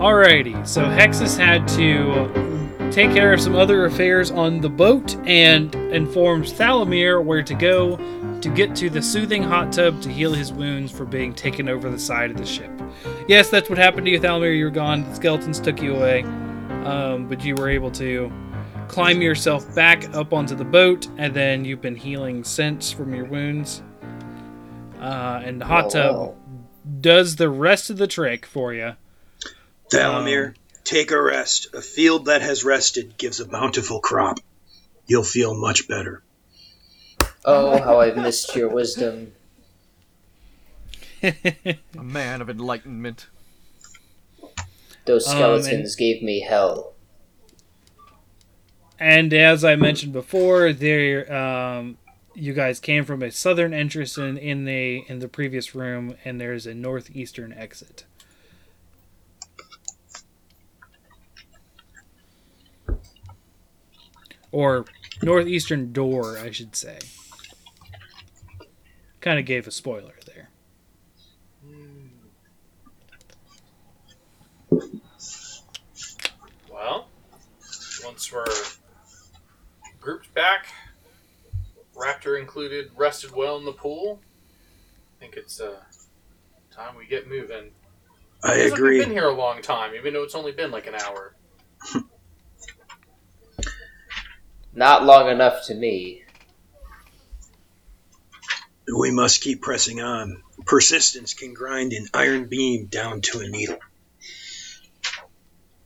Alrighty, so Hexus had to take care of some other affairs on the boat and informs Thalamir where to go to get to the soothing hot tub to heal his wounds for being taken over the side of the ship. Yes, that's what happened to you, Thalamir. You were gone. The skeletons took you away, um, but you were able to climb yourself back up onto the boat, and then you've been healing since from your wounds. Uh, and the hot Oh, tub wow. does the rest of the trick for you. Thalamir, Um, take a rest. A field that has rested gives a bountiful crop. You'll feel much better. Oh, how I've missed your wisdom. A man of enlightenment. Those Um, skeletons gave me hell. And as I mentioned before, there um, you guys came from a southern entrance in, in the in the previous room, and there's a northeastern exit. Or northeastern door, I should say. Kind of gave a spoiler there. Well, once we're grouped back, Raptor included, rested well in the pool. I think it's uh, time we get moving. I Feels like agree. We've been here a long time, even though it's only been like an hour. Not long enough to me. We must keep pressing on. Persistence can grind an iron beam down to a needle.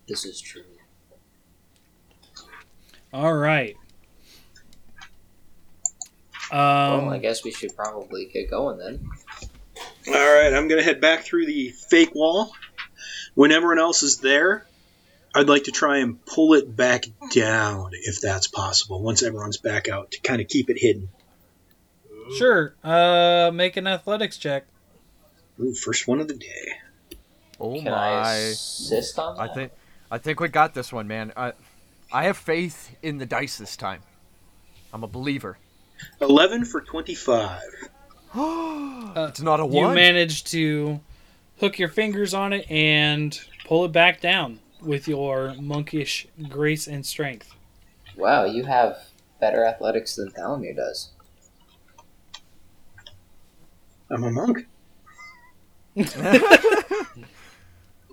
This is true. All right. Um, well, I guess we should probably get going then. All right, I'm going to head back through the fake wall. When everyone else is there, I'd like to try and pull it back down if that's possible. Once everyone's back out, to kind of keep it hidden. Sure. Uh, make an athletics check. Ooh, first one of the day. Oh Can I my! assist on that? I think, I think we got this one, man. I, I have faith in the dice this time. I'm a believer. Eleven for twenty-five. it's not a one. You managed to hook your fingers on it and pull it back down with your monkish grace and strength. Wow, you have better athletics than Thalamir does. I'm a monk.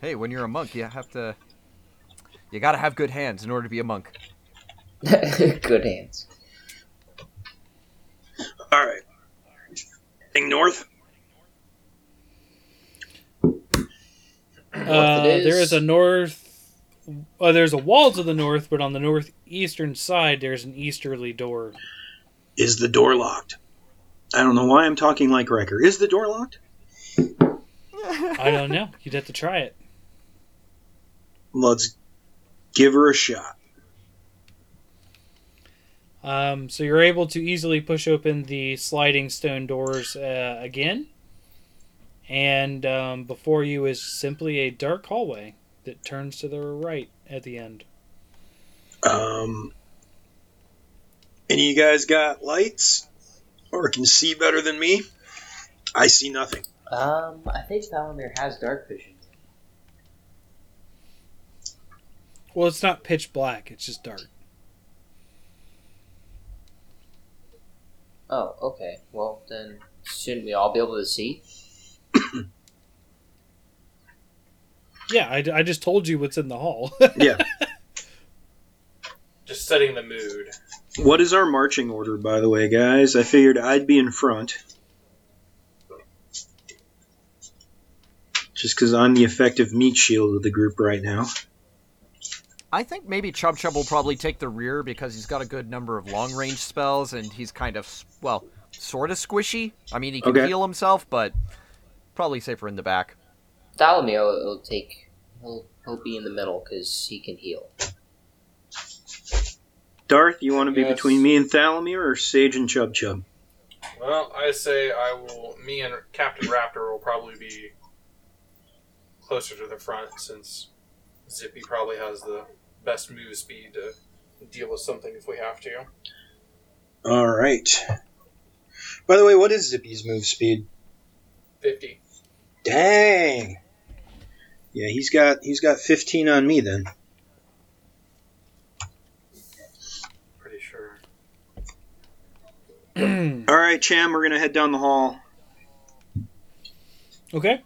hey, when you're a monk, you have to. You gotta have good hands in order to be a monk. Good hands. All right. Heading north. Uh, it there is. is a north. Uh, there's a wall to the north, but on the northeastern side, there's an easterly door. Is the door locked? I don't know why I'm talking like Wrecker. Is the door locked? I don't know. You'd have to try it. Let's give her a shot. Um, so you're able to easily push open the sliding stone doors uh, again, and um, before you is simply a dark hallway that turns to the right at the end. Um, any of you guys got lights or can see better than me? I see nothing. Um, I think Thalamir has dark vision. Well, it's not pitch black; it's just dark. Oh, okay. Well, then shouldn't we all be able to see? Yeah, I, I just told you what's in the hall. Yeah. Just setting the mood. what is our marching order, by the way, guys? I figured I'd be in front. Just because I'm the effective meat shield of the group right now. I think maybe Chub Chub will probably take the rear because he's got a good number of long range spells and he's kind of, well, sort of squishy. I mean, he can Okay. heal himself, but probably safer in the back. Thalamir will, will take. He'll he'll be in the middle because he can heal. Darth, you want to be Yes. between me and Thalamir or Sage and Chub Chub? Well, I say I will. Me and Captain Raptor will probably be closer to the front since Zippy probably has the best move speed to deal with something if we have to. All right. By the way, what is Zippy's move speed? Fifty. Dang. Yeah, he's got he's got 15 on me then. Pretty sure. All right, Cham, we're gonna head down the hall. Okay.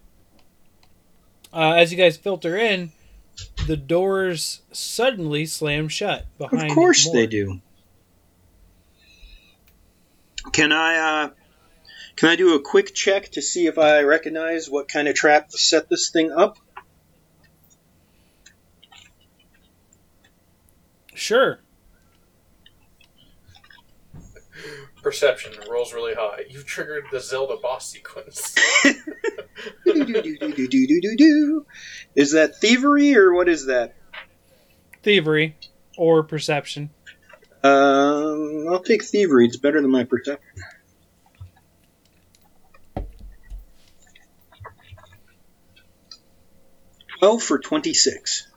Uh, as you guys filter in, the doors suddenly slam shut behind. Of course Mort. they do. Can I uh can I do a quick check to see if I recognize what kind of trap set this thing up? Sure. Perception rolls really high. You've triggered the Zelda boss sequence. Is that thievery or what is that? Thievery or perception. Um, I'll take thievery. It's better than my perception. Twelve for twenty-six.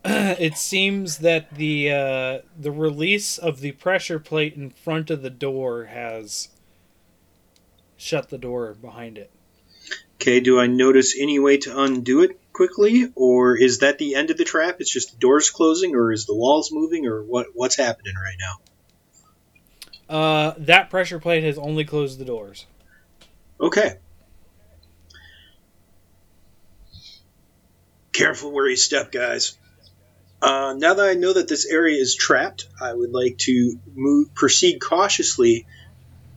it seems that the uh, the release of the pressure plate in front of the door has shut the door behind it. Okay, do I notice any way to undo it quickly, or is that the end of the trap? It's just the doors closing, or is the walls moving, or what? What's happening right now? Uh, that pressure plate has only closed the doors. Okay. Careful where you step, guys. Uh, now that I know that this area is trapped, I would like to move, proceed cautiously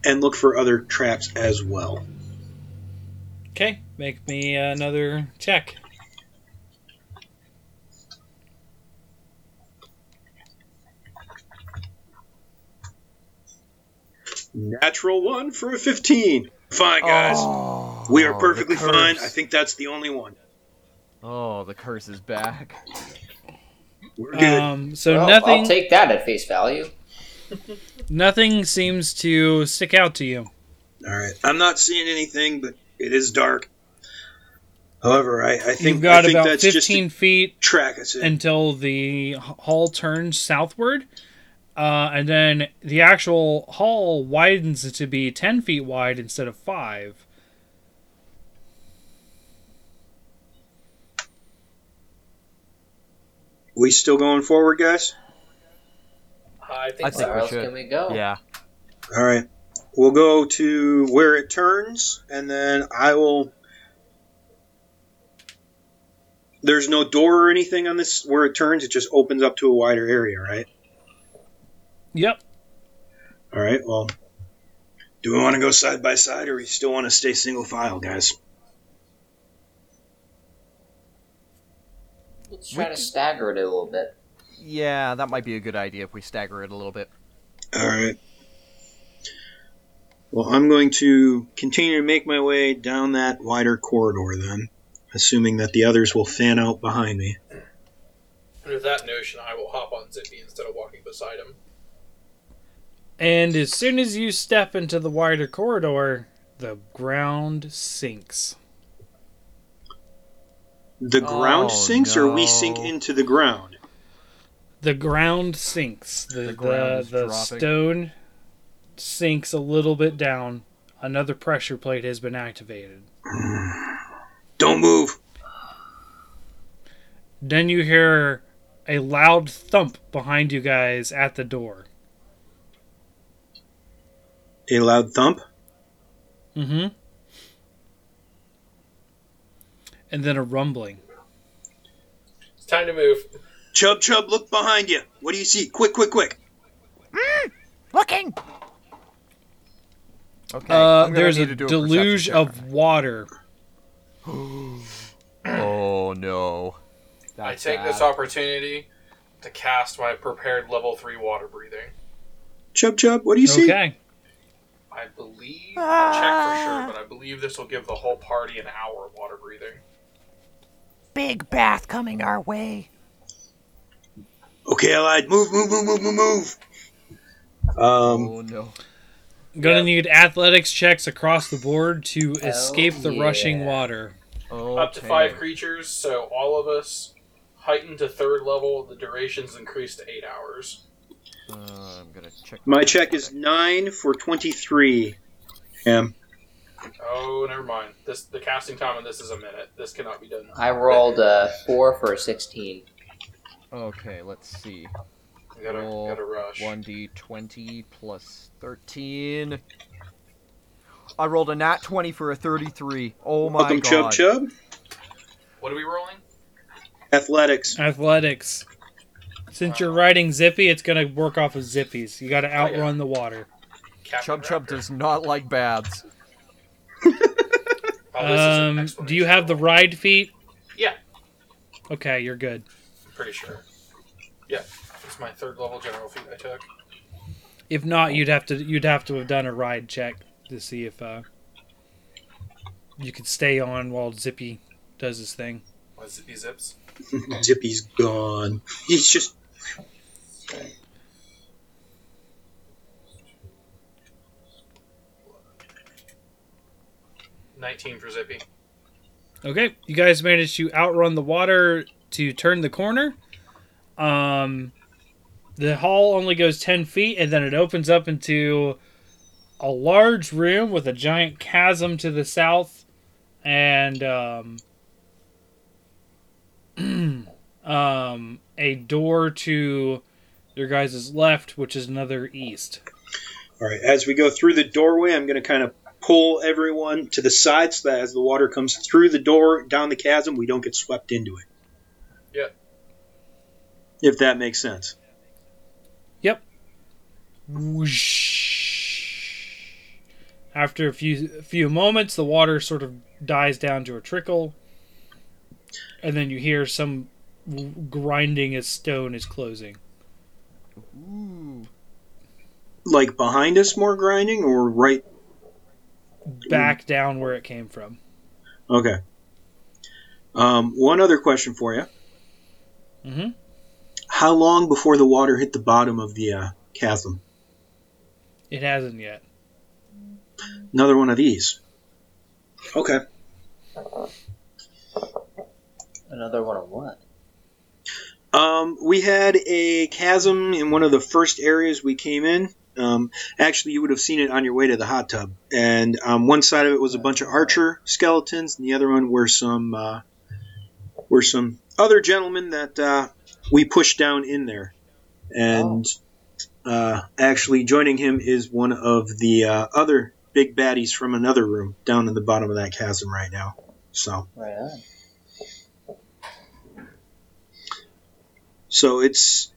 and look for other traps as well. Okay, make me another check. Natural one for a 15. Fine, guys. Oh, we are perfectly fine. I think that's the only one. Oh, the curse is back. We're good. Um, so Well, nothing I'll take that at face value. nothing seems to stick out to you. All right. I'm not seeing anything, but it is dark. However, I, I think, You've got I think about that's 15 feet track until the hall turns southward. Uh, and then the actual hall widens to be 10 feet wide instead of 5. We still going forward, guys? I think, I so. think Where we else should. can we go? Yeah. All right. We'll go to where it turns, and then I will. There's no door or anything on this where it turns. It just opens up to a wider area, right? Yep. All right. Well, do we want to go side by side, or we still want to stay single file, guys? Let's try We to could- stagger it a little bit. Yeah, that might be a good idea if we stagger it a little bit. All right. Well, I'm going to continue to make my way down that wider corridor then, assuming that the others will fan out behind me. And with that notion, I will hop on Zippy instead of walking beside him. And as soon as you step into the wider corridor, the ground sinks. The ground Oh, sinks, or we sink into the ground? The ground sinks. The The the, ground is the stone sinks a little bit down. Another pressure plate has been activated. Don't move. Then you hear a loud thump behind you guys at the door. A loud thump. Mm-hmm. And then a rumbling. It's time to move. Chub Chub, look behind you. What do you see? Quick, quick, quick. Looking. Okay. Uh, there's need a deluge perception of water. Oh no. I take bad. this opportunity to cast my prepared level 3 water breathing. Chub Chub, what do you see? Okay. I believe, I'll check for sure, but I believe this will give the whole party an hour of water breathing. Big bath coming our way. Okay, Allied, move, move, move, move, move, move. Um, Oh no. Gonna Yep. need athletics checks across the board to Hell escape the rushing yeah. water. Up to five creatures, so all of us heightened to third level, the duration's increased to eight hours. Uh, I'm gonna check. my check is nine for twenty-three. Am Oh, never mind. This the casting time on this is a minute. This cannot be done. I rolled a four for a sixteen. Okay, let's see. You gotta, Roll gotta rush. 1d20 plus 13. I rolled a nat 20 for a 33. Oh my Welcome, god. Chub Chub. What are we rolling? Athletics. Athletics. Since you're riding Zippy, it's gonna work off of Zippies. You got to oh, outrun the water. Captain Chub Chub Raptor. does not like baths. Oh, this is an Um, do you have the ride feat? Yeah. Okay, you're good. I'm pretty sure. Yeah, it's my third level general feat I took. If not, you'd have to you'd have to have done a ride check to see if uh, you could stay on while Zippy does his thing. Was Zippy Zips? Zippy's gone. He's just. Nineteen for Zippy. Okay, you guys managed to outrun the water to turn the corner. Um, the hall only goes 10 feet and then it opens up into a large room with a giant chasm to the south and um, um, a door to your guys' left, which is another east. All right. As we go through the doorway, I'm going to kind of pull everyone to the side so that as the water comes through the door down the chasm, we don't get swept into it. Yeah. If that makes sense. Whoosh. After a few a few moments, the water sort of dies down to a trickle, and then you hear some grinding as stone is closing. Ooh. Like behind us, more grinding, or right? Back down where it came from. Okay. Um, one other question for you. hmm How long before the water hit the bottom of the uh, chasm? It hasn't yet. Another one of these. Okay. Another one of what? Um, we had a chasm in one of the first areas we came in. Um, actually, you would have seen it on your way to the hot tub. And um, one side of it was a bunch of archer skeletons, and the other one were some uh, were some other gentlemen that uh, we pushed down in there. And uh, actually, joining him is one of the uh, other big baddies from another room down in the bottom of that chasm right now. So. Right on. So it's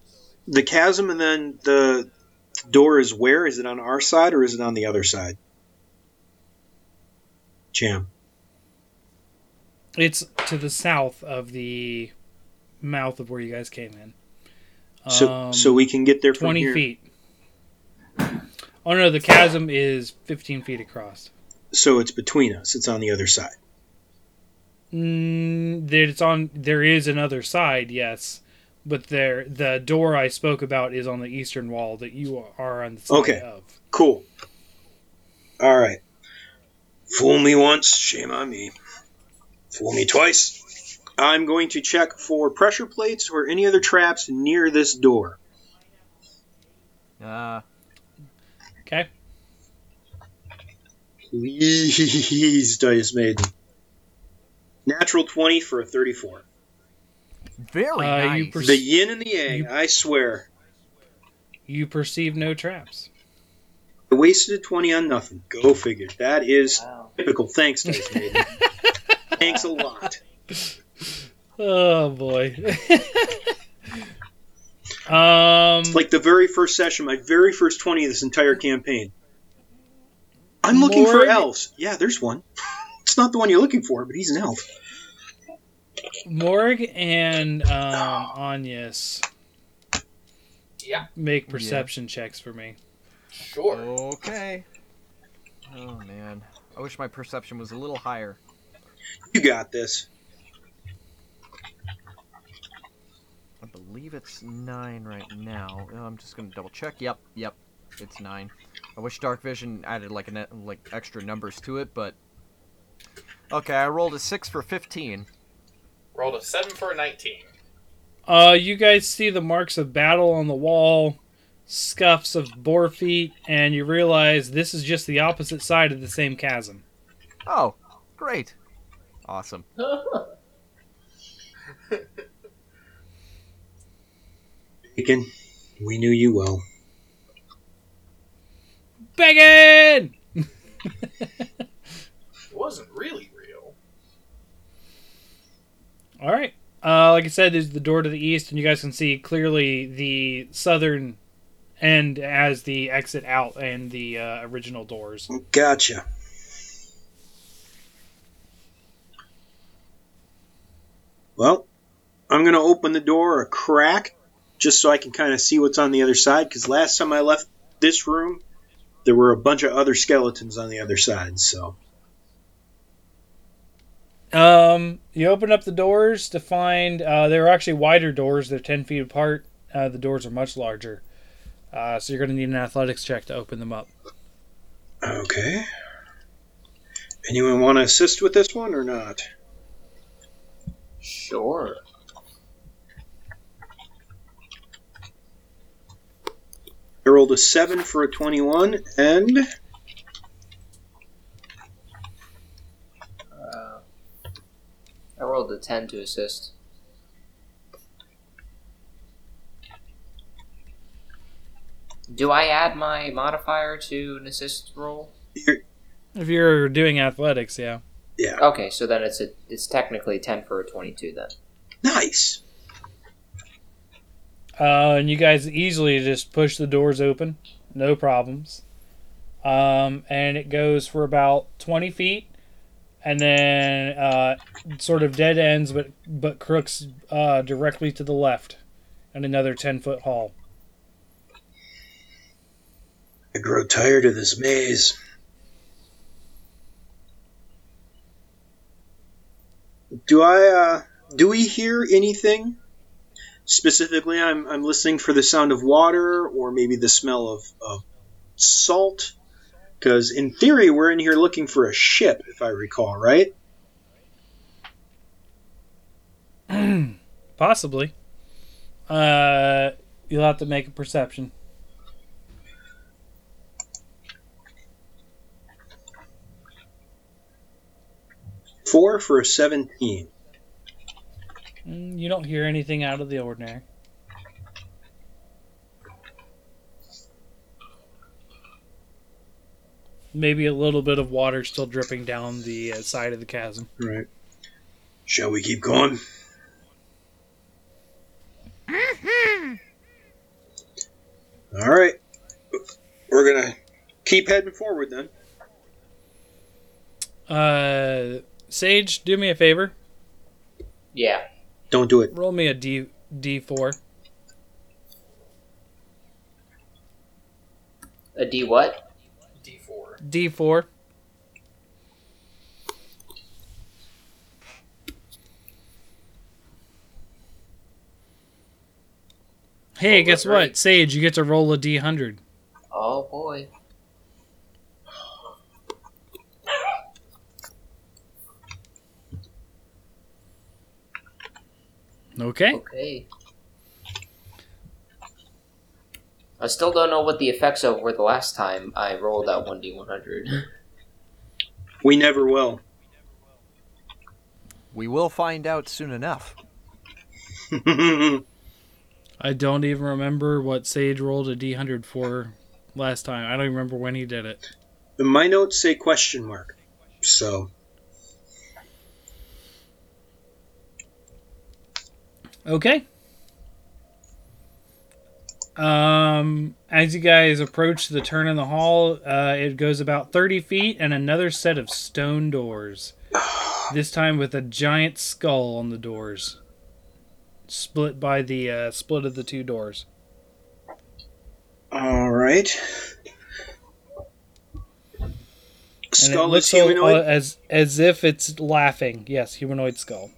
the chasm, and then the door is where? Is it on our side or is it on the other side? Jam. It's to the south of the mouth of where you guys came in. So Um, so we can get there from 20 here. feet. Oh no, the chasm is 15 feet across. So it's between us. It's on the other side. Mm, that it's on. There is another side, yes, but there the door I spoke about is on the eastern wall that you are on the side Okay. of. Cool. All right. Fool me once, shame on me. Fool me twice. I'm going to check for pressure plates or any other traps near this door. Uh, Okay. Please, Dice Maiden. Natural 20 for a 34. Very Uh, you nice. pers- The yin and the yang, You- I swear. You perceive no traps. I wasted a 20 on nothing. Go figure. That is Wow. typical. Thanks, Dice Maiden. Thanks a lot. Oh boy. um. Like the very first session, my very first 20 of this entire campaign. I'm looking for elves. Yeah, there's one. It's not the one you're looking for, but he's an elf. Morg and um, Anyas Yeah, make perception checks for me. sure. Okay. Oh man, I wish my perception was a little higher. You got this. I believe it's nine right now. Uh, I'm just gonna double check. Yep, yep, it's nine. I wish Dark Vision added like an like extra numbers to it, but okay. I rolled a six for fifteen. Rolled a seven for a nineteen. Uh, you guys see the marks of battle on the wall, scuffs of boar feet, and you realize this is just the opposite side of the same chasm. Oh, great. Awesome. Bacon, we knew you well. Bacon! It wasn't really real. All right. Uh, like I said, there's the door to the east, and you guys can see clearly the southern end as the exit out and the uh, original doors. Gotcha. Well, I'm going to open the door a crack just so I can kind of see what's on the other side because last time I left this room, there were a bunch of other skeletons on the other side, so. Um, you open up the doors to find uh, they're actually wider doors. They're ten feet apart. Uh, the doors are much larger, uh, so you're going to need an athletics check to open them up. Okay. Anyone want to assist with this one or not? Sure. I rolled a 7 for a 21, and Uh, I rolled a 10 to assist. Do I add my modifier to an assist roll? If you're doing athletics, yeah. yeah. Okay, so then it's a, it's technically 10 for a 22 then. Nice. Uh, and you guys easily just push the doors open, no problems. Um, and it goes for about 20 feet, and then uh, sort of dead ends, but but crooks uh, directly to the left, and another 10 foot hall. I grow tired of this maze. Do I, uh, do we hear anything? Specifically, I'm, I'm listening for the sound of water or maybe the smell of, of salt. Because in theory, we're in here looking for a ship, if I recall, right? Possibly. Uh, you'll have to make a perception. Four for a 17. Mm, You don't hear anything out of the ordinary. Maybe a little bit of water still dripping down the uh, side of the chasm. Right. Shall we keep going? All right. We're going to keep heading forward then. Uh, Sage, do me a favor. Yeah. Don't do it. Roll me a D D four. A D what? D4. Hey, Oh, guess what? Sage, you get to roll a D hundred. Oh boy. Okay. Okay. I still don't know what the effects of were the last time I rolled that 1d100. We never will. We will find out soon enough. I don't even remember what Sage rolled a D hundred for last time. I don't even remember when he did it. My notes say question mark. So, Okay. Um, as you guys approach the turn in the hall, uh, it goes about 30 feet and another set of stone doors. This time with a giant skull on the doors. Split by the uh, split of the two doors. all right. And it Skull looks is humanoid. uh, as as if it's laughing. Yes, humanoid skull.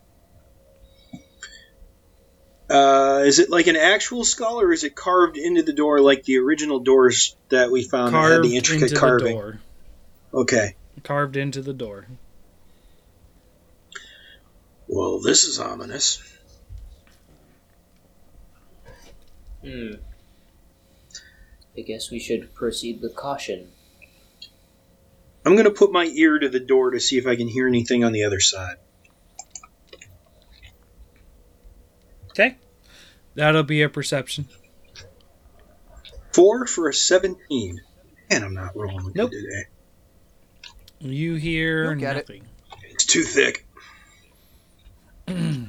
Uh, is it like an actual skull, or is it carved into the door like the original doors that we found that had the intricate into carving? the door. Okay. Carved into the door. Well, this is ominous. Hmm. I guess we should proceed with caution. I'm going to put my ear to the door to see if I can hear anything on the other side. Okay. That'll be a perception. Four for a 17. Man, I'm not rolling Nope. good today. You hear You'll get it. nothing. It's too thick.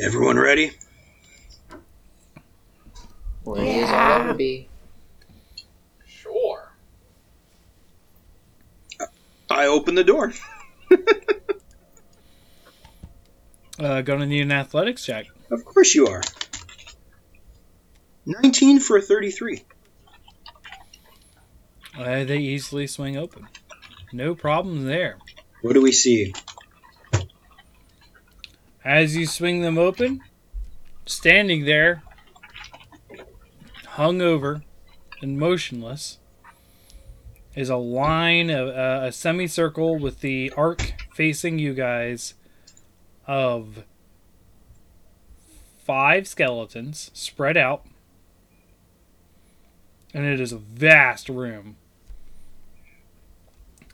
Everyone ready? Well, he is all over be. Sure. I open the door. Uh, gonna need an athletics check. Of course you are. 19 for a 33. Uh, they easily swing open. No problem there. What do we see? As you swing them open, standing there, hung over and motionless, is a line of uh, a semicircle with the arc facing you guys of five skeletons spread out. And it is a vast room.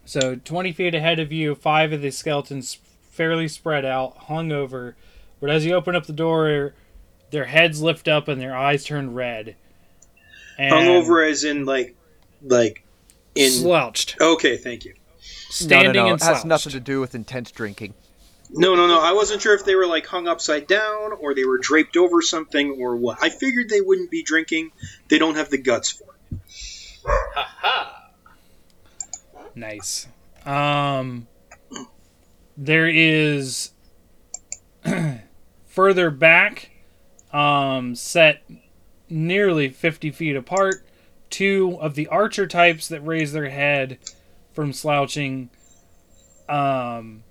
So 20 feet ahead of you, five of the skeletons fairly spread out, hung over. But as you open up the door, their heads lift up and their eyes turn red. And Hung over as in like like in slouched, Okay, thank you. standing no, no, no. and It has nothing to do with intense drinking. No, no, no. I wasn't sure if they were like hung upside down or they were draped over something or what. I figured they wouldn't be drinking. They don't have the guts for it. Ha ha. Nice. Um, there is further back, um, set nearly 50 feet apart, two of the archer types that raise their head from slouching. Um,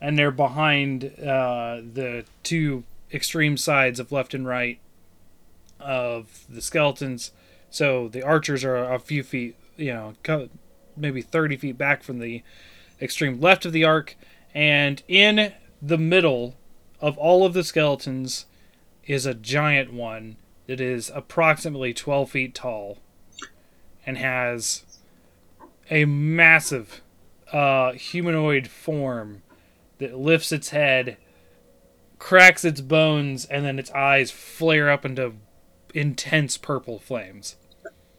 and they're behind uh, the two extreme sides of left and right of the skeletons. So the archers are a few feet, you know, maybe 30 feet back from the extreme left of the arc. And in the middle of all of the skeletons is a giant one that is approximately 12 feet tall and has a massive uh, humanoid form that lifts its head, cracks its bones, and then its eyes flare up into intense purple flames.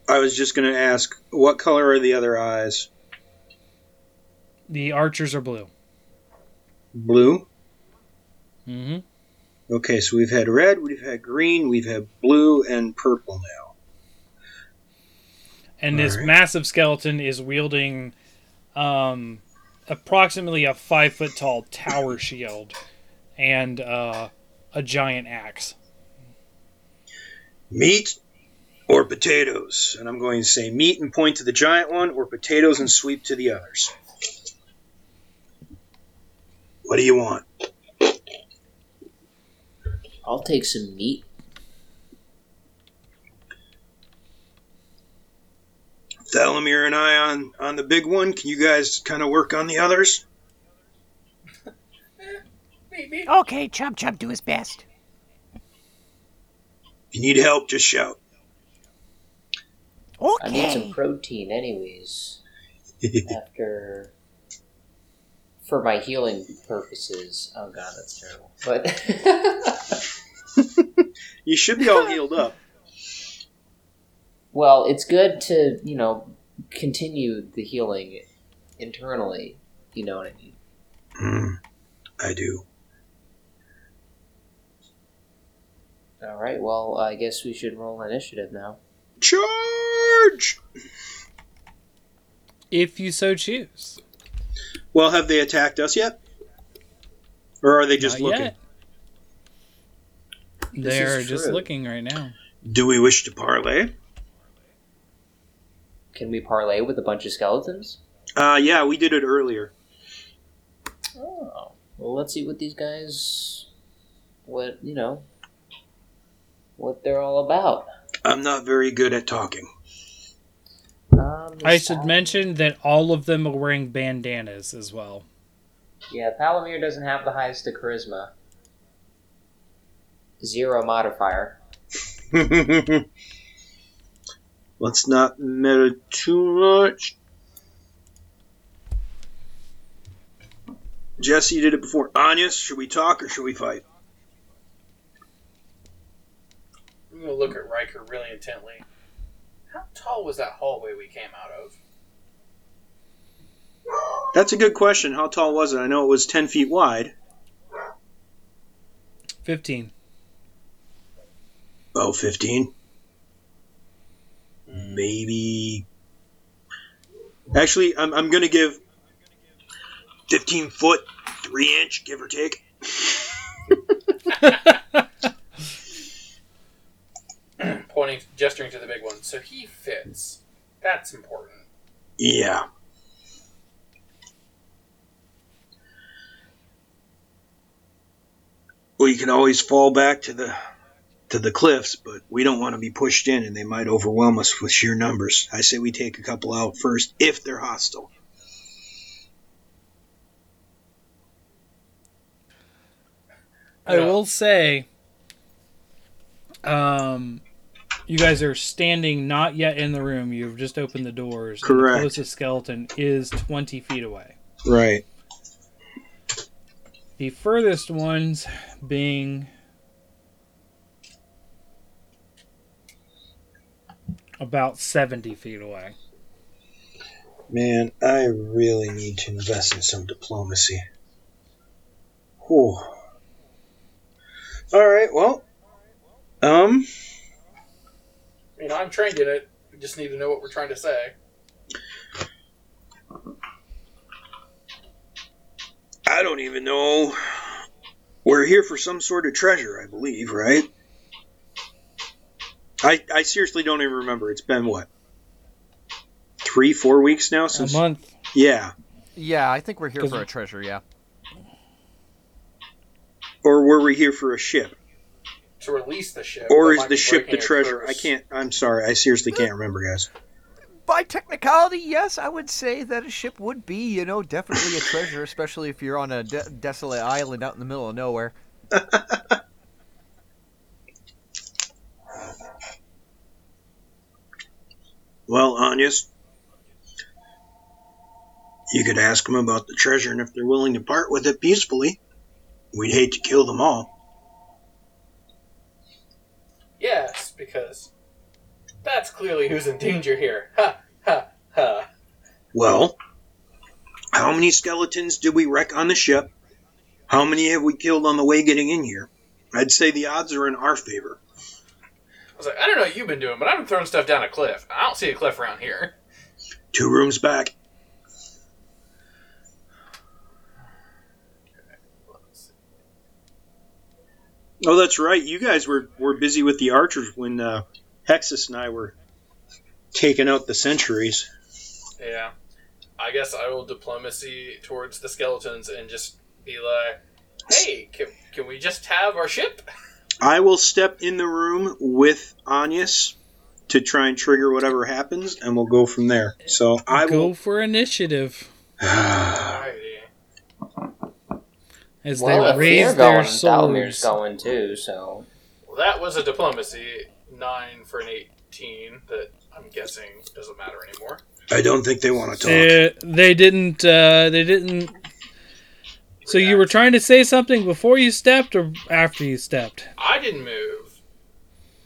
I was just going to ask, what color are the other eyes? The archers are blue. Blue? hmm Okay, so we've had red, we've had green, we've had blue, and purple now. And this Alright. massive skeleton is wielding um, approximately a five foot tall tower shield and uh, a giant axe. Meat or potatoes? And I'm going to say meat and point to the giant one, or potatoes and sweep to the others. What do you want? I'll take some meat. Thalamir and I on, on the big one. Can you guys kind of work on the others? Maybe. Okay, Chub Chub, do his best. If you need help, just shout. Okay. I need some protein, anyways. After. For my healing purposes. Oh god, that's terrible. But. you should be all healed up. well, it's good to, you know, continue the healing internally. You know what I mean? Hmm, I do. Alright, well, I guess we should roll initiative now. Charge! If you so choose. Well, have they attacked us yet? Or are they just Not looking? yet. They're just true. looking right now. Do we wish to parlay? Can we parlay with a bunch of skeletons? Uh, yeah, we did it earlier. Oh. Well, let's see what these guys. What, you know. What they're all about. I'm not very good at talking. Um, I should Thal- mention that all of them are wearing bandanas as well. Yeah, Thalamir doesn't have the highest of charisma. Zero modifier. Let's not meta too much. Jesse did it before. Anya, should we talk or should we fight? I'm gonna look at Riker really intently. How tall was that hallway we came out of? That's a good question. How tall was it? I know it was 10 feet wide. 15. Oh, 15? Maybe. Actually, I'm, I'm going to give 15 foot, 3 inch, give or take. Pointing, gesturing to the big one. So he fits. That's important. Yeah. Well, you can always fall back to the to the cliffs, but we don't want to be pushed in and they might overwhelm us with sheer numbers. I say we take a couple out first if they're hostile. I will say, um, you guys are standing not yet in the room. You've just opened the doors. Correct. The closest skeleton is 20 feet away. Right. The furthest ones being about 70 feet away. Man, I really need to invest in some diplomacy. Whew. All right, well, um, You know, I'm trained in it. We just need to know what we're trying to say. I don't even know. We're here for some sort of treasure, I believe, right? I I seriously don't even remember. It's been what? Three, four weeks now since A month. Yeah. Yeah, I think we're here for a treasure. Yeah. Or were we here for a ship? To release the ship. Or is the ship the breaking a treasure? I can't. I'm sorry. I seriously uh, can't remember, guys. By technicality, yes, I would say that a ship would be, you know, definitely a treasure, especially if you're on a de- desolate island out in the middle of nowhere. Well, Anyas, you could ask them about the treasure, and if they're willing to part with it peacefully, we'd hate to kill them all. Yes, because that's clearly who's in danger here. Ha ha ha. Well, how many skeletons did we wreck on the ship? How many have we killed on the way getting in here? I'd say the odds are in our favor. I was like, I don't know what you've been doing, but I've been throwing stuff down a cliff. I don't see a cliff around here. Two rooms back. Oh, that's right. You guys were, were busy with the archers when uh, Hexus and I were taking out the centuries. Yeah. I guess I will diplomacy towards the skeletons and just be like, hey, can, can we just have our ship? I will step in the room with Anyas to try and trigger whatever happens, and we'll go from there. So I Go will. for initiative Alrighty. As Well, they if raise you're their going, Thalamir's going too, so. Well, that was a diplomacy. Nine for an 18 that I'm guessing doesn't matter anymore. I don't think they want to talk. They, they didn't. Uh, they didn't. So you were trying to say something before you stepped or after you stepped? I didn't move,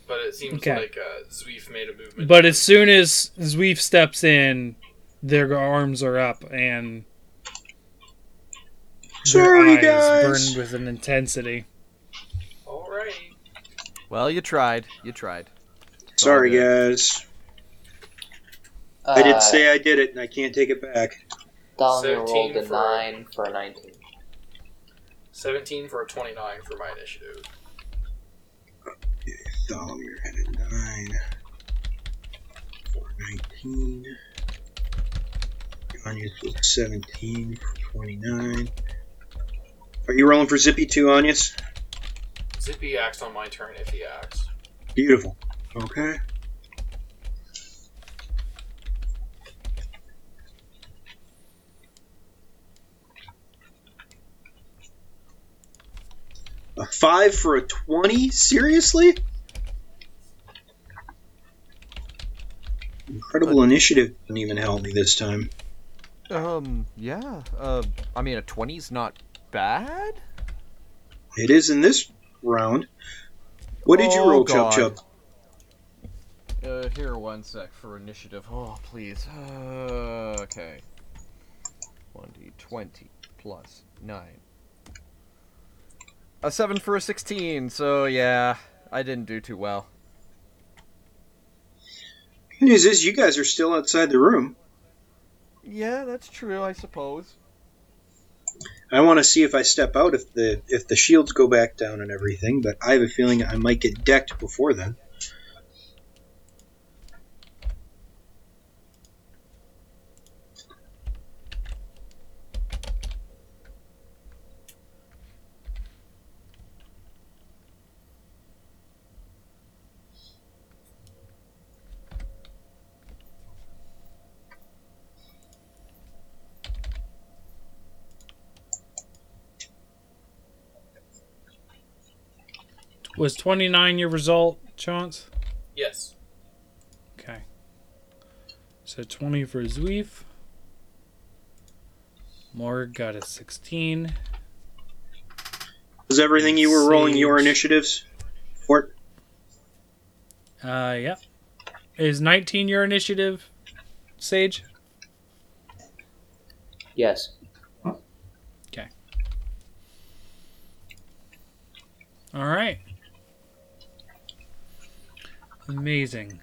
but it seems Okay. like uh, Zweef made a movement. But as soon as Zweef steps in, their arms are up and Sorry, their eyes guys. burned with an intensity. Alright. Well, you tried. You tried. Sorry, all good. guys. I did Uh, say I did it, and I can't take it back. Thalamir rolled 17 a for- 9 for a 19. 17 for a 29 for my initiative. Thalamir had a 9. 4, 19. Anya's was 17 for 29. Are you rolling for Zippy too, Anyas? Zippy acts on my turn if he acts. Beautiful. Okay. A 5 for a 20? Seriously? Incredible initiative didn't even help me this time. Um, yeah. Uh, I mean, a 20's not bad. It is in this round. What did you Oh, roll, Chub God. Chub? Uh, here, one sec for initiative. Oh, please. Uh, okay. 1d20 plus 9. A 7 for a 16, so yeah, I didn't do too well. Good news is you guys are still outside the room. Yeah, that's true, I suppose. I want to see if I step out if the if the shields go back down and everything, but I have a feeling I might get decked before then. Was 29 your result, Chance? Yes. Okay. So 20 for Zweef. Morg got a 16. Was everything you were rolling your initiatives? Fort? Uh, yep. Is 19 your initiative, Sage? Yes. Okay. All right. Amazing.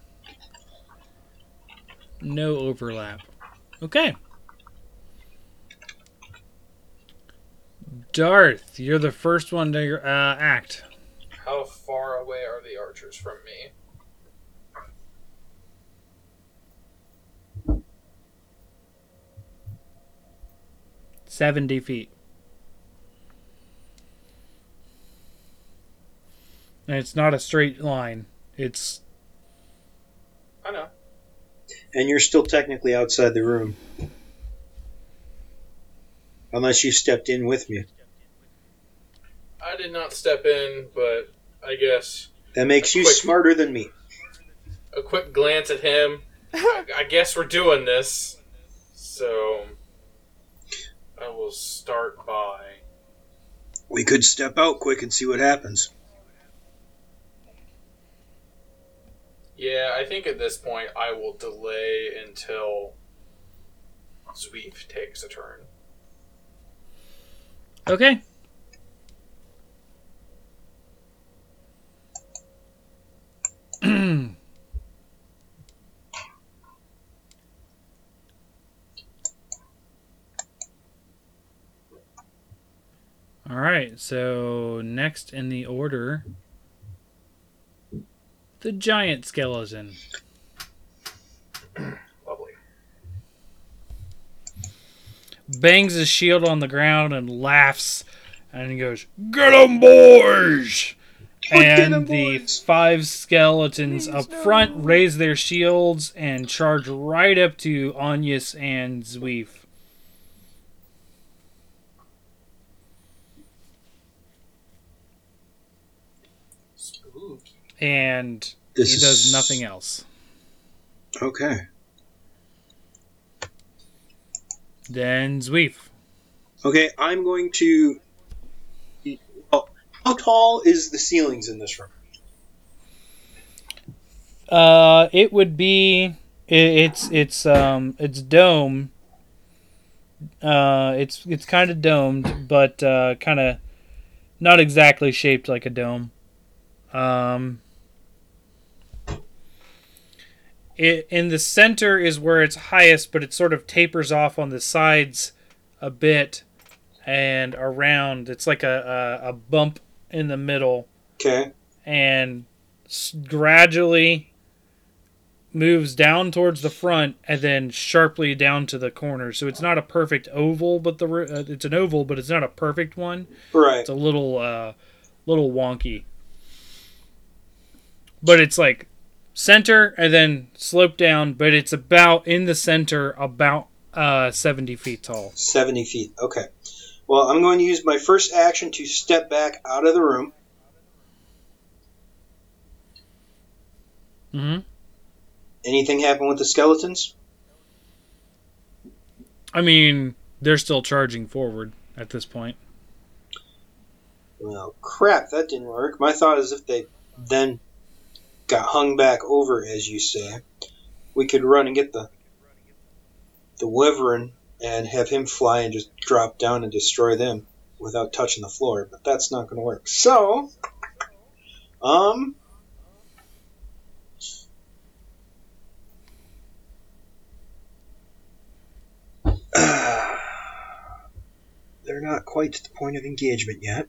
No overlap. Okay. Darth, you're the first one to uh, act. How far away are the archers from me? Seventy feet. And it's not a straight line. It's I know. And you're still technically outside the room. Unless you stepped in with me. I did not step in, but I guess That makes you Quick. smarter than me. a quick glance at him. I, I guess we're doing this. So I will start by We could step out quick and see what happens. Yeah, I think at this point I will delay until Zweef takes a turn. okay. All right, so next in the order, the giant skeleton. Lovely. bangs his shield on the ground and laughs and he goes get 'em boys Get 'em, and the boys." five skeletons up front raise their shields and charge right up to Onyas and Zweef. And This he is does nothing else. Okay. Then Zweef. Okay, I'm going to. Well, how tall is the ceilings in this room? Uh, it would be it's it's um it's dome. Uh, it's it's kind of domed, but uh, kind of not exactly shaped like a dome. Um, it in the center is where it's highest, but it sort of tapers off on the sides a bit, and around it's like a a, a bump in the middle Okay. and s- gradually moves down towards the front and then sharply down to the corner. So it's not a perfect oval, but the uh, it's an oval, but it's not a perfect one. Right. It's a little uh, little wonky. But it's like center and then slope down, but it's about in the center, about uh, 70 feet tall. 70 feet. Okay. Well, I'm going to use my first action to step back out of the room. hmm anything happen with the skeletons? I mean, they're still charging forward at this point. Well, crap, that didn't work. My thought is if they then got hung back over, as you say, we could run and get the the wyvern and have him fly and just drop down and destroy them without touching the floor. But that's not going to work. So, um, they're not quite to the point of engagement yet.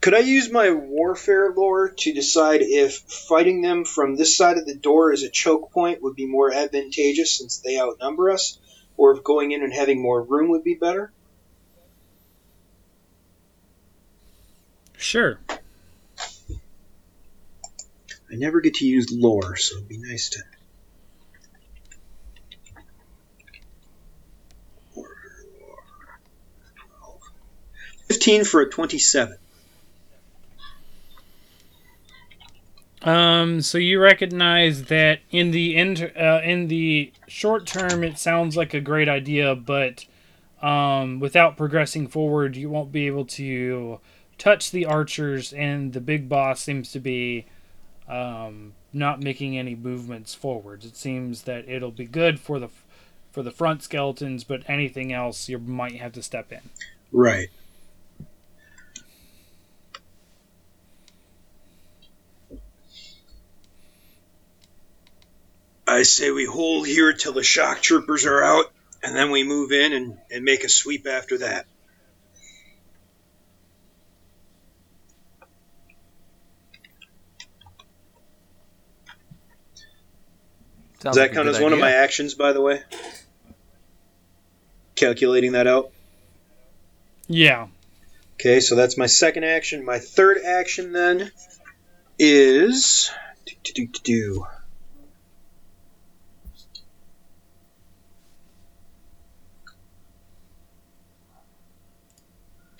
Could I use my warfare lore to decide if fighting them from this side of the door as a choke point would be more advantageous since they outnumber us, or if going in and having more room would be better? Sure. I never get to use lore, so it'd be nice to. Warfare lore. 12. 15 for a 27. Um, so you recognize that in the inter- uh, in the short term, it sounds like a great idea, but um, without progressing forward, you won't be able to touch the archers, and the big boss seems to be um, not making any movements forwards. It seems that it'll be good for the for the front skeletons, but anything else you might have to step in. Right. I say we hold here till the shock troopers are out, and then we move in and, and make a sweep after that. Sounds Does that like a count good as one of my actions, by the way? Calculating that out. Yeah. Okay, so that's my second action. My third action then is do, do, do, do,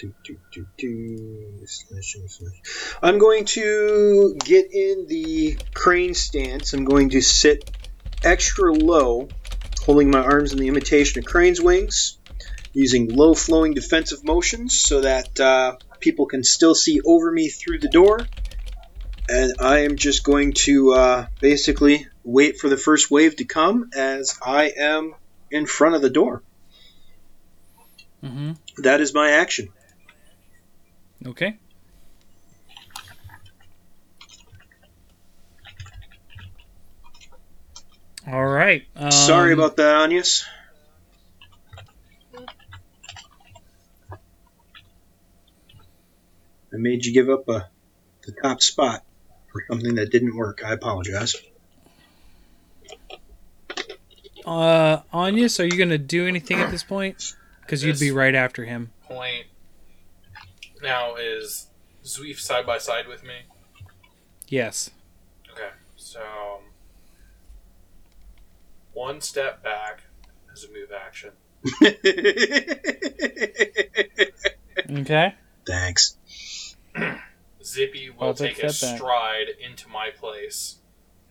do. Do, do, do, do. Slashing, slash. I'm going to get in the crane stance. I'm going to sit extra low, holding my arms in the imitation of crane's wings using low flowing defensive motions so that uh, people can still see over me through the door. And I am just going to uh, basically wait for the first wave to come as I am in front of the door. Mm-hmm. That is my action. Okay. All right. Um, Sorry about that, Anyas. I made you give up uh, the top spot for something that didn't work. I apologize. Uh, Anya, are you gonna do anything at this point? Because you'd be right after him. Point now is Zweef side by side with me. Yes. Okay, so um, one step back as a move action. Okay. Thanks. Zippy will I'll take take a step back. stride into my place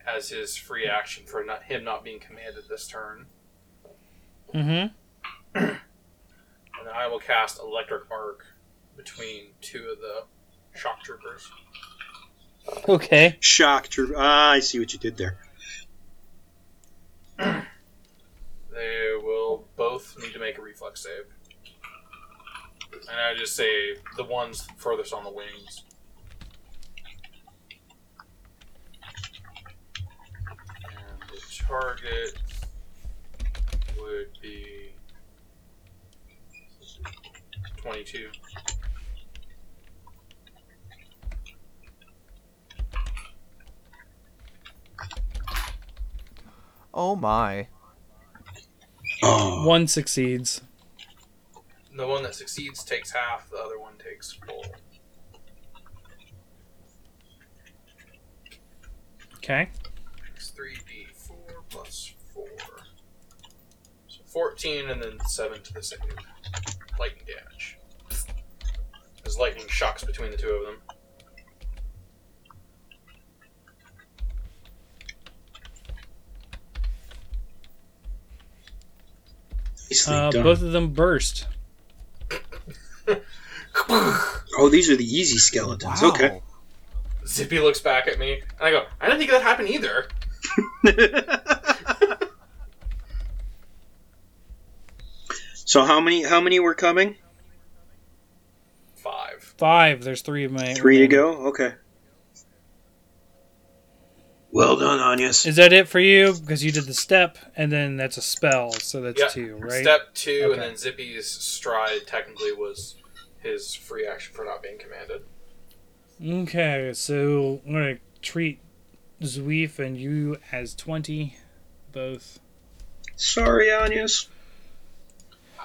as his free action for not him not being commanded this turn, Mm-hmm. and I will cast Electric Arc between two of the shock troopers. Okay. Shock. Tr- ah, I see what you did there. They will both need to make a reflex save. And I just say the ones furthest on the wings. And the target would be 22. Oh my. Oh, One succeeds. The one that succeeds takes half, the other one takes full. Okay. It's 3d4 plus 4. So 14 and then 7 to the save. Lightning damage. As lightning shocks between the two of them. Uh, done. both of them burst. Oh, these are the easy skeletons. Wow. Okay. Zippy looks back at me, and I go, I didn't think that happened either. so how many? How many were coming? Five. Five. There's three of my. Three to go. Okay. Well done, Anyas. Is that it for you? Because you did the step, and then that's a spell, so that's Yeah. two, right? Step two, Okay. and then Zippy's stride technically was his free action for not being commanded. Okay, so I'm gonna treat Zweef and you as twenty, both. Sorry, Anyas.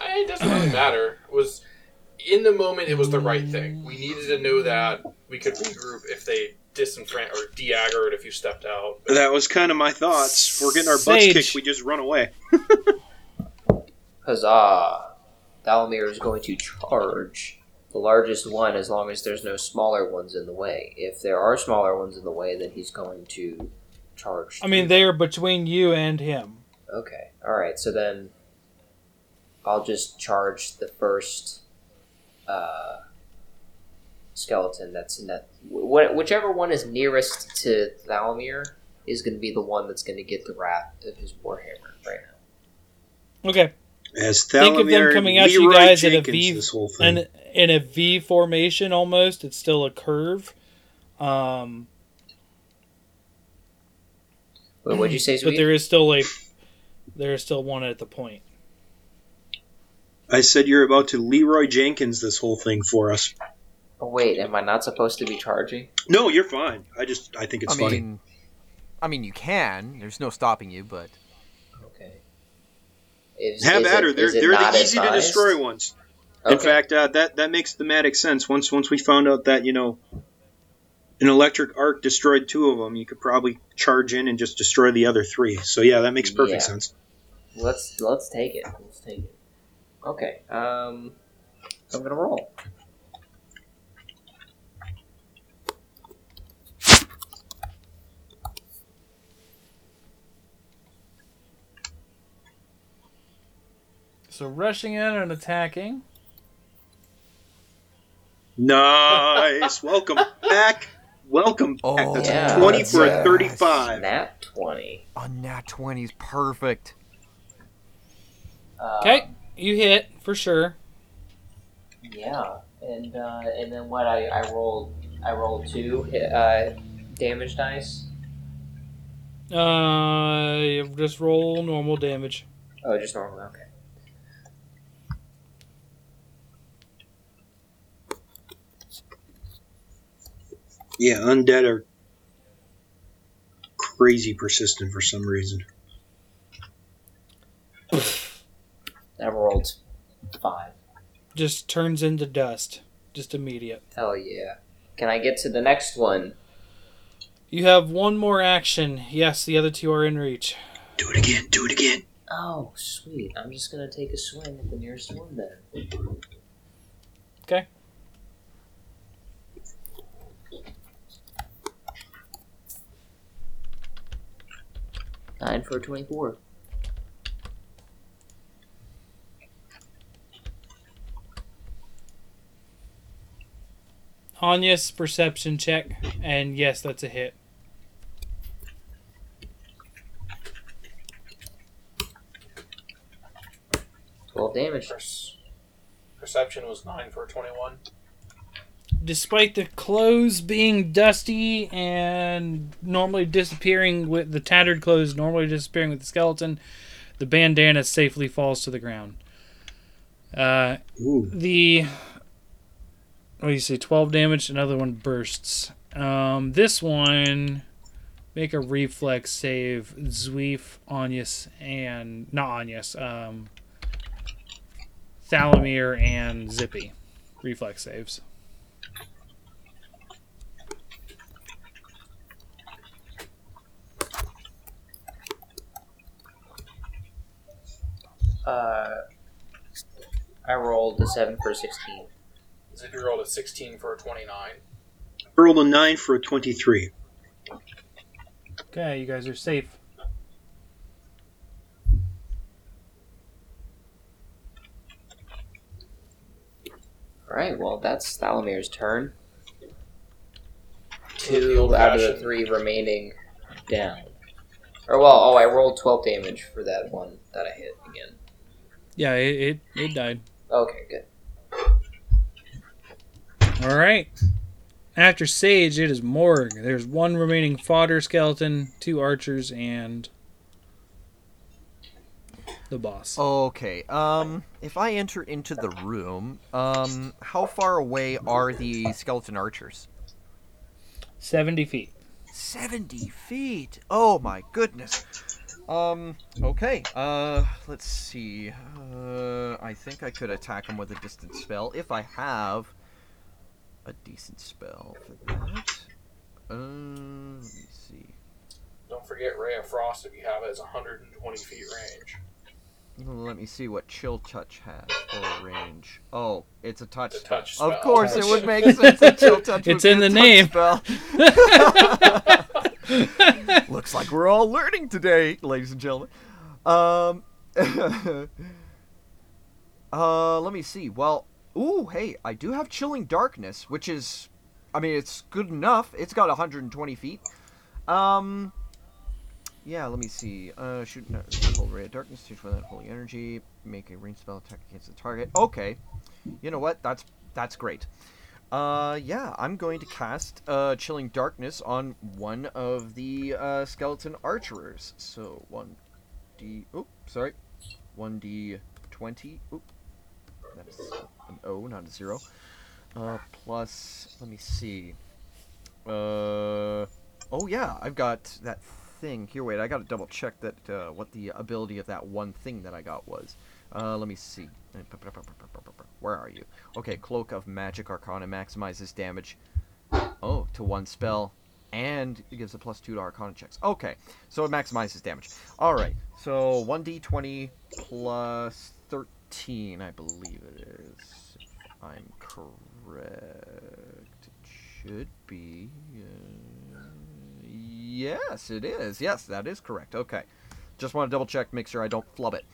It doesn't really matter. It was in the moment. It was the right thing. We needed to know that we could regroup if they disenfranch or de-aggroed if you stepped out. That was kind of my thoughts. We're getting our butts Sage. kicked. We just run away. Huzzah! Thalamir is going to charge the largest one as long as there's no smaller ones in the way. If there are smaller ones in the way, then he's going to charge. I mean, through they are between you and him. Okay. All right. So then, I'll just charge the first uh, skeleton that's in that. Wh- whichever one is nearest to Thalamir is going to be the one that's going to get the wrath of his warhammer right now. Okay, As Think of them coming at you guys in a Jenkins V- this whole thing. and in a V formation almost. It's still a curve. Um, Wait, what'd you say, but there is still a there is still one at the point. I said you're about to Leroy Jenkins this whole thing for us. Oh, wait, am I not supposed to be charging? No, you're fine. I just I think it's I funny. mean, I mean, you can. There's no stopping you, but Okay. Is, Have is at it- her. They're, they're the not easy to destroy ones. In fact, uh, that that makes thematic sense. Once once we found out that you know an electric arc destroyed two of them, you could probably charge in and just destroy the other three. So yeah, that makes perfect Yeah. sense. let's let's take it. Let's take it. Okay. Um, I'm gonna roll. So rushing in and attacking. Nice. Welcome back. Welcome back. Oh, That's yeah, a twenty that's for a- a thirty-five. Nat twenty. a nat 20 is perfect. Uh, Okay, you hit for sure. Yeah, and uh, and then what? I, I rolled I rolled two hit, uh, damage dice. Uh, just roll normal damage. Oh, just normal. Okay. Yeah, undead are crazy persistent for some reason. I rolled five. Just turns into dust. Just immediate. Hell yeah! Can I get to the next one? You have one more action. Yes, the other two are in reach. Do it again. Do it again. Oh, sweet! I'm just gonna take a swing at the nearest one then. Okay. Nine for twenty-four. Anya's perception check, and yes, that's a hit. Twelve damage. Perception was nine for twenty-one. Despite the clothes being dusty and normally disappearing with the tattered clothes normally disappearing with the skeleton, the bandana safely falls to the ground. Uh, the what do you say? Twelve damage. Another one bursts. Um, this one make a reflex save. Zweef, Anyas, and not Anyas. Um, Thalamir and Zippy. Reflex saves. Uh, I rolled a seven for a sixteen. So if you rolled a sixteen for a twenty-nine. I rolled a nine for a twenty-three. Okay, you guys are safe. All right. Well, that's Thalamir's turn. Two out of the three remaining down. Or well, oh, I rolled twelve damage for that one that I hit again. Yeah, it, it, it died. Okay, good. All right. After Sage, it is Morg. There's one remaining fodder skeleton, two archers, and the boss. Okay. Um, if I enter into the room, um, how far away are the skeleton archers? 70 feet. 70 feet. Oh my goodness. Um, okay. Uh, let's see. Uh, I think I could attack him with a distance spell if I have a decent spell for that. Uh, let me see. Don't forget Ray of Frost if you have it. it is 120 feet range. Let me see what chill touch has for range. Oh, it's a touch. The spell. touch spell. Of course, it would make sense. that chill touch. It's would be in a the touch name. spell. Looks like we're all learning today, ladies and gentlemen. Um, uh, let me see. Well, ooh, hey, I do have chilling darkness, which is, I mean, it's good enough. It's got 120 feet. Um, yeah, let me see. Uh, shoot, no, hold ray of darkness, with that holy energy, make a ranged spell attack against the target. Okay, you know what? That's that's great. Uh, yeah, I'm going to cast uh, Chilling Darkness on one of the uh, skeleton archers. So one d. Oop, sorry, one d twenty. Oop, that's an O, not a zero. Uh, plus, let me see. Uh, oh yeah, I've got that thing here. Wait, I got to double check that uh, what the ability of that one thing that I got was. Uh, let me see. Where are you? Okay, Cloak of Magic Arcana maximizes damage. Oh, to one spell, and it gives a plus two to Arcana checks. Okay, so it maximizes damage. All right, so one d twenty plus thirteen, I believe it is. I'm correct, it should be. Uh, yes, it is. Yes, that is correct. Okay, just want to double check, make sure I don't flub it.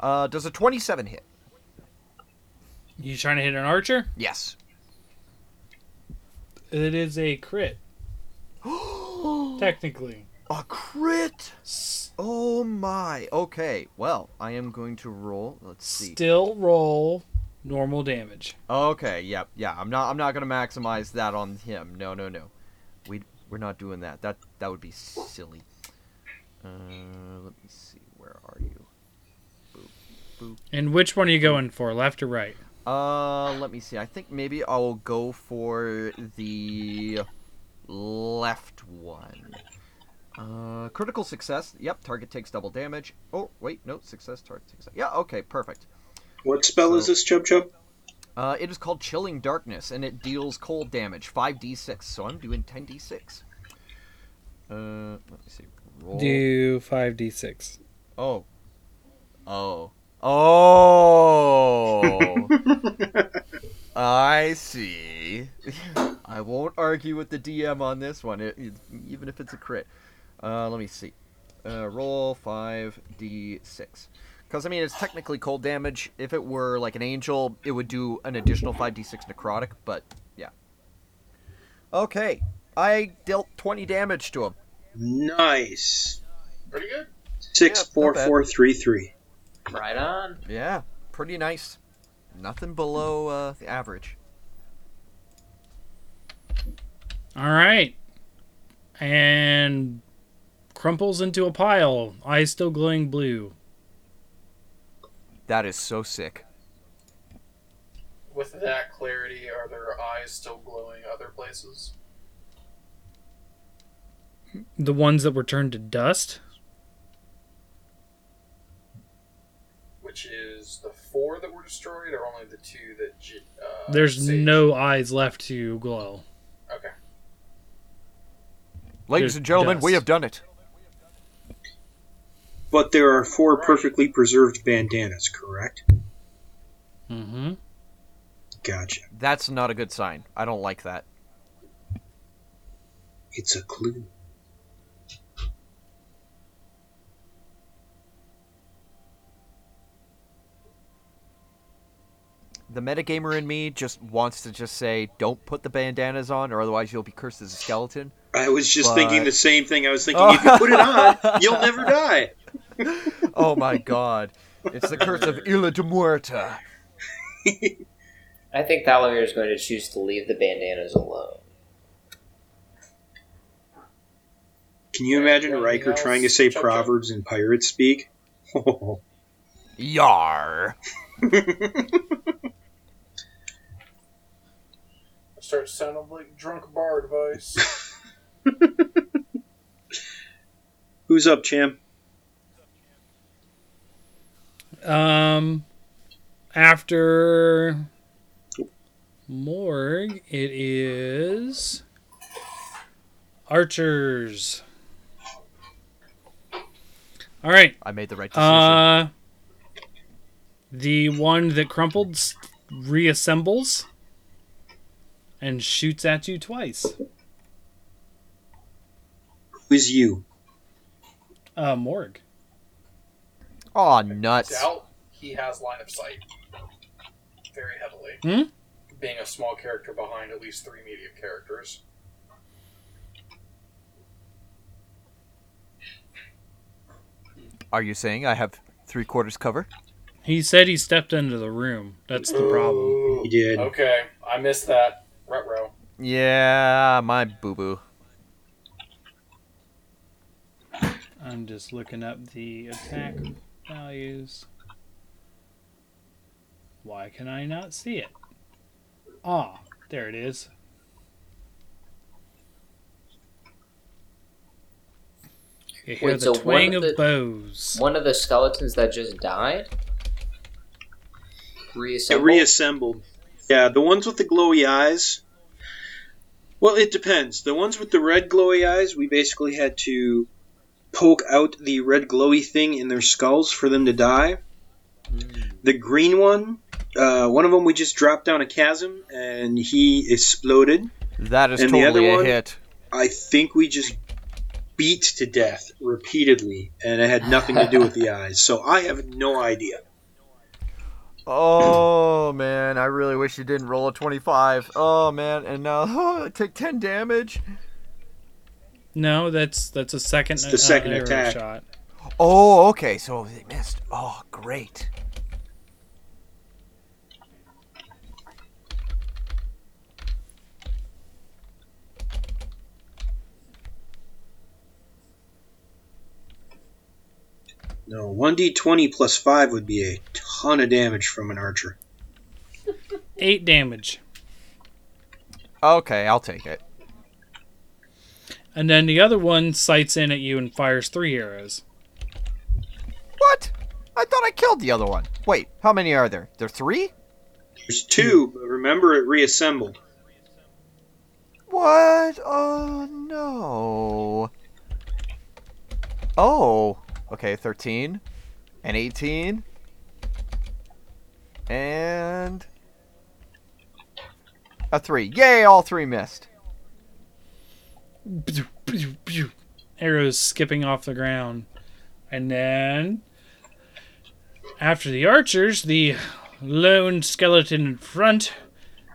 Uh, does a twenty-seven hit? You trying to hit an archer? Yes. It is a crit, technically. A crit! Oh my. Okay. Well, I am going to roll. Let's see. Still roll normal damage. Okay. Yep. Yeah. I'm not. I'm not gonna maximize that on him. No. No. No. We we're not doing that. That that would be silly. Uh, let me see. Where are you? And which one are you going for, left or right? Uh, let me see. I think maybe I'll go for the left one. Uh, critical success. Yep, target takes double damage. Oh, wait, no, success, target takes. Yeah, okay, perfect. What spell is this, Chub Chub? Uh, it is called Chilling Darkness, and it deals cold damage, 5d6, so I'm doing 10d6. Uh, let me see. Roll. Do 5d6. Oh. Oh. Oh! I see. I won't argue with the DM on this one, it, it- even if it's a crit. Uh, let me see. Uh, roll 5d6. Because, I mean, it's technically cold damage. If it were like an angel, it would do an additional 5d6 necrotic, but yeah. Okay. I dealt 20 damage to him. Nice. Pretty good. Six Yeah, not four bad. four three three. Right on. Yeah, pretty nice. Nothing below uh, the average. All right. And crumples into a pile, eyes still glowing blue. That is so sick. With that clarity, are their eyes still glowing other places? The ones that were turned to dust. Which is the four that were destroyed, or only the two that? J- Uh, There's Sage- no eyes left to glow. Okay. Ladies There's and gentlemen, we have done it. But there are four perfectly preserved bandanas, correct? Mm-hmm. Gotcha. That's not a good sign. I don't like that. It's a clue. The metagamer in me just wants to just say, don't put the bandanas on, or otherwise you'll be cursed as a skeleton. I was just But- thinking the same thing. I was thinking, Oh. if you put it on, you'll never die. oh my god. It's the curse of Isla de Muerta. I think Thalamir is going to choose to leave the bandanas alone. Can you imagine Anything Riker else? trying to say Chug, chug. proverbs in pirate speak? Yar. Starts sounding like drunk bar advice. Who's up, champ? Um, after Morg, it is archers. All right. I made the right decision. Uh, the one that crumpled reassembles and shoots at you twice. Who's you? Uh, Morg. Aw, nuts. Doubt he has line of sight very heavily. Hmm? Being a small character behind at least three medium characters. Are you saying I have three quarters cover? He said he stepped into the room. That's the problem. He did. Okay, I missed that. Retro. Yeah, my boo boo. I'm just looking up the attack values. Why can I not see it? Ah, there it is. You hear Wait, the so one twang of of, the- bows. One of the skeletons that just died reassembled. It reassembled. Yeah, the ones with the glowy eyes. Well, it depends. The ones with the red glowy eyes, we basically had to poke out the red glowy thing in their skulls for them to die. The green one, uh, one of them we just dropped down a chasm and he exploded. That is And totally a one? hit. I think we just beat to death repeatedly, and it had nothing to do with the eyes. So I have no idea. Oh man, I really wish you didn't roll a 25. Oh man, and now I take 10 damage. no, that's that's a second. It's the second uh, arrow attack. shot. Oh, okay, so they missed. Oh, great. No, 1d20 plus 5 would be a ton of damage from an archer. Eight damage, Okay, I'll take it. and then the other one sights in at you and fires three arrows. What? I thought I killed the other one. Wait, how many are there? There are three? There's two, but remember it reassembled. What? Oh no. Oh. Okay, 13 and 18 and a 3. Yay, all three missed. Arrows skipping off the ground. And then, after the archers, the lone skeleton in front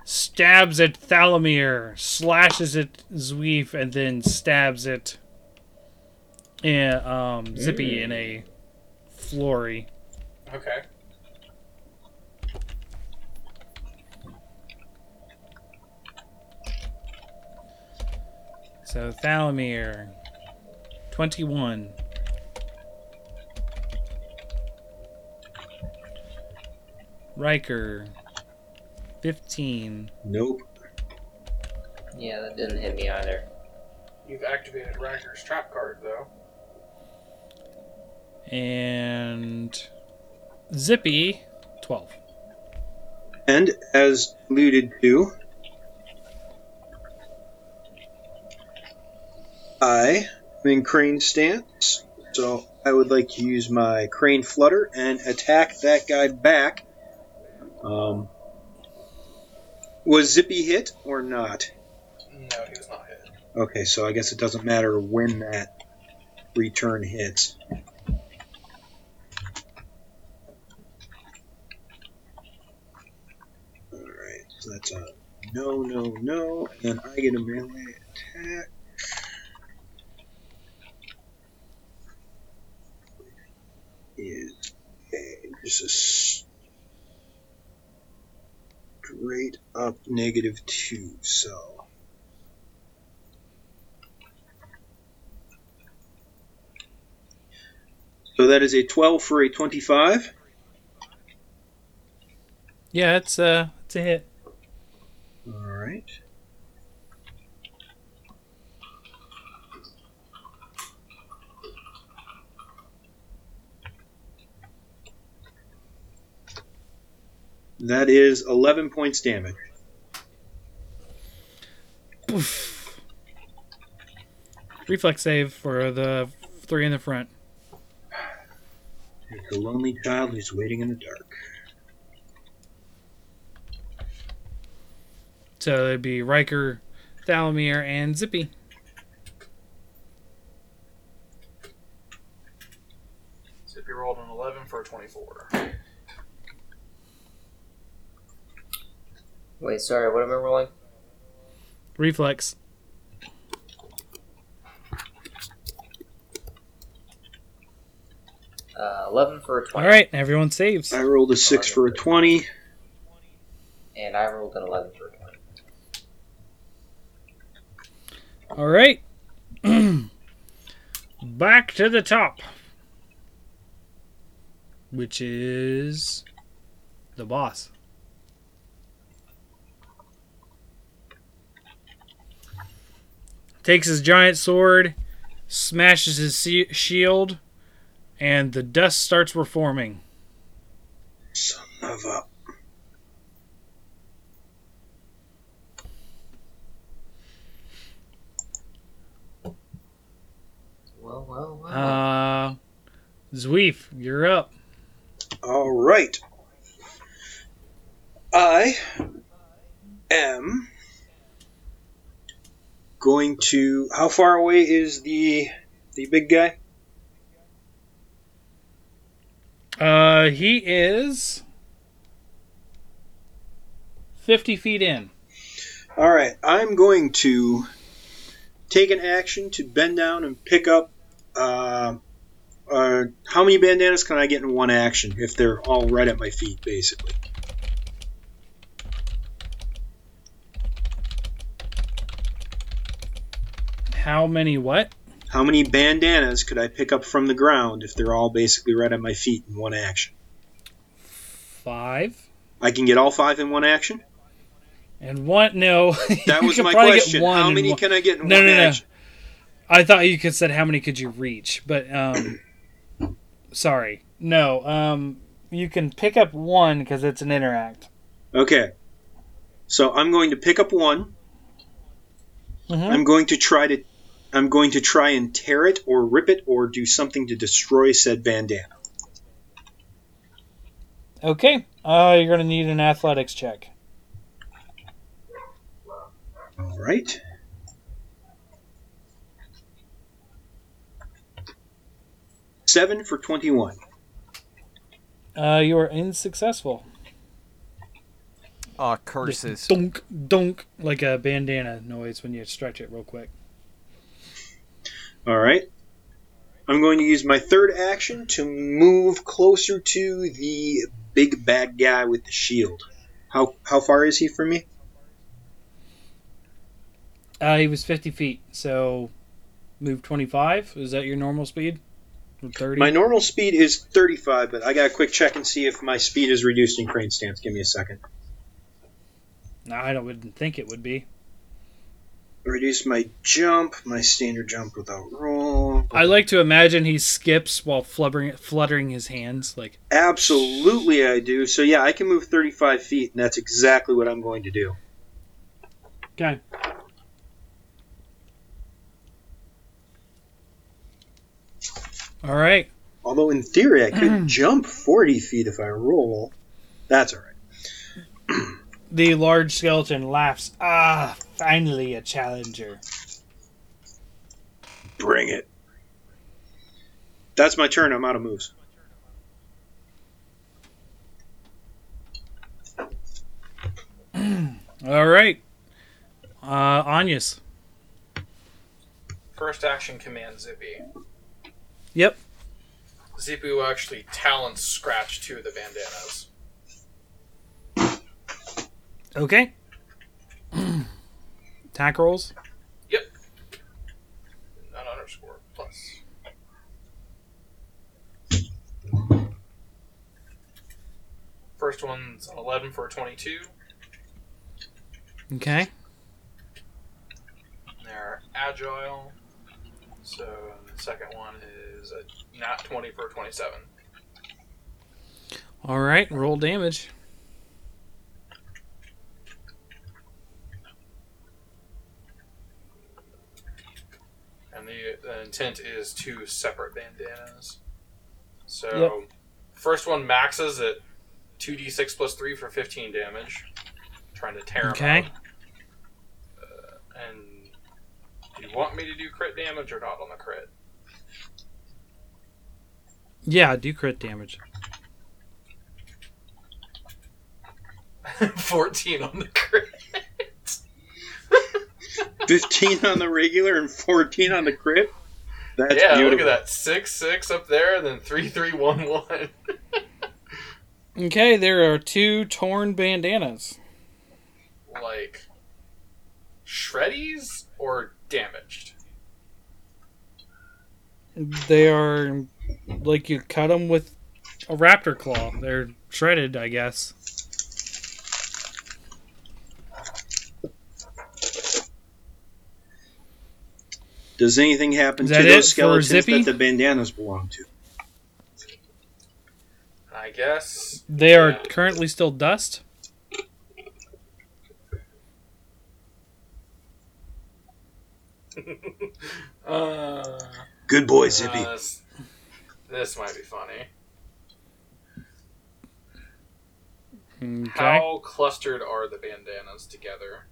stabs at Thalamir, slashes at Zweef, and then stabs it in, um, Zippy in a flurry. Okay. So Thalamir, 21. Riker, 15. Nope. Yeah, that didn't hit me either. You've activated Riker's trap card, though. And Zippy, 12. And as alluded to, I am in crane stance, so I would like to use my crane flutter and attack that guy back. Um, was Zippy hit or not? No, he was not hit. Okay, so I guess it doesn't matter when that return hits. That's a no, no, no, and I get a melee attack. Is a, just a straight up negative two, so. So that is a 12 for a 25. Yeah, it's uh, it's a hit. All right. That is 11 points damage. Reflex save for the three in the front. Like a lonely child who's waiting in the dark. So it'd be Riker, Thalamir, and Zippy. Zippy rolled an 11 for a 24. Wait, sorry, what am I rolling? Reflex. Uh, 11 for a 20. All right, everyone saves. I rolled a 6 for a 20. And I rolled an 11 for a 20. All right. Back to the top. Which is the boss. Takes his giant sword, smashes his shield, and the dust starts reforming. Son of a. Well, well, well. Uh, Zweef, you're up. All right. I am going to. How far away is the the big guy? Uh, he is 50 feet in. All right. I'm going to take an action to bend down and pick up. Uh, uh, how many bandanas can I get in one action if they're all right at my feet, basically? How many what? How many bandanas could I pick up from the ground if they're all basically right at my feet in one action? Five. I can get all five in one action. And one, no. That was my question. How many one- can I get in No, one no, no. action? I thought you could said how many could you reach, but um, sorry, no. Um, you can pick up one because it's an interact. Okay. So I'm going to pick up one. Mhm. I'm going to try to I'm going to try and tear it or rip it or do something to destroy said bandana. Okay. Uh, you're gonna need an athletics check. All right. Seven for twenty-one. Uh, you are unsuccessful. Aw, Just curses. Dunk, dunk, like a bandana noise when you stretch it real quick. All right. I'm going to use my third action to move closer to the big bad guy with the shield. How how far is he from me? Uh, he was 50 feet, so move 25. Is that your normal speed? Or 30? My normal speed is 35, but I got to quick check and see if my speed is reduced in crane stance. Give me a second. no, I don't wouldn't think it would be. Reduce my jump, my standard jump without roll. I like to imagine he skips while fluttering, fluttering his hands. Like, Absolutely, I do. So yeah, I can move 35 feet, and that's exactly what I'm going to do. okay. All right. Although in theory, I could jump 40 feet if I roll. That's all right. The large skeleton laughs. Ah, finally a challenger. Bring it. That's my turn. I'm out of moves. All right. Uh, Anyas. First action command Zippy. Yep. Will actually talon scratch two of the bandanas. Okay. Attack rolls. Yep. Not underscore plus. First one's an 11 for a 22. Okay. They're agile. So second one is a nat 20 for 27. All right. Roll damage. And the, the intent is two separate bandanas. So, Yep. first one maxes at 2d6 plus 3 for 15 damage. Trying to tear him Okay. Uh, and do you want me to do crit damage or not on the crit? Yeah, do crit damage. 14 on the crit. 15 on the regular and 14 on the crit. That's yeah, beautiful. look at that. 6 6 up there, and then 3 3 1 1. Okay, there are two torn bandanas. like, shreddies or damaged? They are like you cut them with a raptor claw. They're shredded, I guess. Does anything happen to those skeletons Zippy? that the bandanas belong to? I guess. They are Yeah. currently still dust. Uh, Good boy, Zippy. uh, this, this might be funny. Okay. How clustered are the bandanas together?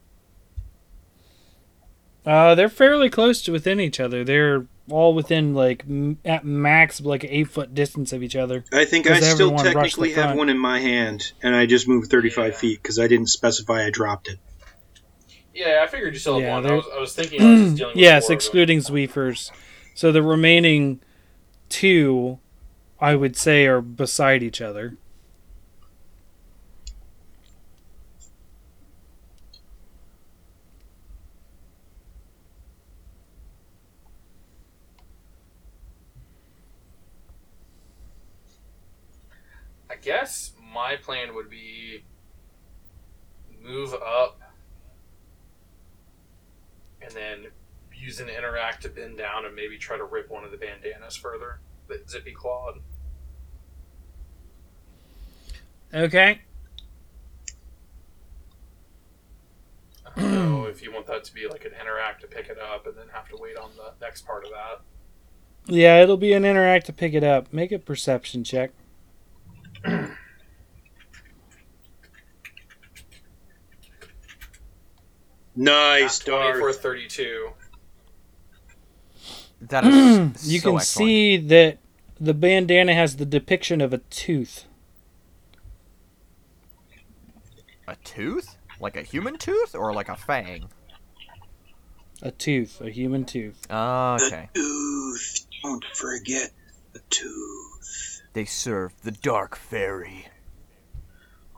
Uh, they're fairly close to within each other. They're all within like m- at max like eight foot distance of each other. I think I still everyone rush the technically have one in my hand, and I just moved 35 Yeah. feet because I didn't specify I dropped it. Yeah, I figured you still have Yeah, one. I was, I was thinking I was just dealing with yes, four excluding Zweefers. So the remaining two, I would say, are beside each other. I guess my plan would be move up and then use an interact to bend down and maybe try to rip one of the bandanas further that Zippy clawed. Okay. I don't know if you want that to be like an interact to pick it up and then have to wait on the next part of that. Yeah, it'll be an interact to pick it up. Make a perception check. Nice, Nat 20 for 32. That is you so can excellent. see that the bandana has the depiction of a tooth. a tooth, like a human tooth, or like a fang. A tooth, a human tooth. Ah, The okay. tooth. Don't forget the tooth. They serve the dark fairy.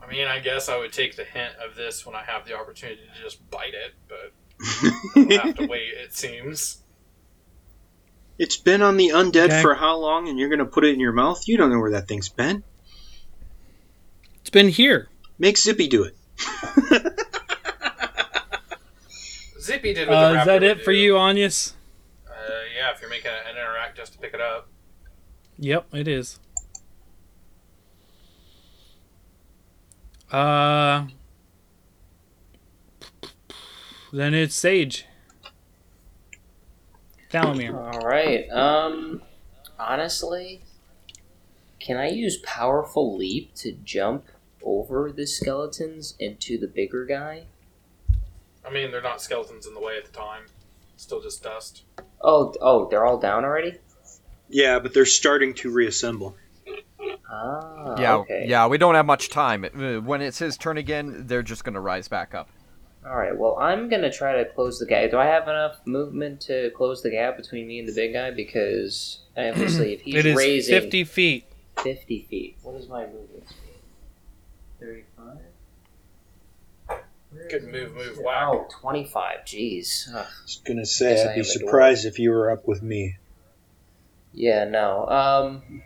I mean, I guess I would take the hint of this when I have the opportunity to just bite it, but I'll have to wait, it seems. It's been on the undead Okay. for how long, and you're going to put it in your mouth? You don't know where that thing's been. It's been here. Make Zippy do it. Zippy did what Uh, the is that it would for do. you, Anyas? Uh, yeah, if you're making an interact just to pick it up. Yep, it is. Uh, then it's Sage. Thalamir. All right. Um, honestly, can I use powerful leap to jump over the skeletons into the bigger guy? I mean, they're not skeletons in the way at the time. Still just dust. Oh, oh, they're all down already. Yeah, but they're starting to reassemble. Ah, yeah, okay. yeah. We don't have much time. When it's his turn again, they're just gonna rise back up. All right. Well, I'm gonna try to close the gap. Do I have enough movement to close the gap between me and the big guy? Because obviously, if he's it is raising 50 feet. 50 feet, what is my movement speed? Thirty-five. Good move, it? move, whack. Oh, 25. Jeez. Ugh. I was gonna say Yes, I I'd be am a surprised if you were up with me. Yeah. No. Um.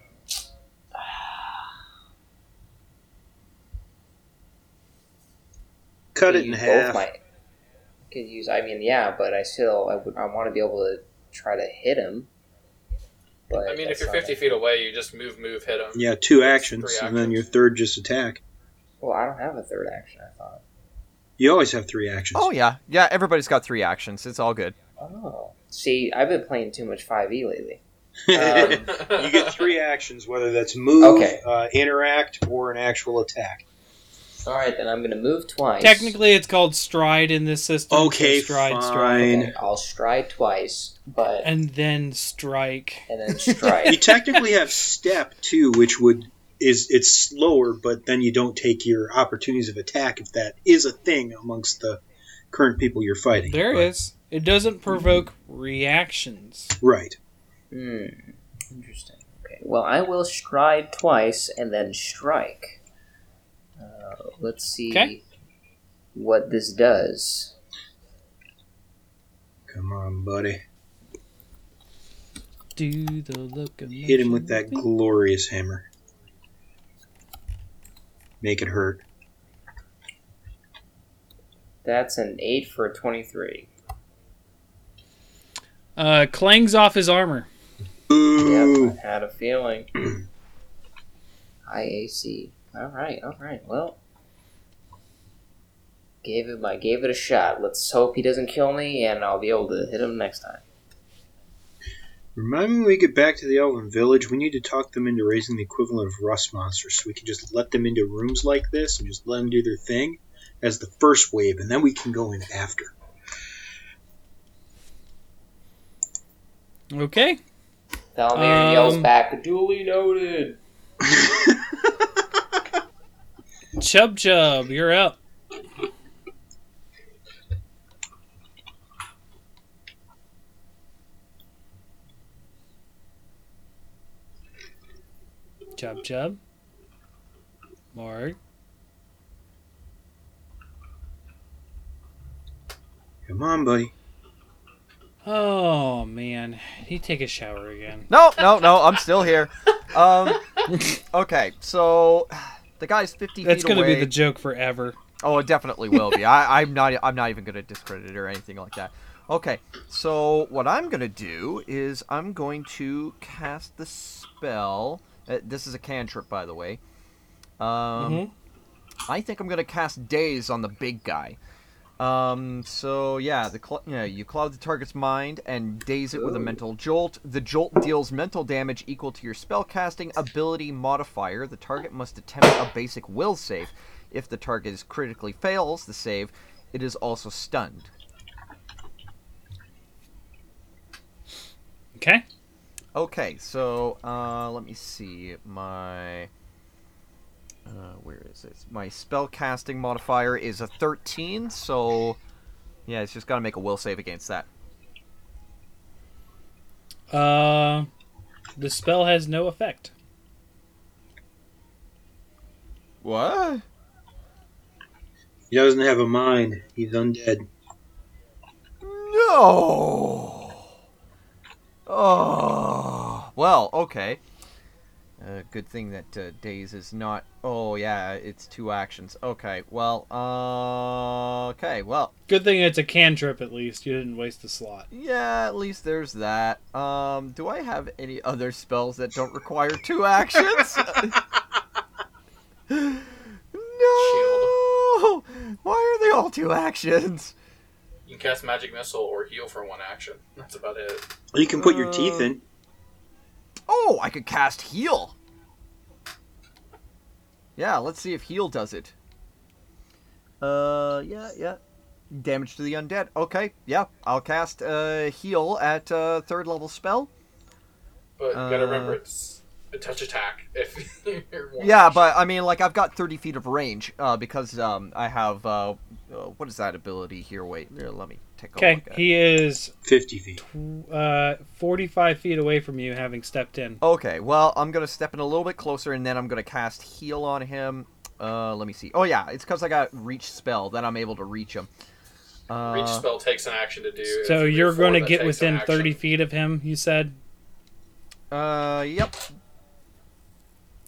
Cut it in use half. Both my, could use. I mean, yeah, but I still I would I want to be able to try to hit him. But I mean, if you're 50 a- feet away, you just move, move, hit him. Yeah, two actions, Three and then your third just attack. Well, I don't have a third action. I thought. You always have three actions. Oh yeah, yeah. Everybody's got three actions. It's all good. Oh, see, I've been playing too much Five E lately. you Um, get three actions, whether that's move, Okay. uh, interact, or an actual attack. All right, then I'm gonna move twice. Technically, it's called stride in this system. Okay, stride, stride, fine. Okay, I'll stride twice, but and, then strike, and then strike. You technically have step too, which would is it's slower, but then you don't take your opportunities of attack if that is a thing amongst the current people you're fighting. There But- is. It doesn't provoke reactions. Right. Hmm. Interesting. Okay. Well, I will stride twice and then strike. Uh, let's see Okay. what this does. Come on, buddy. Do the look. Hit him with that glorious hammer. Make it hurt. That's an eight for a twenty-three. Uh, clangs off his armor. Ooh. Yep, I had a feeling. High AC. All right, all right. Well, gave it. I gave it a shot. Let's hope he doesn't kill me, and I'll be able to hit him next time. Remind me when we get back to the Elven Village, we need to talk them into raising the equivalent of rust monsters so we can just let them into rooms like this and just let them do their thing as the first wave, and then we can go in after. Okay. Thalamir yells Um, back, "Duly noted." Chub Chub, you're up. Chub Chub. Mark. Come on, buddy. Oh man, he take a shower again. No, no, no. I'm still here. Um. Okay, so the guy's 50 That's gonna away. be the joke forever. Oh, it definitely will be. I, I'm not. I'm not even gonna discredit it or anything like that. Okay, so what I'm gonna do is I'm going to cast the spell. Uh, this is a cantrip, by the way. Um, Mhm. I think I'm gonna cast Daze on the big guy. Um, so yeah, the cl- yeah, you cloud the target's mind and daze it with a mental jolt. The jolt deals mental damage equal to your spellcasting ability modifier. The target must attempt a basic will save. If the target is critically fails the save, it is also stunned. Okay. Okay, so uh, let me see my. Uh, where is it? My spell casting modifier is a 13, so yeah, it's just got to make a will save against that. Uh, the spell has no effect. What? He doesn't have a mind. He's undead. No. Oh. Well, okay. Uh, good thing that uh, Daze is not. Oh yeah, it's two actions. Okay. Well. Uh. Okay. Well. Good thing it's a cantrip at least. You didn't waste the slot. Yeah. At least there's that. Um. Do I have any other spells that don't require two actions? no. Why are they all two actions? You can cast Magic Missile or Heal for one action. That's about it. You can put your Uh, teeth in. Oh, I could cast heal. Yeah, let's see if heal does it. Uh, yeah, yeah. Damage to the undead. Okay, yeah. I'll cast uh, heal at uh, third level spell. But you gotta Uh, remember it's a touch attack. If Yeah, but I mean, like I've got 30 feet of range uh, because um, I have uh, uh, what is that ability here? Wait, here, let me take a Okay, look at. he is 50 feet. uh, 45 feet away from you, having stepped in. Okay, well, I'm gonna step in a little bit closer, and then I'm gonna cast heal on him. Uh, let me see. Oh yeah, it's because I got reach spell. Then I'm able to reach him. Uh, Reach spell takes an action to do. So you're going to get that takes an within 30 feet of him, you said? Uh, yep.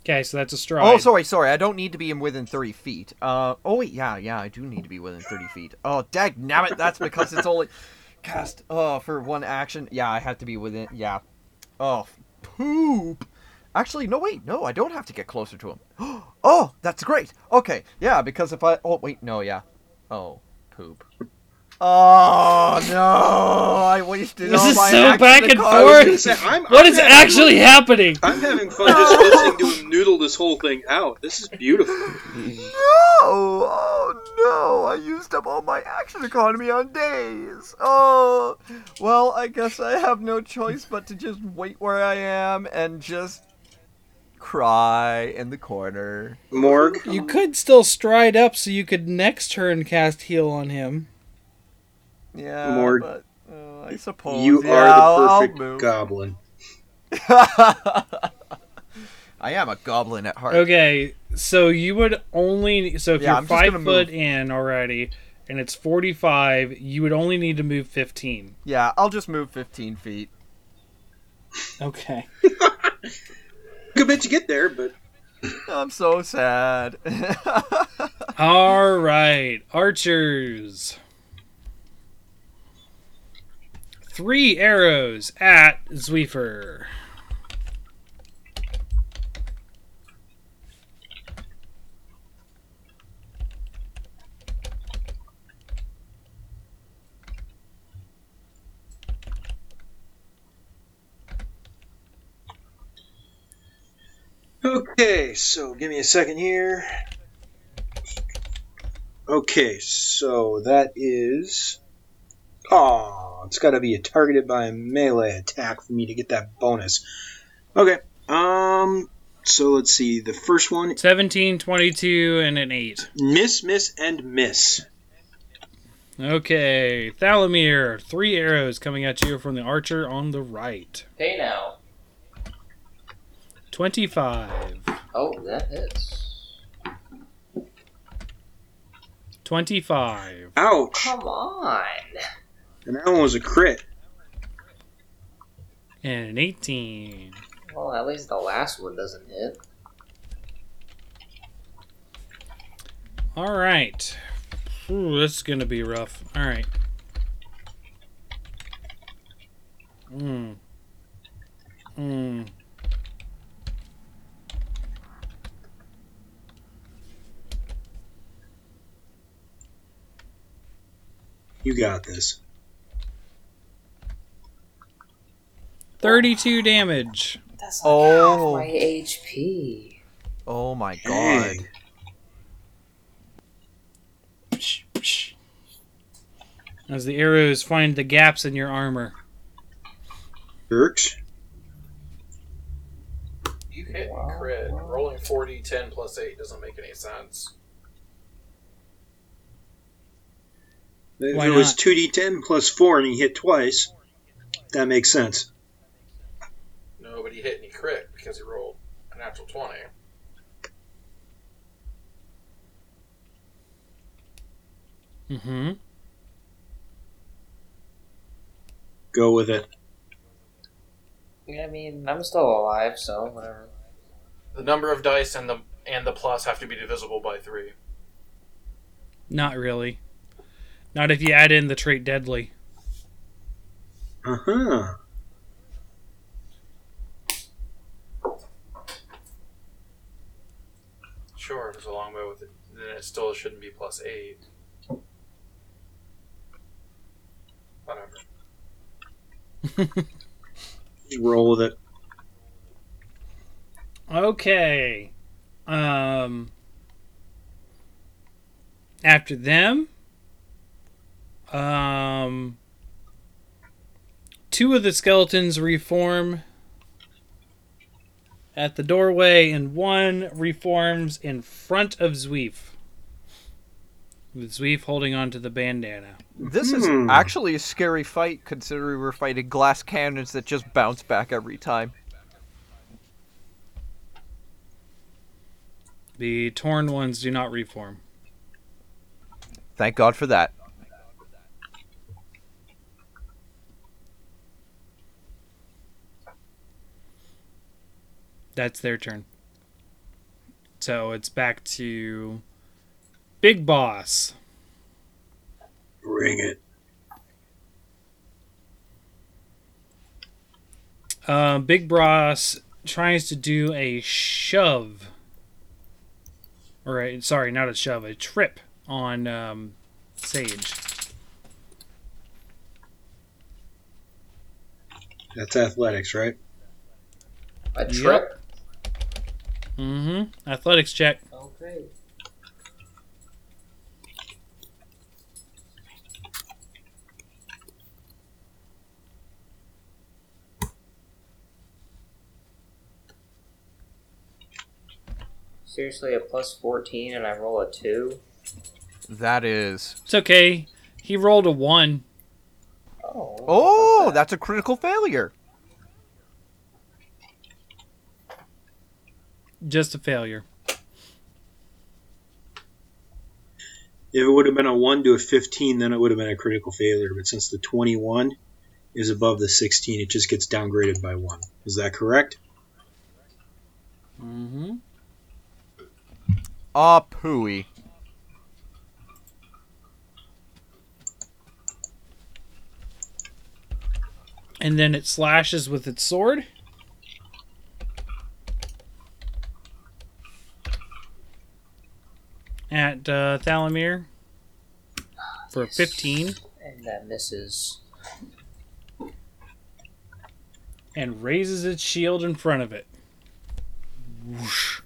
Okay, so that's a stride. Oh, sorry, sorry. I don't need to be in within 30 feet. Uh, oh wait, yeah, yeah, I do need to be within 30 feet. Oh, dag nabbit, that's because it's only cast. Oh, for one action. Yeah, I have to be within. Yeah. Oh, poop. Actually, no, wait, no, I don't have to get closer to him. Oh, that's great. Okay, yeah, because if I. Oh, wait, no, yeah. Oh, poop. Oh no! I wasted This all is my so action back and economy. I was forth. gonna say, I'm, What I'm is having actually happening? I'm having fun just listening to him noodle this whole thing out. This is beautiful. No! Oh no! I used up all my action economy on Daze. Oh, well, I guess I have no choice but to just wait where I am and just cry in the corner. Morg, You could still stride up so you could next turn cast heal on him. Yeah, more. but uh, I suppose you yeah, are I'll- the perfect goblin. I am a goblin at heart. Okay, so you would only. So if Yeah, you're I'm five foot move. in already and it's 45, you would only need to move 15. Yeah, I'll just move 15 feet. Okay. Good bet you get there, but I'm so sad. All right, archers. Three arrows at Zweifer. Okay, so give me a second here. Okay, so that is. Oh, it's got to be a targeted by a melee attack for me to get that bonus. Okay, um, so let's see. The first one 17, 22, and an 8. miss, miss, and miss. Okay, Thalamir, three arrows coming at you from the archer on the right. Hey now. 25, Oh, that hits. 25, Ouch! Come on. And that one was a crit. and an 18. Well, at least the last one doesn't hit. All right. Ooh, this is gonna be rough. All right. Hmm. Hmm. You got this. 32 damage. That's like Oh. half my HP. oh my oh god. Dang. As the arrows find the gaps in your armor. Jerks. You hit and crit. Rolling 40, 10 plus 8 doesn't make any sense. If Why it was not? 2d10 plus 4 and he hit twice, that makes sense. No, but he hit any crit because he rolled a natural 20. Mm-hmm. Go with it. Yeah, I mean, I'm still alive, so whatever. The number of dice and the and the plus have to be divisible by 3. Not really. Not if you add in the trait deadly. Uh huh. Sure, if it's a longbow with it, still shouldn't be plus 8. Whatever. Just roll with it. Okay. Um. After them, um, two of the skeletons reform at the doorway, and one reforms in front of Zweef. With Zweef holding on to the bandana. This is Hmm. actually a scary fight considering we're fighting glass cannons that just bounce back every time. The torn ones do not reform. Thank God for that. That's their turn. So it's back to Big Boss. Bring it. Um, Big Boss tries to do a shove. Or a, sorry, not a shove, a trip on um, Sage. That's athletics, right? A Yep. trip. Mm-hmm. Athletics check. Okay. Seriously, a plus 14 and I roll a 2? That is. It's okay. He rolled a one. Oh. Oh, that's a critical failure. Just a failure. If it would have been a 1 to a 15, then it would have been a critical failure. But since the 21 is above the 16, it just gets downgraded by 1. Is that correct? Mm-hmm. Ah, pooey. And then it slashes with its sword. At uh, Thalamir for a 15 And that misses. and raises its shield in front of it. Whoosh.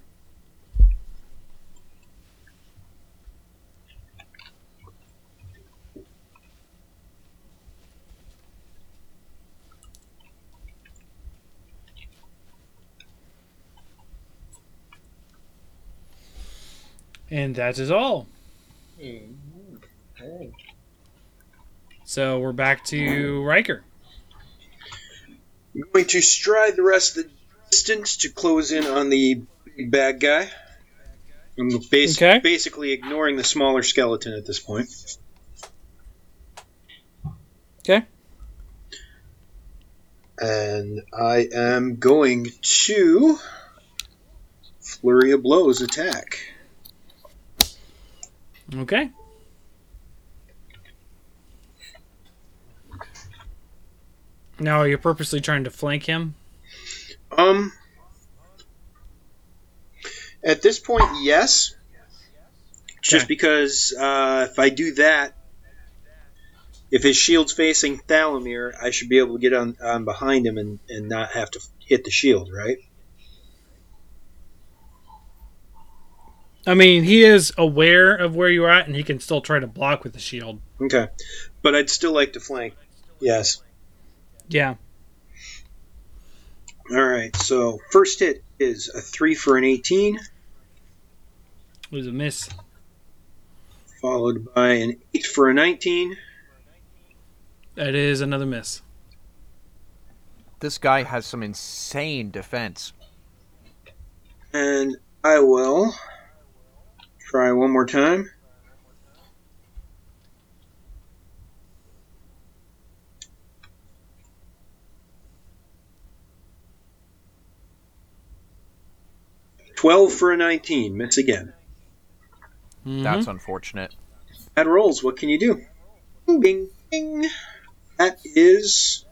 And that is all. Okay. So we're back to Riker. I'm going to stride the rest of the distance to close in on the big bad guy. I'm bas- Okay. basically ignoring the smaller skeleton at this point. Okay. And I am going to flurry of blows attack. Okay. Now, are you purposely trying to flank him? Um, at this point, yes. Just because uh, if I do that, if his shield's facing Thalamir, I should be able to get on, on behind him and, and not have to hit the shield, right? I mean, he is aware of where you're at, and he can still try to block with the shield. Okay. But I'd still like to flank. Yes. Yeah. All right. So first hit is a three for an 18, It was a miss. followed by an eight for a 19. That is another miss. This guy has some insane defense. And I will try one more time. Twelve for a nineteen. Miss again. Mhm. That's unfortunate. Bad rolls. What can you do? Bing, bing, bing. That is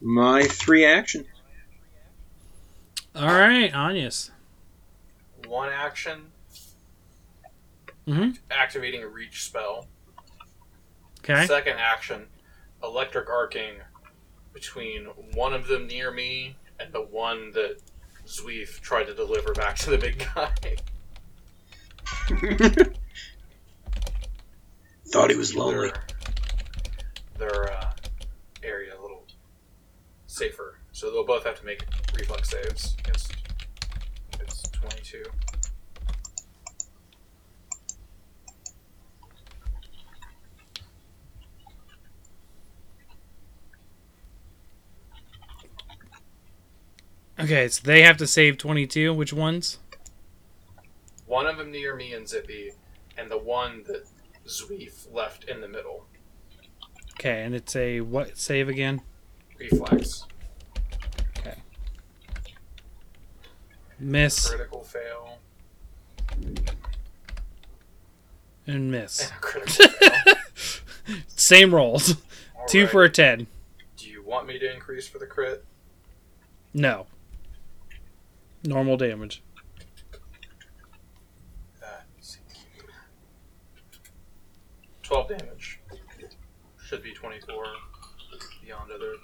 my three action. all right, Anyas. One action, Mhm. activating a reach spell. Okay. Second action, electric arcing between one of them near me and the one that Zweef tried to deliver back to the big guy. Thought he was lonely. Their, their uh, area a little safer, so they'll both have to make reflex saves. Against it's twenty-two. Okay, so they have to save 22. Which ones? One of them near me and Zippy, and the one that Zweef left in the middle. Okay, and it's a what save again? Reflex. Okay. Miss Critical fail. and miss. And critical fail. Same rolls. Two Alright. for a 10. Do you want me to increase for the crit? No. Normal damage. Uh, Twelve damage. Should be twenty-four. Beyond other.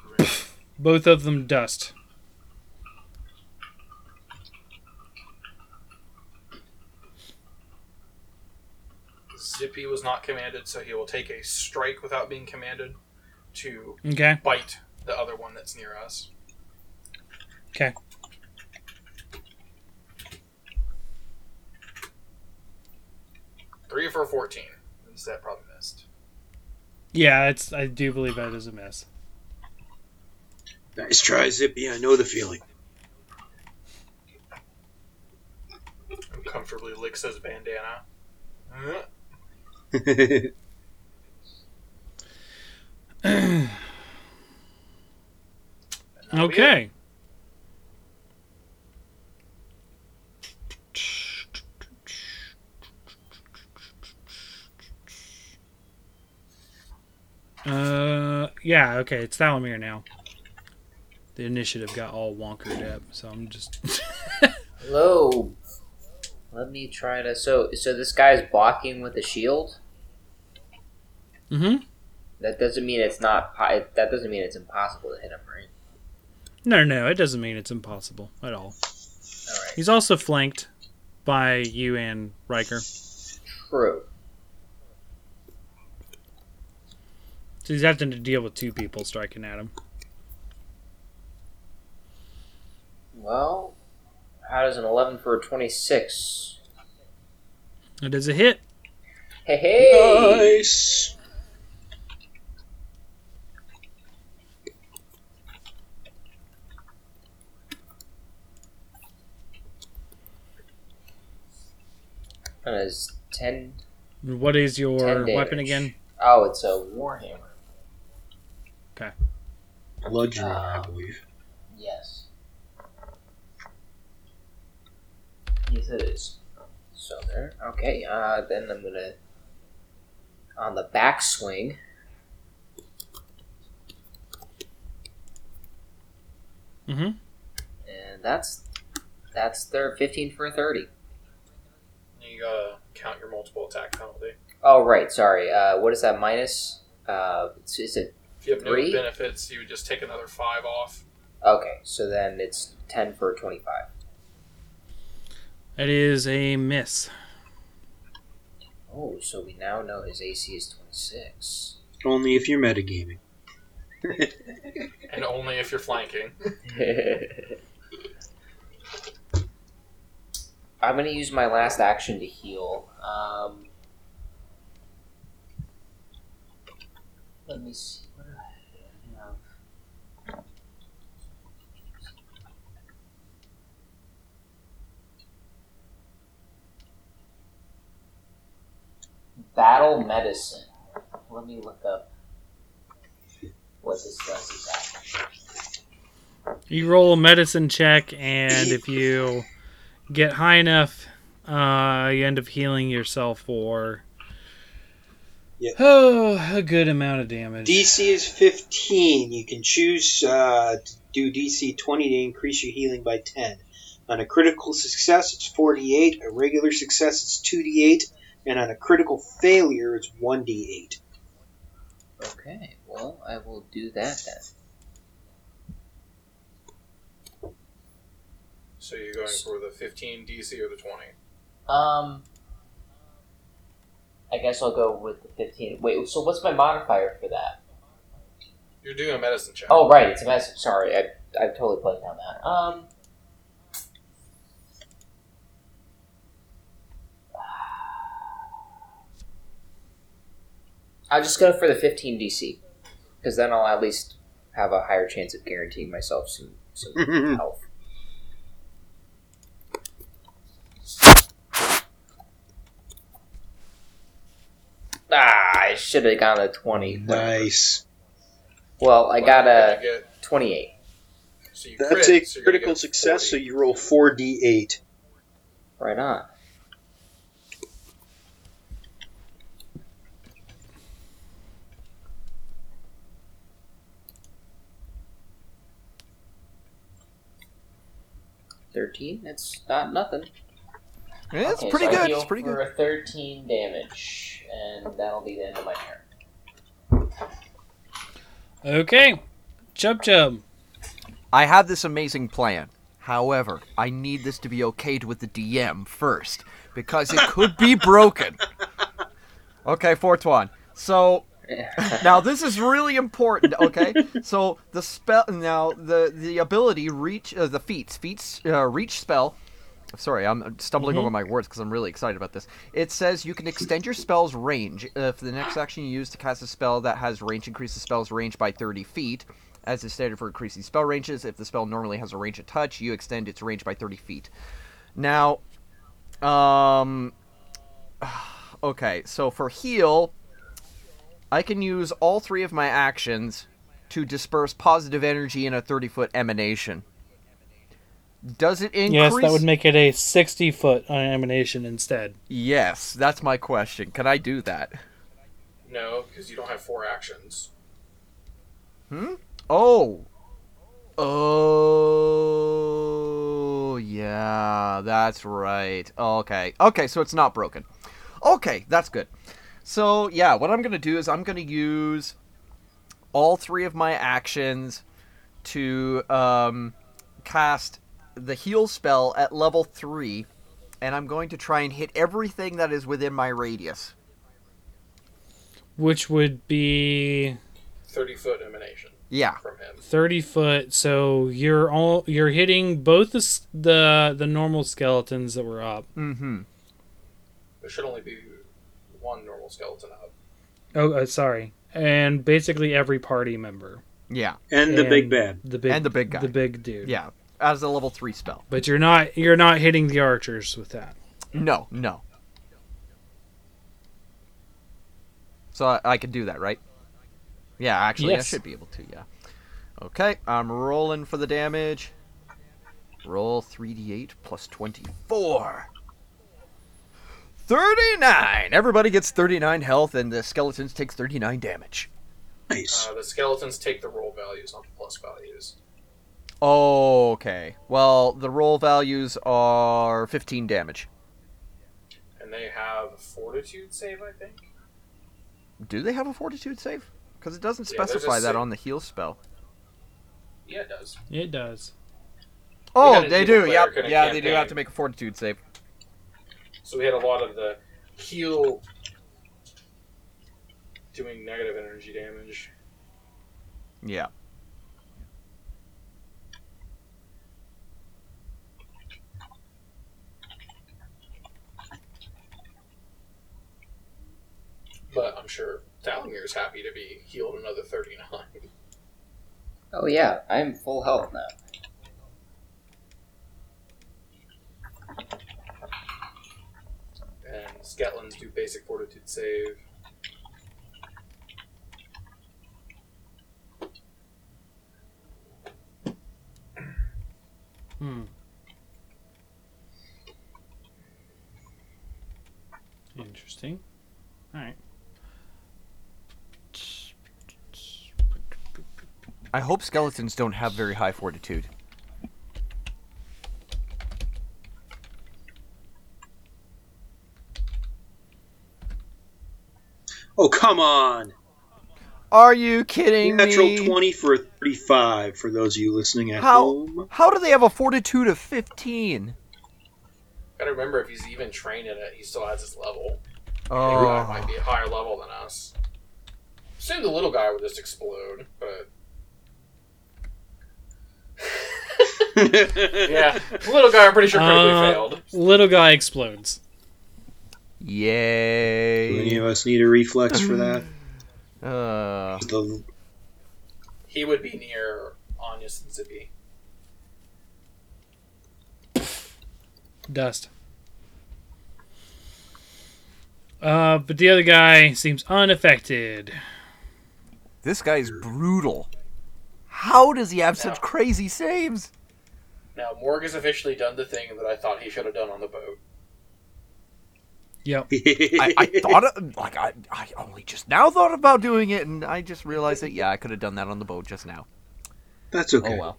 Both of them dust. Zippy was not commanded, so he will take a strike without being commanded to Okay. bite the other one that's near us. Okay. Three for fourteen. Is that probably missed? Yeah, it's. I do believe that is a miss. Nice try, Zippy. I know the feeling. And comfortably licks his bandana. Uh, it. Okay. Uh, yeah, okay, it's Thalamir now. The initiative got all wonkered up, so I'm just. Hello. Let me try to. So, so this guy's blocking with a shield. Mm hmm That doesn't mean it's not. That doesn't mean it's impossible to hit him, right? No, no, it doesn't mean it's impossible at all. All right. He's also flanked by you and Riker. True. So he's having to deal with two people striking at him. Well, how does an eleven for a twenty-six? It is a hit. Hey, hey! Nice. That is ten. What is your 10 weapon again? Oh, it's a warhammer. Bludgeoning, I Ah. believe. Yes. Yes, it is. So there. Okay. Uh, then I'm gonna on the backswing. Mm-hmm. and that's that's their 15 for 30. You gotta count your multiple attack penalty. Oh, right. Sorry. Uh, what is that minus? Uh, it's, is it If you have no benefits, you would just take another five off. okay? So then it's 10 for 25. It is a miss. Oh, so we now know his AC is 26. Only if you're metagaming. And only if you're flanking. I'm gonna use my last action to heal. Um, let me see. What do I have? Battle medicine. Let me look up what this does exactly. You roll a medicine check, and if you get high enough, uh, you end up healing yourself for Yeah. oh a good amount of damage. DC is 15. You can choose uh, to do DC 20 to increase your healing by 10. On a critical success, it's 48. A regular success, it's 2d8. And on a critical failure, it's 1d8. Okay, well, I will do that then. So you're going for the 15 DC or the 20? Um, I guess I'll go with the 15. Wait, so what's my modifier for that? You're doing a medicine check. Oh, right, it's a medicine. Sorry, I, I totally blanked on that. Um, I'll just go for the 15 DC because then I'll at least have a higher chance of guaranteeing myself some, some health. Ah, I should have gone a 20. Nice. Well, I got a 28. So That's crit, a so critical success, 40. so you roll 4d8. Right on. Thirteen. It's not nothing. Yeah, it's Okay, pretty so good. It's pretty for good. a thirteen damage, and that'll be the end of my turn. Okay. Chub Chub. I have this amazing plan. However, I need this to be okayed with the DM first because it could be broken. Okay, Fortuan. So now this is really important. Okay, so the spell now the the ability reach uh, the feats feats uh, reach spell. Sorry, I'm stumbling over my words because I'm really excited about this. It says you can extend your spell's range if the next action you use to cast a spell that has range increase the spell's range by 30 feet. As is stated for increasing spell ranges, if the spell normally has a range of touch, you extend its range by 30 feet. Now, um, okay, so for heal, I can use all three of my actions to disperse positive energy in a 30 foot emanation. Does it increase? Yes, that would make it a 60 foot emanation instead. Yes, that's my question. Can I do that? No, because you don't have four actions. Hmm? Oh. Oh, yeah, that's right. Okay. Okay, so it's not broken. Okay, that's good. So, yeah, what I'm going to do is I'm going to use all three of my actions to um, cast the heal spell at level 3, and I'm going to try and hit everything that is within my radius. Which would be 30 foot emanation Yeah. from him. 30 foot. So you're all you're hitting both the the the normal skeletons that were up. Mm hmm. There should only be one normal skeleton up. Oh, uh, sorry. And basically every party member. Yeah. And the And big bad. The big And the big guy. The big dude. Yeah. As a level 3 spell. But you're not you're not hitting the archers with that. No, no. So I, I can do that, right? Yeah, actually, Yes. I should be able to, yeah. Okay, I'm rolling for the damage. Roll 3d8 plus 24. 39! Everybody gets 39 health, and the skeletons takes 39 damage. Nice. Uh, the skeletons take the roll values, not the plus values. Okay. Well, the roll values are 15 damage. And they have a fortitude save, I think. Do they have a fortitude save? Because it doesn't Yeah, specify that save. on the heal spell. Yeah, it does. It does. Oh, they do. cleric Yep. in a Yeah, they do have to make a fortitude save. So we had a lot of the heal doing negative energy damage. Yeah. But I'm sure Thalamir's happy to be healed another 39. Oh yeah, I'm full health now. And Sketlins do basic fortitude save. Hmm. Interesting. All right. I hope skeletons don't have very high fortitude. Oh, come on. Are you kidding Natural me? 20 for a 35 for those of you listening at How home. how do they have a fortitude of 15? Gotta remember, if he's even trained in it, he still has his level. Oh. little guy might be a higher level than us. Assume the little guy would just explode, but yeah, little guy I'm pretty sure critically Uh, failed. Little guy explodes. Do any of us need a reflex for that? Uh, The- He would be near Anyas and Zippy. Dust. Uh, but the other guy seems unaffected. This guy's brutal. How does he have such crazy saves? Now, Morg has officially done the thing that I thought he should have done on the boat. Yep. I, I thought of, like I, I only just now thought about doing it, and I just realized that yeah, I could have done that on the boat just now. That's okay. Oh well.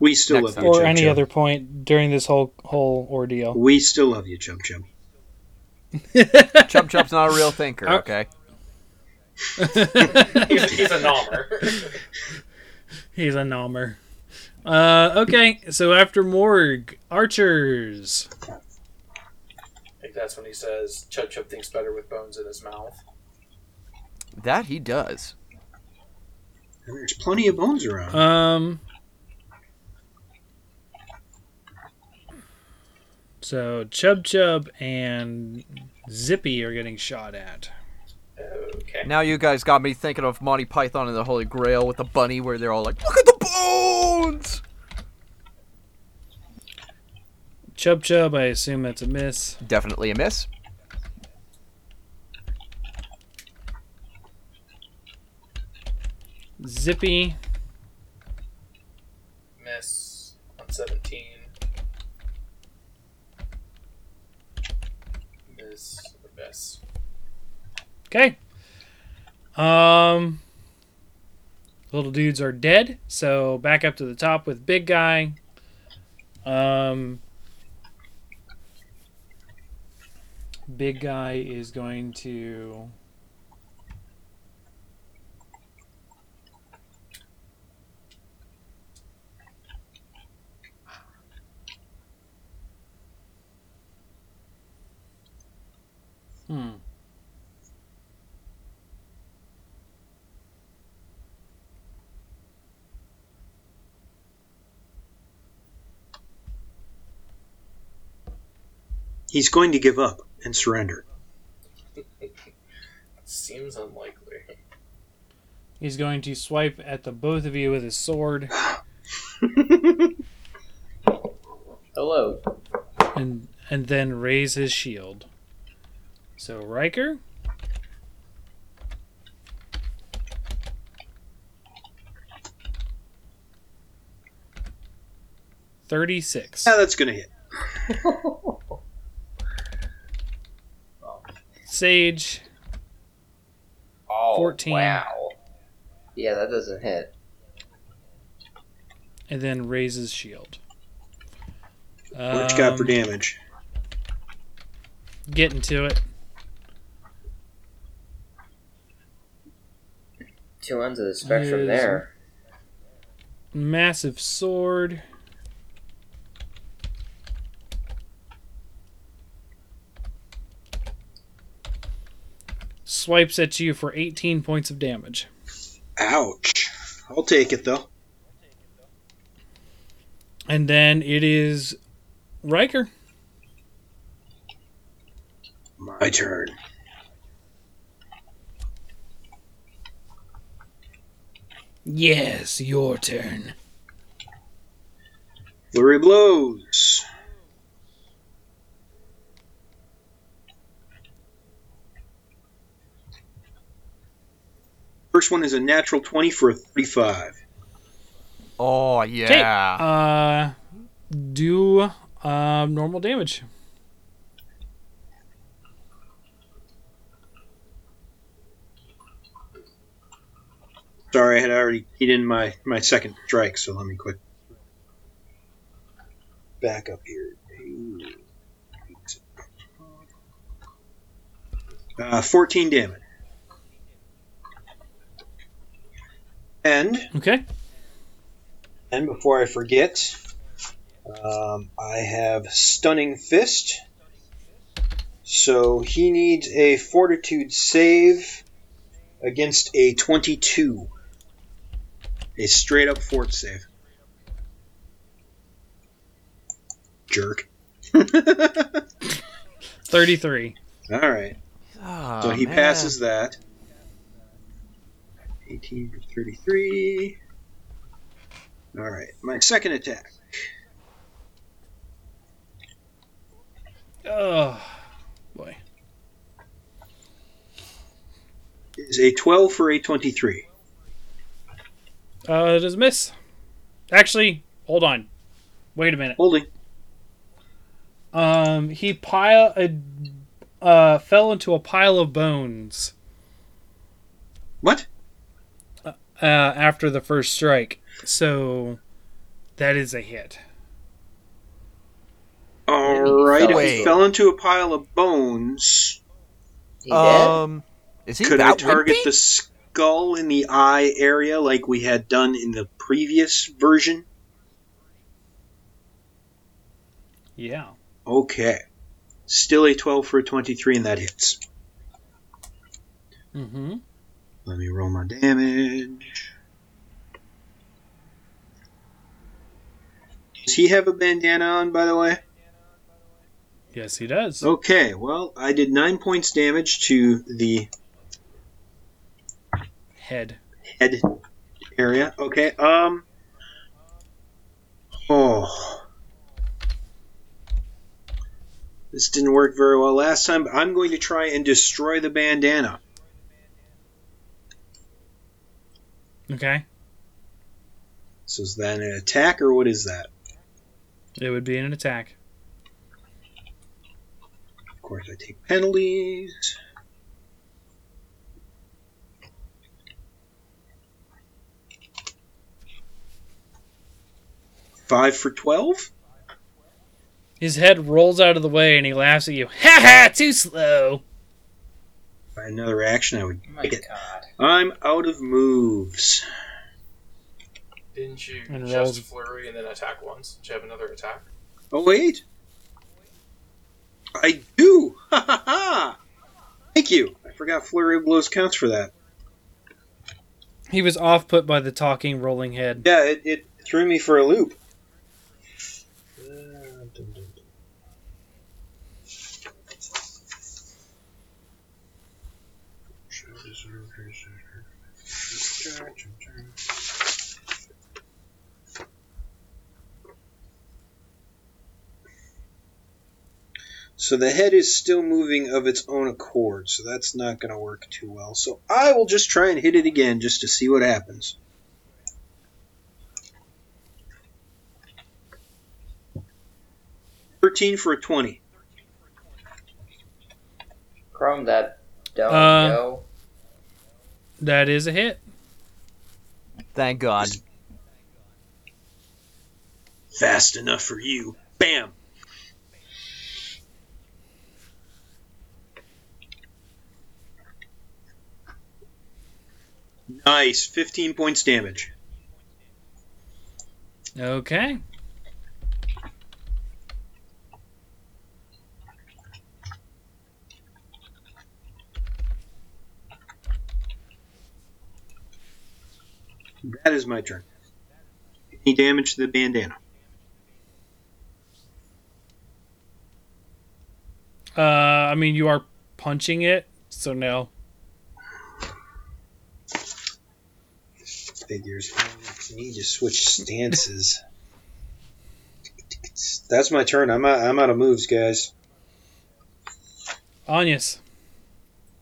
We still Next love you, Or Chum any Chum. other point during this whole whole ordeal. We still love you, Chum Chum. Chum Chum's not a real thinker, Uh, okay? He's, he's a nommer. He's a nommer. Uh, okay, so after Morg, archers. I think that's when he says Chub Chub thinks better with bones in his mouth. That he does. And there's plenty of bones around. Um. So Chub Chub and Zippy are getting shot at. Okay. Now you guys got me thinking of Monty Python and the Holy Grail with the bunny, where they're all like, "Look at the bones." Chub Chub, I assume that's a miss. Definitely a miss. Zippy, Miss on 17. Miss or miss. okay. Um, little dudes are dead. So back up to the top with big guy. Um, big guy is going to. Hmm. He's going to give up and surrender. Seems unlikely. He's going to swipe at the both of you with his sword Hello. and and then raise his shield. So Riker. Thirty-six. Yeah, that's going to hit. Sage. Oh, 14. Wow. Yeah, that doesn't hit. and then raises shield. What you got for Um, damage? Getting to it. Two ends of the spectrum Is- there. Massive sword. Swipes at you for 18 points of damage. Ouch. I'll take it, though. And then it is Riker. My turn. Yes, your turn. Flurry blows. First one is a natural 20 for a 35. Oh Okay. yeah. Uh, do uh, normal damage. Sorry, I had already keyed in my, my second strike, so let me quick back up here. Uh, 14 damage. And Okay. And before I forget, um, I have Stunning Fist. So he needs a Fortitude save against a 22. A straight up fort save. Jerk. 33. Alright, Oh, so he man. passes that. 18 for 33. Alright, my second attack. Oh, boy. is a 12 for a 23. Uh, it is a miss. Actually, hold on. Wait a minute. Holding. Um, he pile a uh fell into a pile of bones What? Uh after the first strike. So that is a hit. Alright, if he fell into a pile of bones, He? Um, is he could I target wimpy? the skull in the eye area like we had done in the previous version? Yeah. Okay. Still a 12 for a 23, and that hits. Mm-hmm. Let me roll my damage. Does he have a bandana on, by the way? Yes, he does. Okay, well, I did 9 points damage to the Head. head area. Okay, um. Oh. This didn't work very well last time, but I'm going to try and destroy the bandana. Okay. So is that an attack, or what is that? It would be an attack. Of course, I take penalties. Five for 12? His head rolls out of the way and he laughs at you. Ha ha! Too slow. By another action, I would Oh my take it. god. I'm out of moves. Didn't you And just rolls. flurry and then attack once? Did you have another attack? Oh, wait. I do! Ha ha ha! Thank you. I forgot Flurry of Blows counts for that. He was off put by the talking, rolling head. Yeah, it, it threw me for a loop. So the head is still moving of its own accord, so that's not going to work too well. So I will just try and hit it again just to see what happens. Thirteen for a twenty. Chrome that don't Uh, go. That is a hit. Thank God. Fast enough for you. Bam. Nice. 15 points damage. Okay. That is my turn. Any damage to the bandana? Uh, I mean, you are punching it, so no. Figures. I need to switch stances. That's my turn. I'm out, I'm out of moves, guys. Anyas.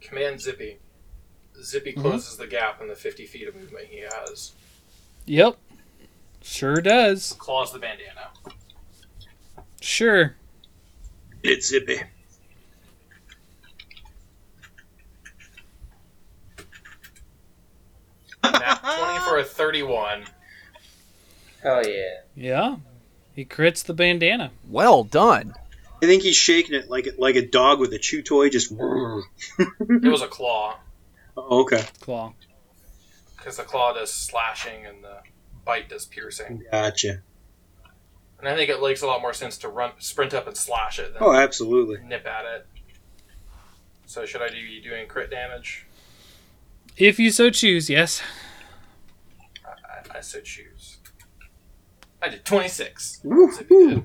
Command Zippy. Zippy Mhm. closes the gap in the 50 feet of movement he has. Yep. Sure does. Claws the bandana. Sure. It's zippy. Nat 20 for a 31. Hell yeah. Yeah. He crits the bandana. Well done. I think he's shaking it like like a dog with a chew toy. Just. It was a claw. Oh, okay. Claw. Because the claw does slashing and the bite does piercing. Gotcha. And I think it makes a lot more sense to run, sprint up and slash it than Oh, absolutely. nip at it. So should I be doing crit damage? If you so choose, yes. I, I so choose. I did 26. Woo-hoo.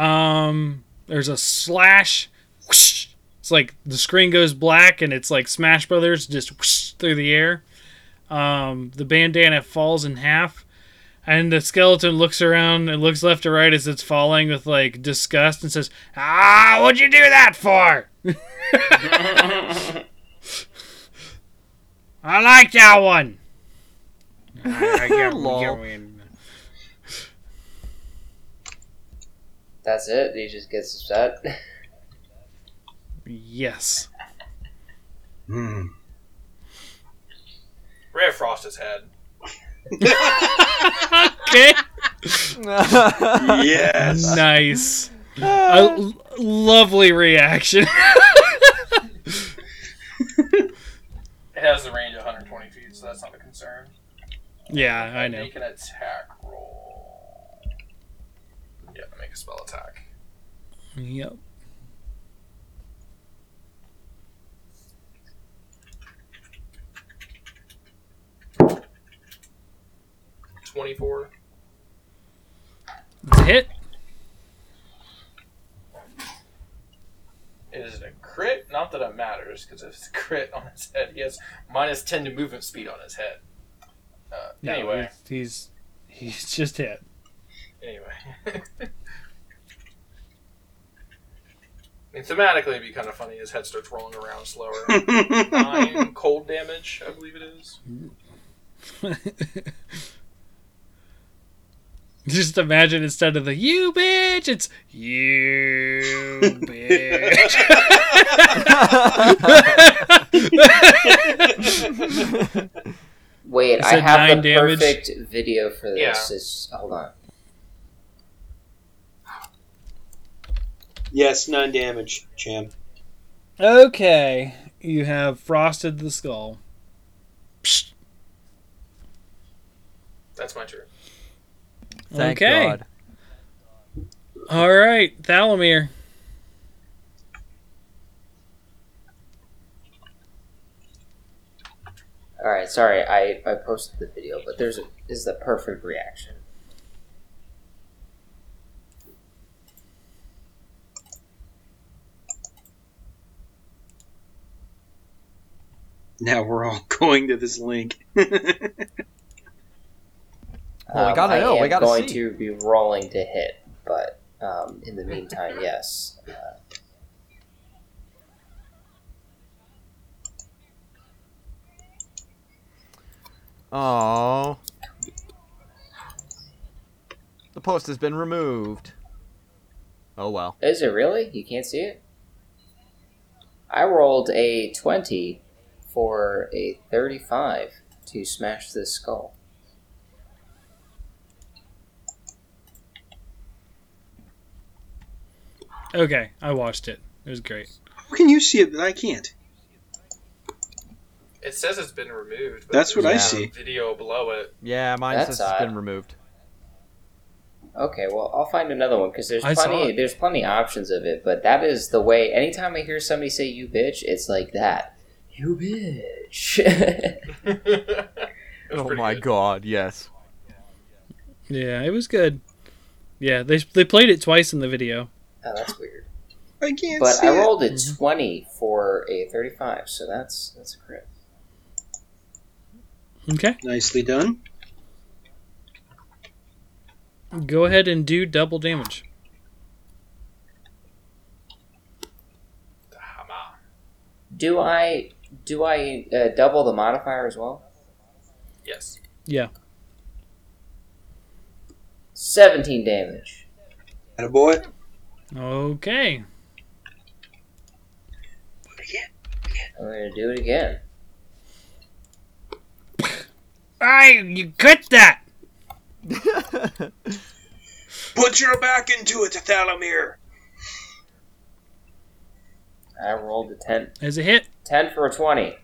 Um, there's a slash. Whoosh. It's like the screen goes black and it's like Smash Brothers just whoosh through the air. Um, the bandana falls in half, and the skeleton looks around and looks left to right as it's falling with like disgust and says, "Ah, what'd you do that for?" I like that one. I- I get- Lol. get- That's it. He just gets upset. yes. Hmm. Ray Frost his head. Okay. Yes. nice. A l- lovely reaction. It has a range of 120 feet, so that's not a concern. Yeah, I know. Make an attack roll. Yeah, make a spell attack. Yep. Twenty-four. It's a hit. It is a crit. Not that it matters, because if it's a crit on his head, he has minus ten to movement speed on his head. Uh, No, anyway, he's he's just hit. anyway. I mean, thematically, it'd be kind of funny. His head starts rolling around slower. Nine cold damage, I believe it is. Just imagine instead of the you bitch, it's you bitch. Wait, I have the damage. perfect video for this. Yeah. It's, hold on. yes, none damage, champ. okay, you have frosted the skull. Psst. That's my turn. Thank Okay. God. All right, Thalamir. All right, sorry, I, I posted the video, but there's a this is the perfect reaction. Now we're all going to this link. Well, we gotta Um, I know, we am gotta going see. to be rolling to hit, but um, in the meantime, yes. Uh, Oh. The post has been removed. Oh well. is it really? You can't see it? I rolled a 20 for a 35 to smash this skull. Okay, I watched it. It was great. How can you see it, but I can't? It says it's been removed. But That's what there's I see. Video below it. Yeah, mine That's says it's been removed. Okay, well, I'll find another one because there's I saw plenty. it. There's plenty options of it, but that is the way. Anytime I hear somebody say "you bitch," it's like that. You bitch. Oh my good. god, yes. Yeah, it was good. Yeah, they they played it twice in the video. oh, that's weird. I can't But see I it. rolled a Mhm. twenty for a thirty-five, so that's that's a crit. Okay, Nicely done. go ahead and do double damage. Do I do I uh, double the modifier as well? Yes. Yeah. Seventeen damage. And a boy. Okay. I'm gonna do it again. I you cut that. Put your back into it, Thalamir. I rolled a 10, As a hit, 10 for a twenty.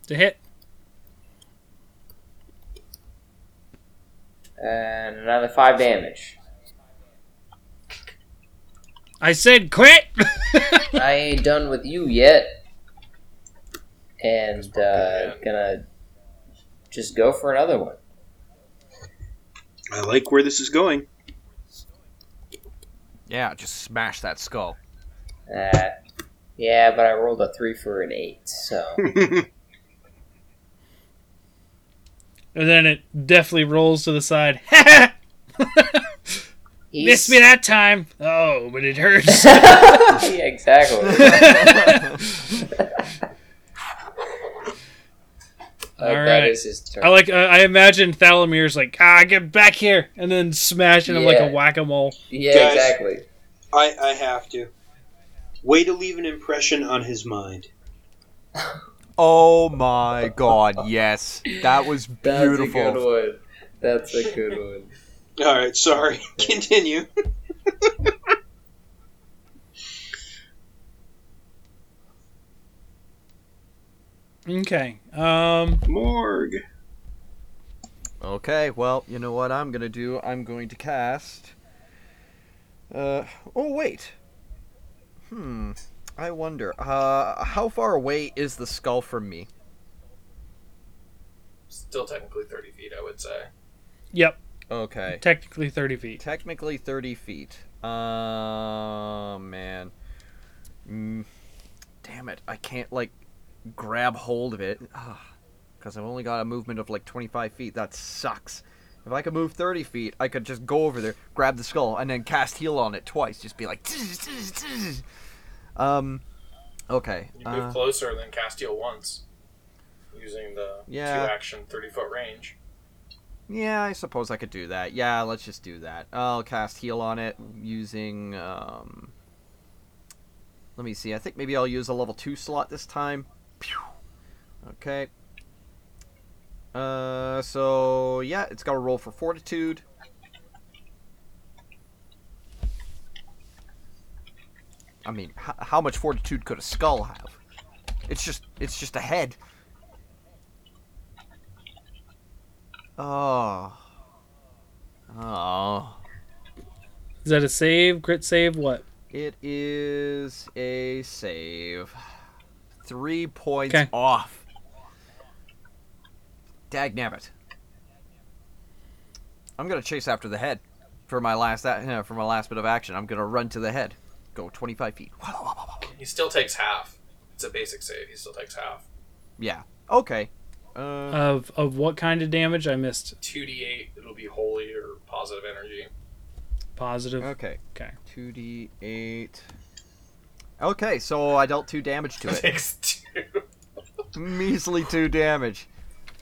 it's a hit. And another five damage. I said quit. I ain't done with you yet. And uh, man. gonna just go for another one. I like where this is going. yeah, just smash that skull. Uh, yeah, but I rolled a three for an eight, so and then it definitely rolls to the side. he's Missed me that time. Oh, but it hurts. yeah, exactly. Like, All that right. is his turn. I like. Uh, I imagine Thalamir's like, ah, get back here, and then smashing him like a whack a mole. yeah, Guys. exactly. I, I have to. Way to leave an impression on his mind. Oh my god, yes. That was beautiful. That's a good beautiful. one. That's a good one. All right, sorry. Continue. Okay. Um. Morg. Okay, well, you know what I'm gonna do? I'm going to cast. Uh. Oh, wait. Hmm. I wonder. Uh. How far away is the skull from me? Still technically 30 feet, I would say. Yep. Okay. Technically thirty feet. Technically 30 feet. Uh. Man. Mm, damn it. I can't, like, grab hold of it. Because I've only got a movement of, like, 25 feet. That sucks. If I could move 30 feet, I could just go over there, grab the skull, and then cast heal on it twice. Just be like. Um. Okay. You move uh, closer and then cast heal once. Using the Yeah. two action 30 foot range. Yeah, I suppose I could do that. Yeah, let's just do that. I'll cast heal on it using um Let me see. I think maybe I'll use a level 2 slot this time. Pew. Okay. Uh so yeah, it's got to roll for fortitude. I mean, h- how much fortitude could a skull have? It's just it's just a head. Oh. Oh. Is that a save? Crit save? What? It is a save. Three points Okay. off. Dag nabbit. I'm gonna chase after the head for my last a- uh, for my last bit of action. I'm gonna run to the head. Go 25 feet. He still takes half. It's a basic save. He still takes half. Yeah. Okay. Uh, Of of what kind of damage? I missed. 2d8, it'll be holy or positive energy. Positive. okay. Okay. 2d8. Okay, so I dealt two damage to it. Takes two. Measly two damage.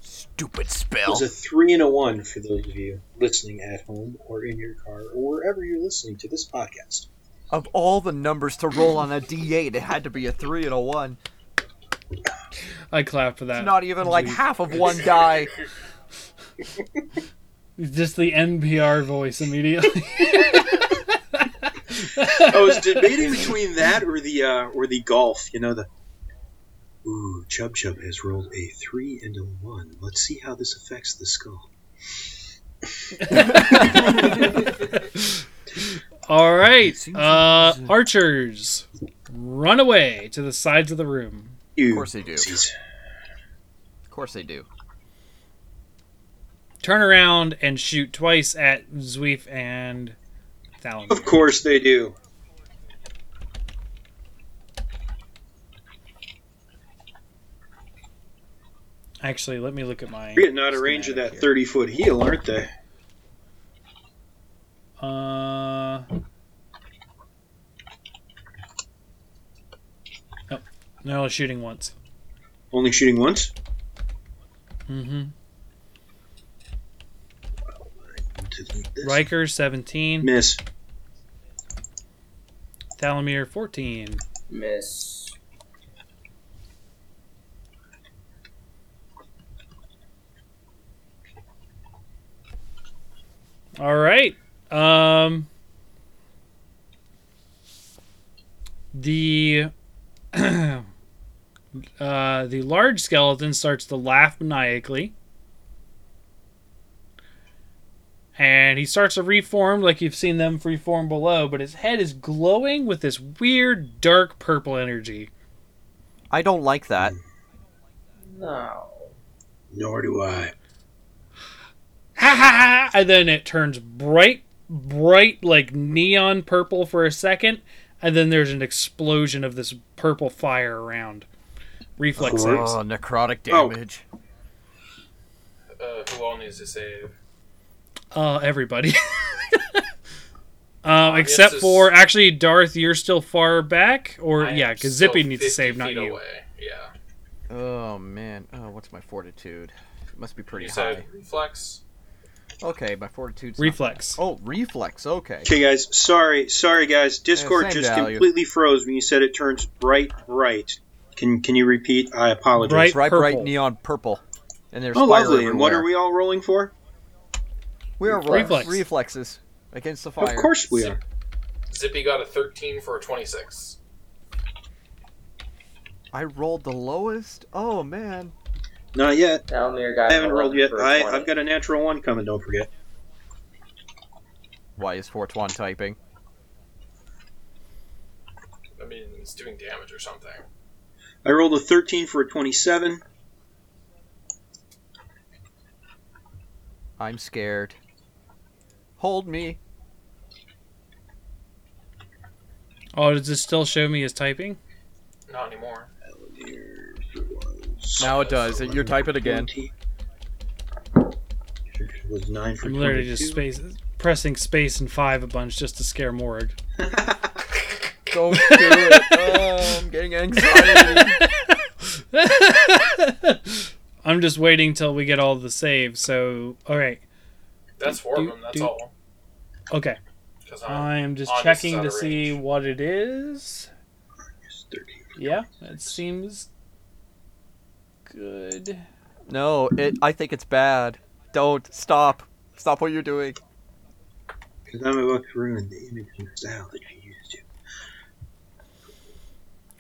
Stupid It spell. was a three and a one for those of you listening at home or in your car or wherever you're listening to this podcast. Of all the numbers to roll on a d8, it had to be a 3 and a 1. I clap for that. It's not even like Jeez. half of one die. Just the NPR voice immediately. I was debating between that or the uh, or the golf. You know the. Ooh, Chub Chub has rolled a three and a one. Let's see how this affects the skull. All right. Uh, archers, run away to the sides of the room. Of course they do. Jeez. Of course they do. Turn around and shoot twice at Zweef and Of course they do. Actually, let me look at my. Getting out of range of that schematic thirty foot heal, aren't they? Uh. Oh, no, shooting once. Only shooting once. Mm-hmm. To. Riker, 17. Miss. Thalamir, 14. Miss. All right. Um. The uh, the large skeleton starts to laugh maniacally, and he starts to reform like you've seen them reform below. But his head is glowing with this weird dark purple energy. I don't like that. No. Nor do I. Ha ha ha! And then it turns bright, bright like neon purple for a second, and then there's an explosion of this purple fire around. Reflex Of course. saves. Oh, necrotic Oh. damage. Uh, who all needs to save? Uh, everybody. um, guess except this- for actually Darth, you're still far back, or I yeah, because Zippy needs to save, not feet you. Away. Yeah. Oh man. Oh, what's my fortitude? It must be pretty you high. reflex. Okay, my fortitude's not- Reflex. Oh, reflex. Okay. Okay, guys. Sorry, sorry, guys. Discord same just value. completely froze when you said it turns bright bright. Can Can you repeat? I apologize. Bright Bright, bright neon purple. And there's Oh, fire lovely. And what are we all rolling for? We are Reflex. reflex. reflexes against the fire. Of course we are. Zippy got a 13 for a 26. I rolled the lowest. Oh man. Not yet. Thalamir got I haven't rolled yet. for a I, 20. I've got a natural one coming. Don't forget. Why is Fortuan typing? I mean, it's doing damage or something. I rolled a 13 for a 27. I'm scared. Hold me. Oh, does it still show me as typing? Not anymore. Now it does. You're typing again. Was 9 for I'm literally just space pressing space and five a bunch just to scare Morg. Don't do it. Oh, I'm getting anxiety. I'm just waiting till we get all the saves. So, all right, That's four of them, that's do- all. Okay. 'Cause I'm, I'm just checking to of see what it is. Yeah, it seems good. no, it. I think it's bad. Don't stop. Stop what you're doing. Because I'm about to ruin the image and style that you used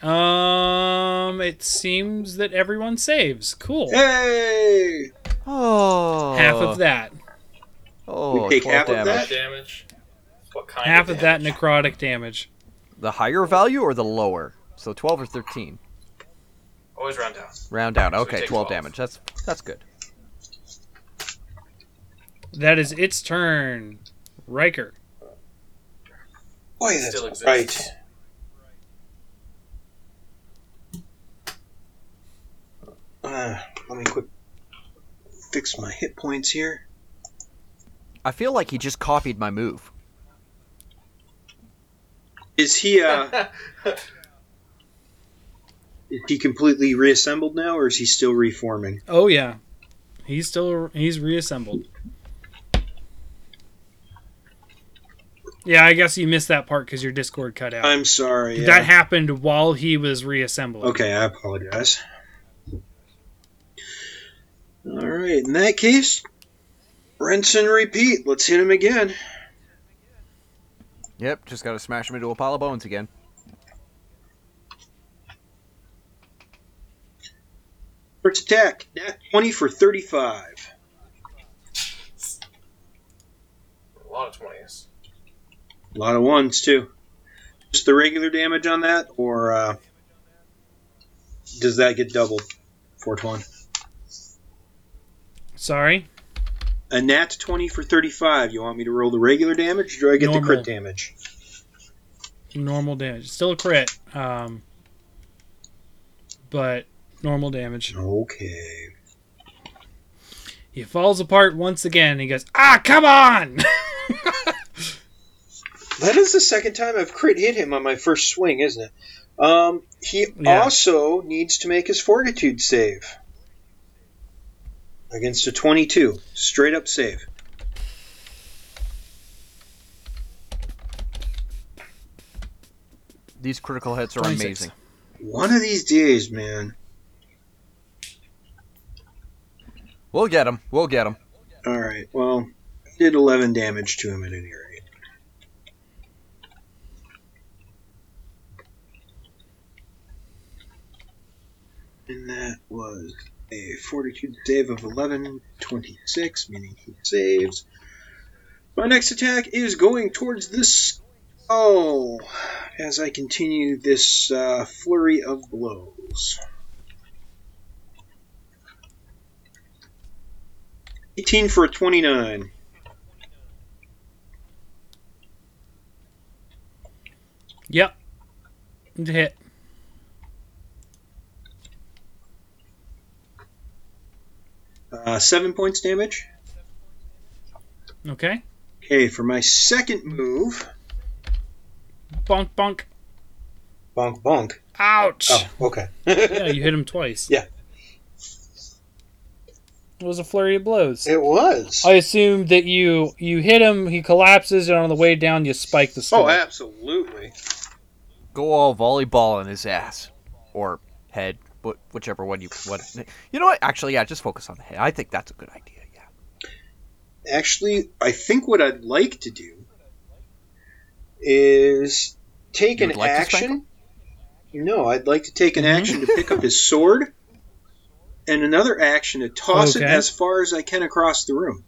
to. Um, it seems that everyone saves. Cool. Hey! Oh. Half of that. Oh, We take 12 half of damage. that? Damage? What kind Half of of that necrotic damage. The higher value or the lower? So 12 or 13. Always round down. Round down. Okay, take 12 12. damage. That's that's good. That is its turn. Riker. Boy, that's Still exists. right. Uh, let me quick fix my hit points here. I feel like he just copied my move. Is he uh is he completely reassembled now or is he still reforming? Oh yeah, he's still he's reassembled. Yeah, I guess you missed that part because your Discord cut out. I'm sorry. yeah. That happened while he was reassembling. Okay, I apologize. Alright, in that case, rinse and repeat. Let's hit him again. Yep, just gotta smash him into a pile of bones again. First attack, nat 20 for 35. A lot of 20s. A lot of ones, too. Just the regular damage on that, or uh, does that get doubled? for 420. Sorry. A nat 20 for 35. You want me to roll the regular damage, or do I get the crit damage? Normal damage. Still a crit. Um, but normal damage. Okay. He falls apart once again. He goes, "Ah, come on!" That is the second time I've crit hit him on my first swing, isn't it? Um, he Yeah. also needs to make his fortitude save against a 22. Straight up save. These critical hits are 26. amazing. One of these days, man. We'll get him. We'll get him. All right. Well, I did 11 damage to him at any rate. And that was a fortitude save of 1126, meaning he saves. My next attack is going towards this skull as I continue this uh, flurry of blows. 18 for a 29. yep. Hit. Uh, 7 points damage. Okay. Okay, for my second move. Bonk, bonk. Bonk bonk. Ouch. Oh, okay. Yeah, you hit him twice. Yeah. It was a flurry of blows. It was. I assume that you you hit him, he collapses, and on the way down you spike the oh, absolutely. Go all volleyball on his ass or head, but whichever one you what. You know what? Actually, yeah, just focus on the head. I think that's a good idea. Yeah. Actually, I think what I'd like to do is take an like action. No, I'd like to take an Mhm. action to pick up his sword, and another action to toss it as far as I can across the room.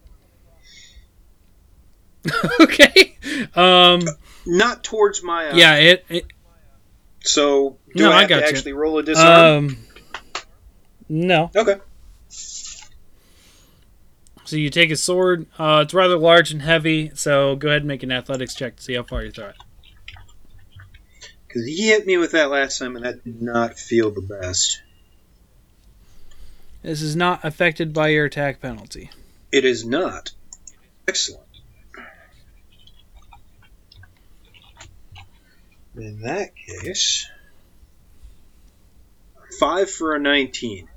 okay. Um. Not towards my. Uh, Yeah. It. it So do No, I I have to gotcha. actually roll a disarm? um. No. okay. So you take his sword. Uh, it's rather large and heavy. So go ahead and make an athletics check to see how far you throw it. Because he hit me with that last time, and that did not feel the best. This is not affected by your attack penalty. It is not. Excellent. In that case, five for a 19.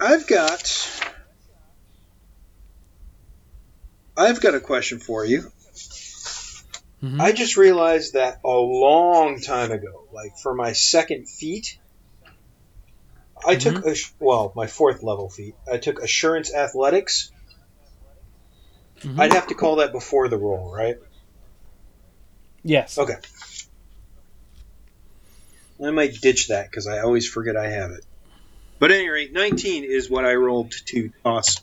I've got. I've got a question for you. Mhm. I just realized that a long time ago, like for my second feat, I took a well, my fourth level feat. I took assurance athletics. Mhm. I'd have to call that before the roll, right? Yes. Okay. I might ditch that because I always forget I have it. But at any rate, 19 is what I rolled to toss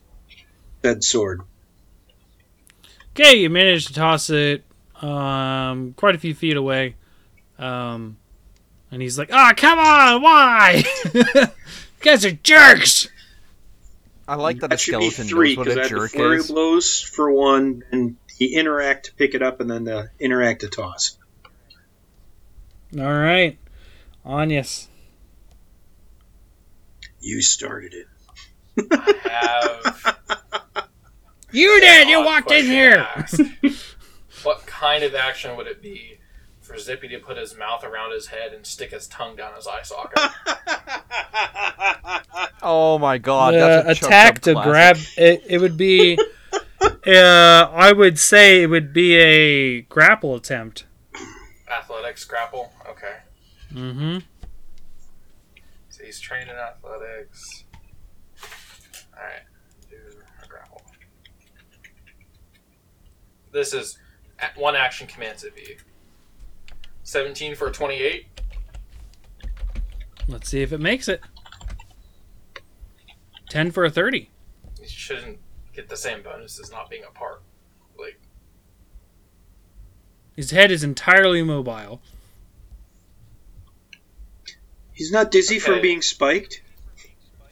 said sword. Okay, you managed to toss it um, quite a few feet away. Um, and he's like, "Ah, come on, why? you guys are jerks." I like that, That a should be skeleton three knows what because I a had the jerk flurry is. blows for one, and the interact to pick it up, and then the interact to toss. All right, Anyas. You started it. I have. You did. You walked in here. what kind of action would it be for Zippy to put his mouth around his head and stick his tongue down his eye socket? Oh my god, Uh, that's a attack to classic. grab it. It would be. uh, I would say it would be a grapple attempt. Athletics, grapple. Okay. Mm-hmm. So he's trained in athletics. Alright. Do a grapple. This is one action command Zippy. 17 for a 28. Let's see if it makes it. Ten for a thirty. You shouldn't get the same bonus as not being a part. Like, His head is entirely mobile. He's not dizzy from being spiked.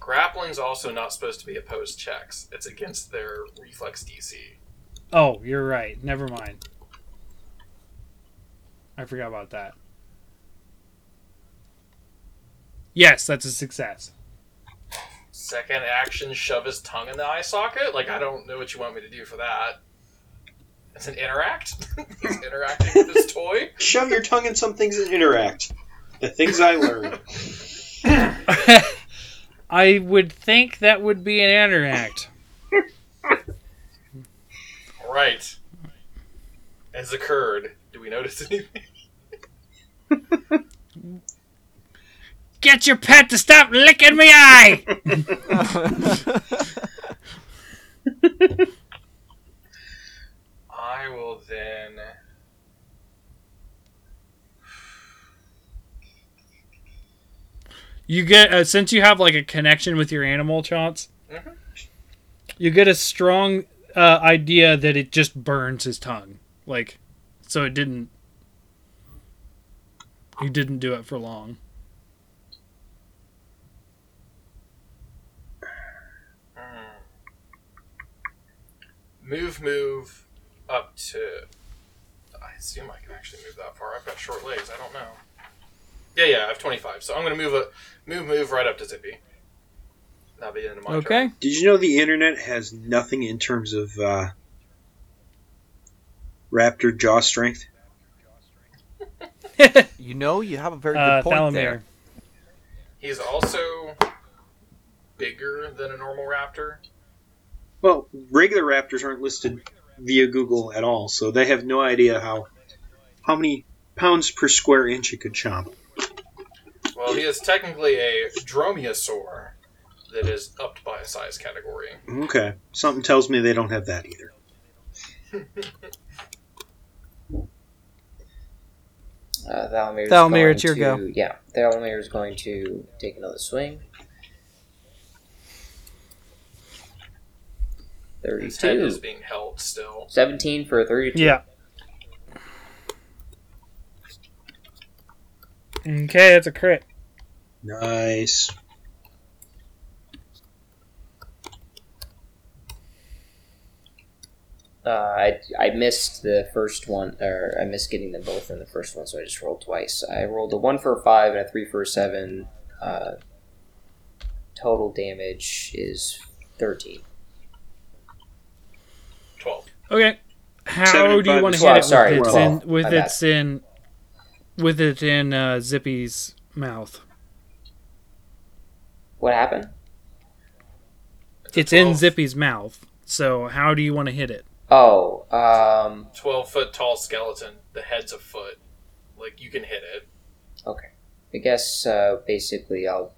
grappling's also not supposed to be opposed checks. It's against their reflex DC. Oh, you're right. Never mind. I forgot about that. Yes, that's a success. Second action, shove his tongue in the eye socket? Like, I don't know what you want me to do for that. It's an interact? He's interacting with his toy? Shove your tongue in some things and interact. The things I learned. I would think that would be an interact. Right. Has occurred. Do we notice anything? Get your pet to stop licking me eye! I will then. You get uh, since you have like a connection with your animal, Chance. Mhm. You get a strong uh, idea that it just burns his tongue, like so it didn't. He didn't do it for long. Hmm. Move, move up to. I assume I can actually move that far. I've got short legs. I don't know. Yeah, yeah, I have 25. So I'm going to move a move, move right up to Zippy. That'll be the end of my Okay. turn. Did you know the internet has nothing in terms of uh, raptor jaw strength? you know, you have a very good uh, point Thalamir. there. He's also bigger than a normal raptor. Well, regular raptors aren't listed via Google at all, so they have no idea how how many pounds per square inch it could chomp. Well, he is technically a dromaeosaur that is upped by a size category. Okay, something tells me they don't have that either. Uh, Thalmir. Thalmir, it's your go. Yeah, Thalmir is going to take another swing. His head is 32. being held still. 17 for a 32. Yeah. Okay, that's a crit. Nice. Uh, I, I missed the first one, or I missed getting them both in the first one, so I just rolled twice. I rolled a 1 for a 5 and a 3 for a 7. Uh, total damage is 13. 12. Okay. How do you want to hit twelve. it Sorry, with its twelve. in with My bad. its in with it in uh, Zippy's mouth? What happened? a It's in Zippy's mouth. So how do you want to hit it? Oh, um, 12 foot tall skeleton. The head's a foot. Like, you can hit it. okay. I guess uh, basically I'll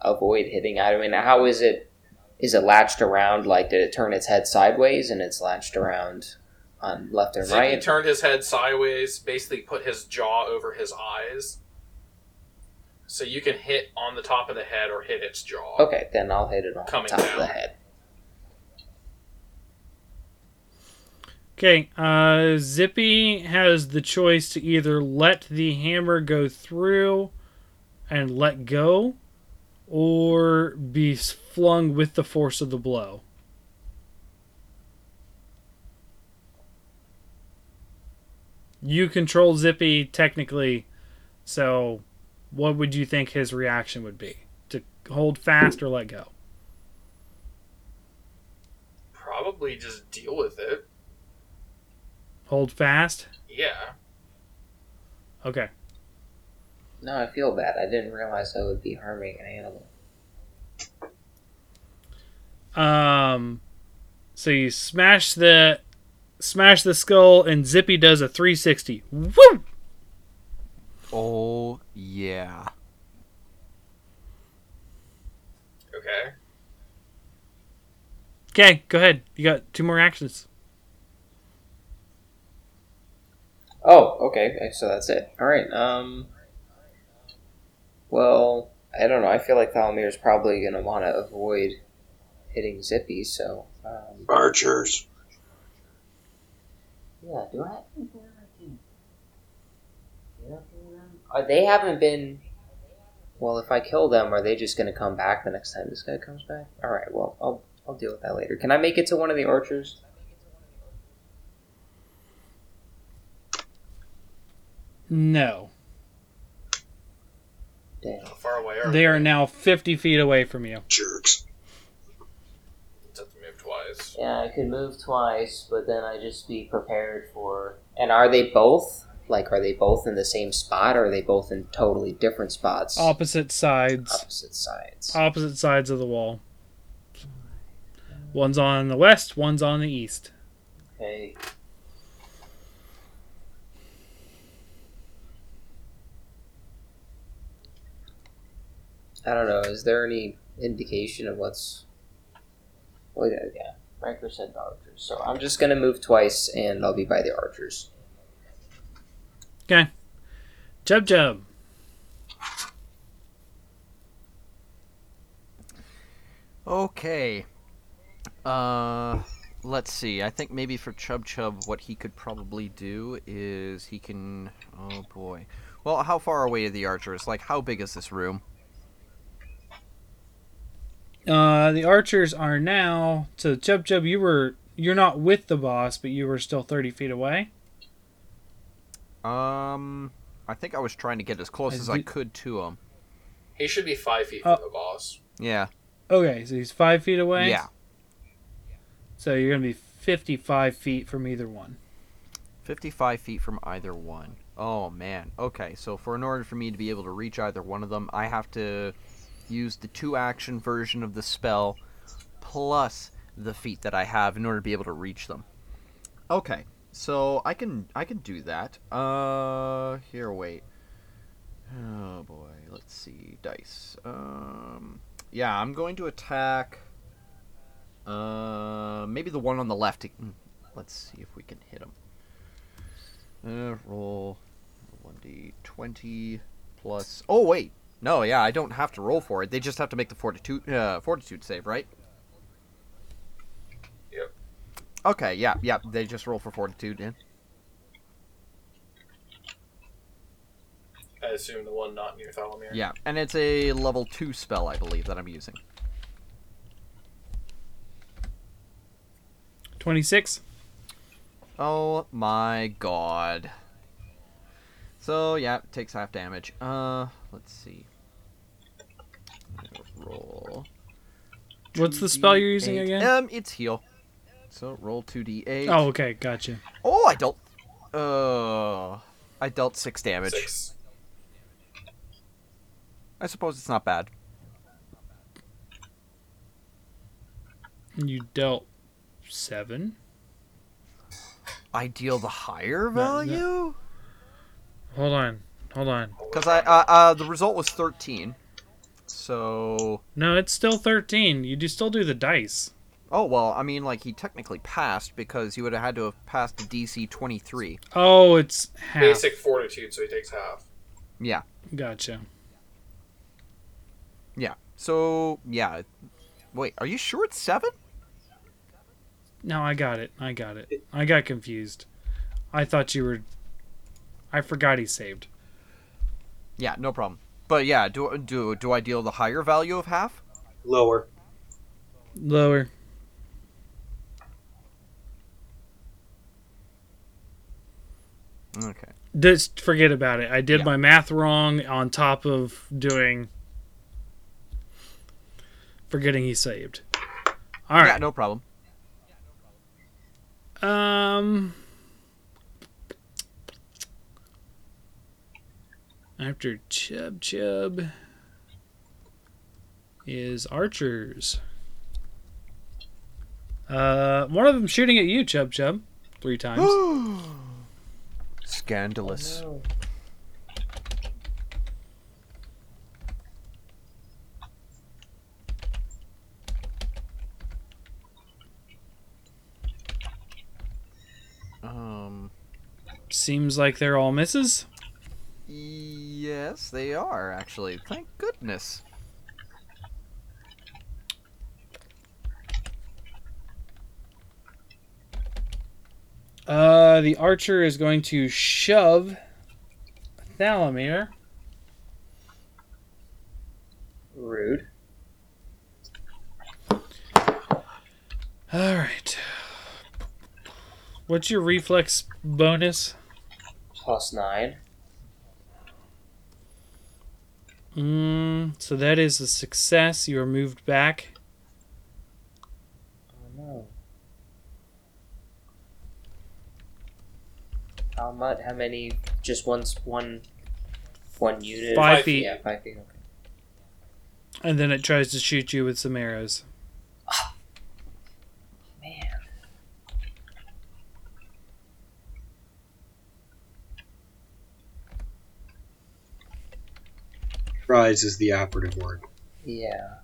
avoid hitting. I mean, how is it? Is it latched around? Like, did it turn its head sideways and it's latched around on left and Zippy right? He turned his head sideways, basically put his jaw over his eyes. So you can hit on the top of the head or hit its jaw. Okay, then I'll hit it on Coming the top of the head. Okay, uh, Zippy has the choice to either let the hammer go through and let go, or be flung with the force of the blow. You control Zippy technically, so what would you think his reaction would be? To hold fast or let go? Probably just deal with it. Hold fast? Yeah. Okay. No, I feel bad. I didn't realize I would be harming an animal. Um, so you smash the smash the skull, and Zippy does a 360. Woo! Oh yeah. Okay. Okay, go ahead. You got two more actions. Oh, okay. So that's it. All right. Um. Well, I don't know. I feel like Thalmir is probably going to want to avoid hitting Zippy. So. Um, Archers. yeah. Do I? Uh, they haven't been. Well, if I kill them, are they just going to come back the next time this guy comes back? All right. Well, I'll I'll deal with that later. Can I make it to one of the archers? No, Damn. How far away are they are now 50 feet away from you. Jerks. Just have to move twice. Yeah, I could move twice, but then I just be prepared for. And are they both like? Are they both in the same spot, or are they both in totally different spots, Opposite sides. opposite sides? Opposite sides of the wall. One's on the west, one's on the east. Okay. I don't know. Is there any indication of what's? Well, yeah, yeah. Riker said archers, so I'm just gonna move twice, and I'll be by the archers. Okay. Chub Chub. Okay. Uh, let's see. I think maybe for Chub Chub, what he could probably do is he can. Oh boy. Well, how far away are the archers? Like, how big is this room? Uh, the archers are now. So Chub Chub, you were you're not with the boss, but you were still 30 feet away. Um, I think I was trying to get as close I as I could to him. He should be five feet Oh. from the boss. Yeah. Okay, so he's five feet away. Yeah. So you're gonna be 55 feet from either one. 55 feet from either one. Oh man. Okay, so for in order for me to be able to reach either one of them, I have to use the two action version of the spell plus the feat that I have in order to be able to reach them. Okay, so I can I can do that. Uh, here, wait. Oh boy, let's see dice. Um, yeah, I'm going to attack. Uh, maybe the one on the left. Mm, Let's see if we can hit him. Uh, roll one d twenty plus. Oh wait, no, yeah, I don't have to roll for it. They just have to make the fortitude uh, fortitude save, right? Yep. Okay, yeah, yeah. They just roll for fortitude. Yeah. I assume the one not near Thalamir. Yeah, and it's a level two spell, I believe, that I'm using. 26. Oh my god. So yeah, takes half damage. Uh, let's see. Roll. What's the spell you're using again? Um, it's heal. So roll two d eight. Oh, okay, gotcha. Oh, I dealt. Uh, I dealt six damage. Six. I suppose it's not bad. You dealt seven. I deal the higher no. value Hold on, hold on. because I uh, uh the result was thirteen. So No, it's still 13. You do still do the dice. oh well, I mean like he technically passed because he would have had to have passed the DC twenty three. Oh, it's half. Basic fortitude, so he takes half. Yeah. Gotcha. Yeah. So yeah. Wait, are you sure it's seven? No, I got it. I got it. I got confused. I thought you were. I forgot he saved. Yeah, no problem. But yeah, do do do I deal the higher value of half? Lower. Lower. Okay. Just forget about it. I did Yeah. my math wrong on top of doing. Forgetting he saved. All right. Yeah, no problem. Um. After Chub Chub is archers. Uh, one of them shooting at you, Chub Chub, three times. Scandalous. No. Um. Seems like they're all misses. Yes, they are actually. Thank goodness. Uh, the archer is going to shove Thalamir. Rude. All right. What's your reflex bonus? Plus nine. Mm, so that is a success. You are moved back. Oh no. How much? How many? Just one. s- One. One unit. Five feet. Yeah, five feet. Okay. And then it tries to shoot you with some arrows. Rise is the operative word. Yeah.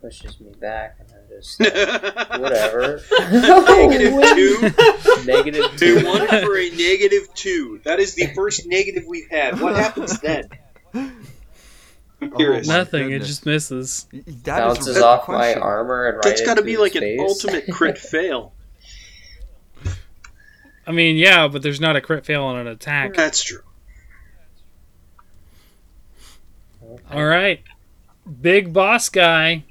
Pushes me back, and then just whatever. negative two. Negative They two. won for a negative two. That is the first negative we've had. What happens then? I'm oh curious. Nothing. It just misses. Y- That is a Bounces really good off my armor and right That's got to be his like an ultimate crit fail. I mean, yeah, but there's not a crit fail on an attack. That's true. All right. Big boss guy.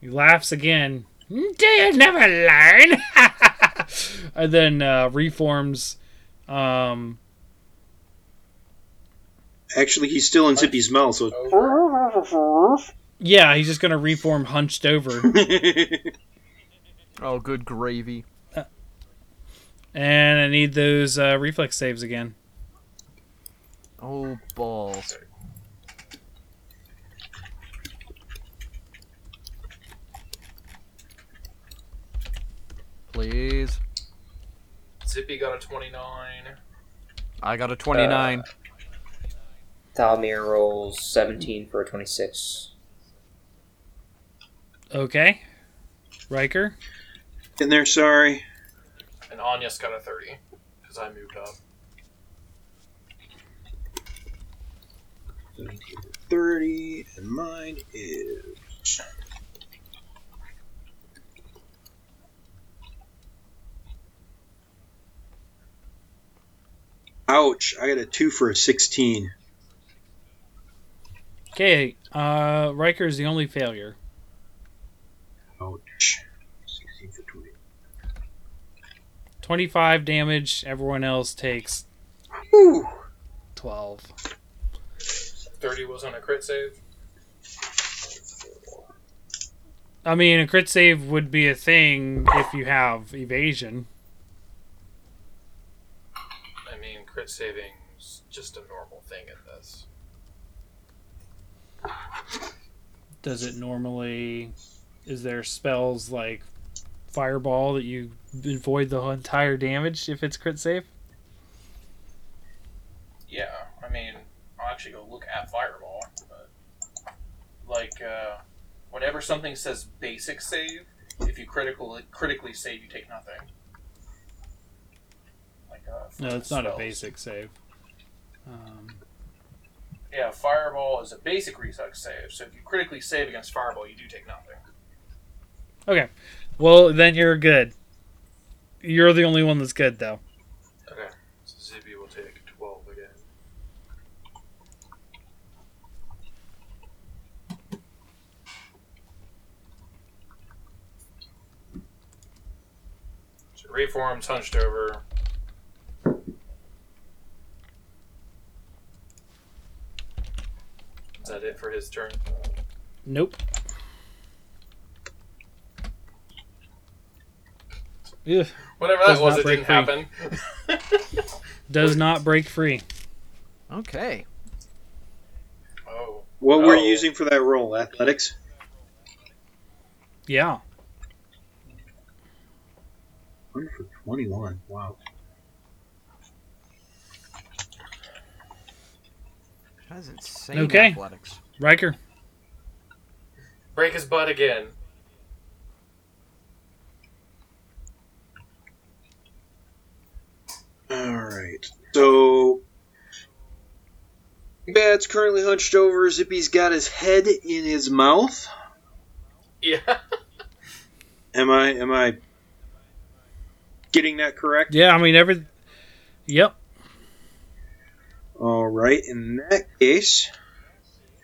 He laughs again. Do you never learn? and then uh, reforms. Um, Actually, he's still in Zippy's mouth, so. Yeah, he's just going to reform hunched over. Oh, good gravy. and I need those uh, reflex saves again. Oh balls. Please. Zippy got a 29. I got a 29. Uh, Thalmir rolls 17 for a 26. Okay. Riker. In there, sorry. And Anya's got a 30. Because I moved up. 30, and mine is. Ouch, I got a 2 for a 16. Okay. Uh, Riker is the only failure. Ouch. 16 for 20. 25 damage. Everyone else takes Whew. 12. 30 was on a crit save. I mean, a crit save would be a thing if you have evasion. I mean, crit saving's just a normal thing in this. Does it normally. Is there spells like Fireball that you avoid the entire damage if it's crit save? Yeah, I mean, I'll actually go look at Fireball, but like uh, whenever something says basic save, if you critical critically save, you take nothing. Uh, No, it's not a basic save. Um, Yeah, Fireball is a basic reflex save, so if you critically save against Fireball, you do take nothing. okay. Well, then you're good. You're the only one that's good, though. Okay, so Zippy will take twelve again. So reforms hunched over. That it for his turn? Nope. Ugh, Whatever that Does was, not it break didn't free. happen. does not break free. Okay. oh. What were Oh. you using for that roll? Athletics? Yeah. 1 for 21. Wow. That is insane Okay. athletics. Riker. Break his butt again. Alright. So. Bad's currently hunched over. Zippy's got his head in his mouth. Yeah. Am I am I getting that correct? Yeah, I mean, every. Yep. Alright, in that case.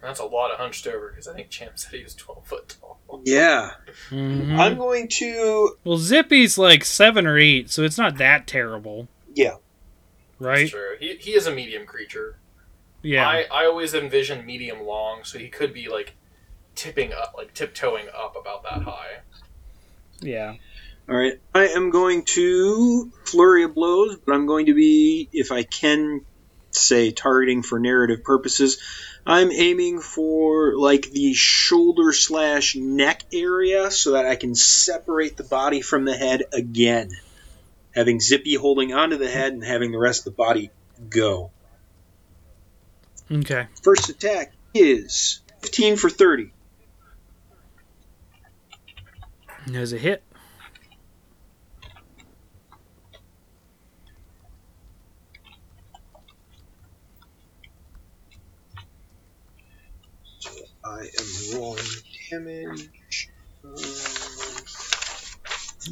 That's a lot of hunched over because I think Champ said he was 12 foot tall. Yeah. Mhm. I'm going to Well, Zippy's like seven or eight, so it's not that terrible, Yeah. right? That's true. He, he is a medium creature. Yeah. I, I always envision medium long, so he could be like tipping up, like tiptoeing up about that high. yeah. Alright. I am going to flurry of blows, but I'm going to be, if I can say targeting for narrative purposes, I'm aiming for like the shoulder slash neck area so that I can separate the body from the head again. Having Zippy holding onto the head and having the rest of the body go. Okay. First attack is 15 for 30. There's a hit. I am rolling damage. Um,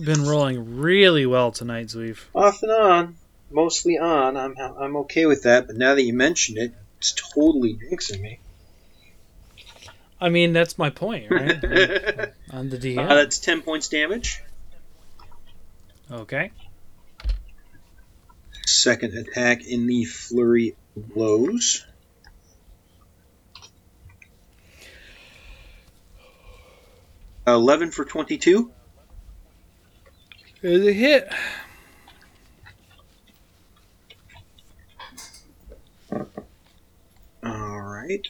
Been rolling really well tonight, Zweef. off and on, mostly on. I'm I'm okay with that, but now that you mention it, it's totally jinxing me. I mean, that's my point, right? On the DM. Uh, that's ten points damage. okay. Second attack in the flurry blows. Eleven for twenty-two. Is a hit. All right.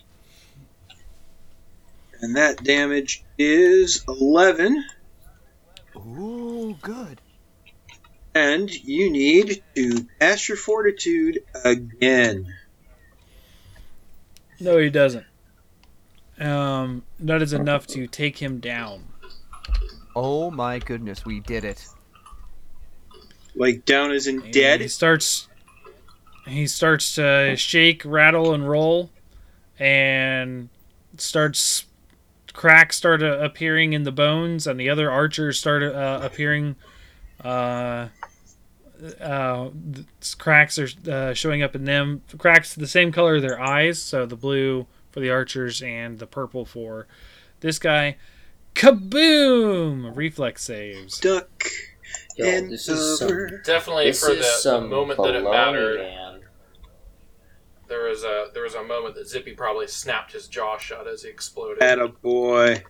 And that damage is eleven. Ooh, good. And you need to pass your fortitude again. No, he doesn't. Um, that is enough to take him down. Oh my goodness, we did it. Like down as in And dead. He starts. He starts to shake, rattle, and roll, and starts. Cracks start uh, appearing in the bones, and the other archers start uh, appearing. Uh, uh, cracks are uh, showing up in them. Cracks the same color of their eyes, so the blue for the archers and the purple for this guy. Kaboom! Reflex saves. Duck. Yo, and this is some. Definitely this for the, is the some moment that it mattered, man. there was a there was a moment that Zippy probably snapped his jaw shut as he exploded. Atta boy.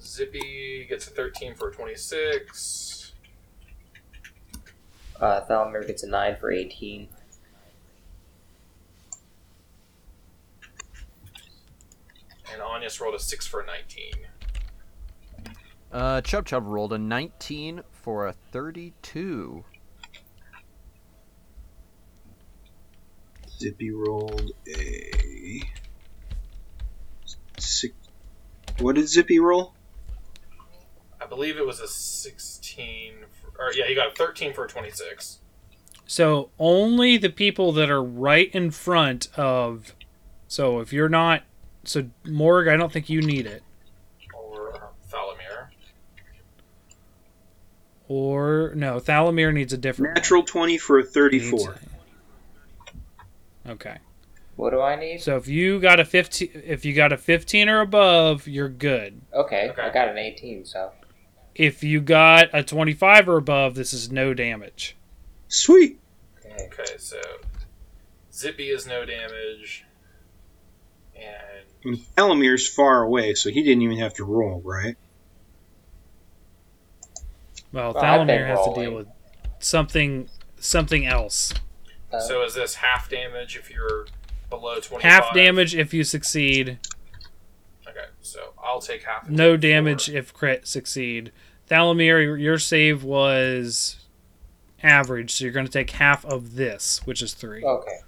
Zippy gets a 13 for 26. Uh, Thalmir gets a 9 for 18. And Anyas rolled a 6 for a 19. Uh, Chub Chub rolled a 19 for a 32. Zippy rolled a six. What did Zippy roll? I believe it was a 16. For, or yeah, he got a 13 for a 26. So only the people that are right in front of. So if you're not. So Morg, I don't think you need it. Or um, Thalamir. Or no, Thalamir needs a different. Natural 20 for a Needs- 34. Okay. What do I need? So if you got a 15 if you got a 15 or above, you're good. Okay, Okay. I got an 18, so. If you got a 25 or above, this is no damage. Sweet. Okay. Okay, so Zippy is no damage. And And Alamir's far away, so he didn't even have to roll, right? Well, Well, Thalamir has to deal with something something else. Uh, so is this half damage if you're below 25? Half damage if you succeed, Okay, so I'll take half. of no it for- damage if crit succeed. Thalamir, your save was average, so you're going to take half of this, which is 3. okay.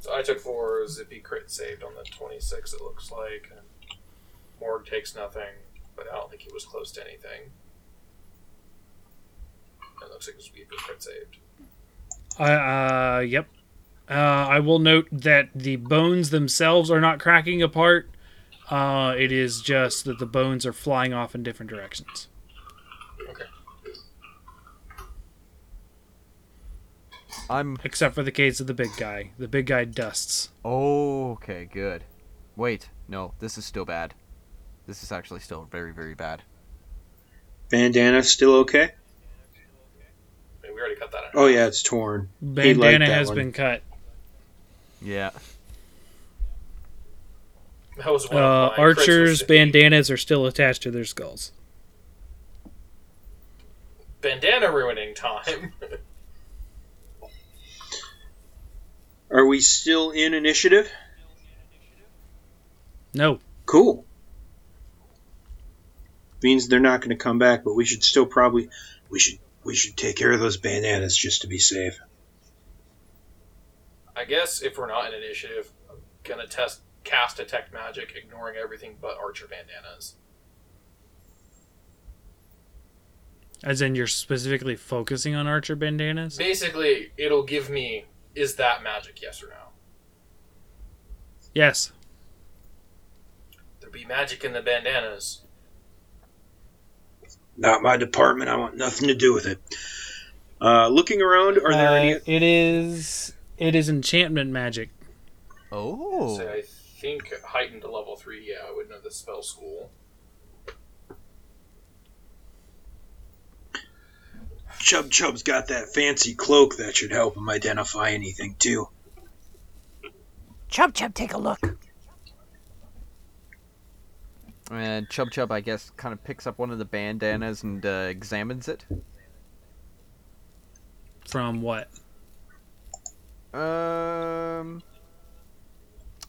So I took four. Zippy crit saved on the 26, it looks like. And Morg takes nothing, but I don't think he was close to anything. It looks like Weaver crit saved. Uh, uh, yep. Uh, I will note that the bones themselves are not cracking apart. Uh, it is just that the bones are flying off in different directions. I'm. Except for the case of the big guy. The big guy dusts. Oh, okay, good. Wait, no, this is still bad. This is actually still very, very bad. Bandana still okay? I we already cut that out. Oh yeah, it's torn. Bandana has one. been cut. Yeah. That was one Uh, of my crits for archers' bandanas are still attached to their skulls. Bandana ruining time. Are we still in initiative? No. Cool. Means they're not going to come back, but we should still probably we should we should take care of those bananas just to be safe. I guess if we're not in initiative, I'm gonna test cast detect magic, ignoring everything but archer bandanas. As in, you're specifically focusing on archer bandanas? Basically, it'll give me is that magic, yes or no. Yes. There be magic in the bandanas. Not my department. I want nothing to do with it. Uh, looking around, are there Uh, any? It is. It is enchantment magic. Oh. So I think heightened to level three. Yeah, I would know the spell school. Chub Chub's got that fancy cloak that should help him identify anything too. Chub Chub, take a look. And Chub Chub, I guess, kind of picks up one of the bandanas and uh, examines it. From what? Um.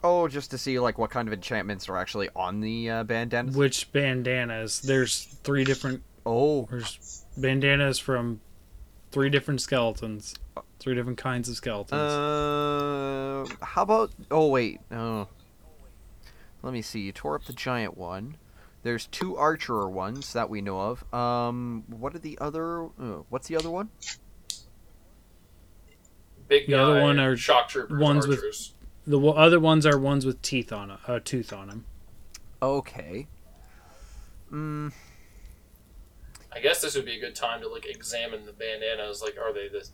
Oh, just to see like what kind of enchantments are actually on the uh, bandanas. Which bandanas? There's three different. oh, There's bandanas from three different skeletons. Three different kinds of skeletons. uh, how about? Oh wait, oh. Let me see. You tore up the giant one. There's two archer ones that we know of. Um, what are the other? Uh, what's the other one? Big The guy, other one are shock troopers, ones with- the other ones are ones with teeth on a uh, tooth on them. Okay. Mm, I guess this would be a good time to like examine the bandanas. Like, are they this?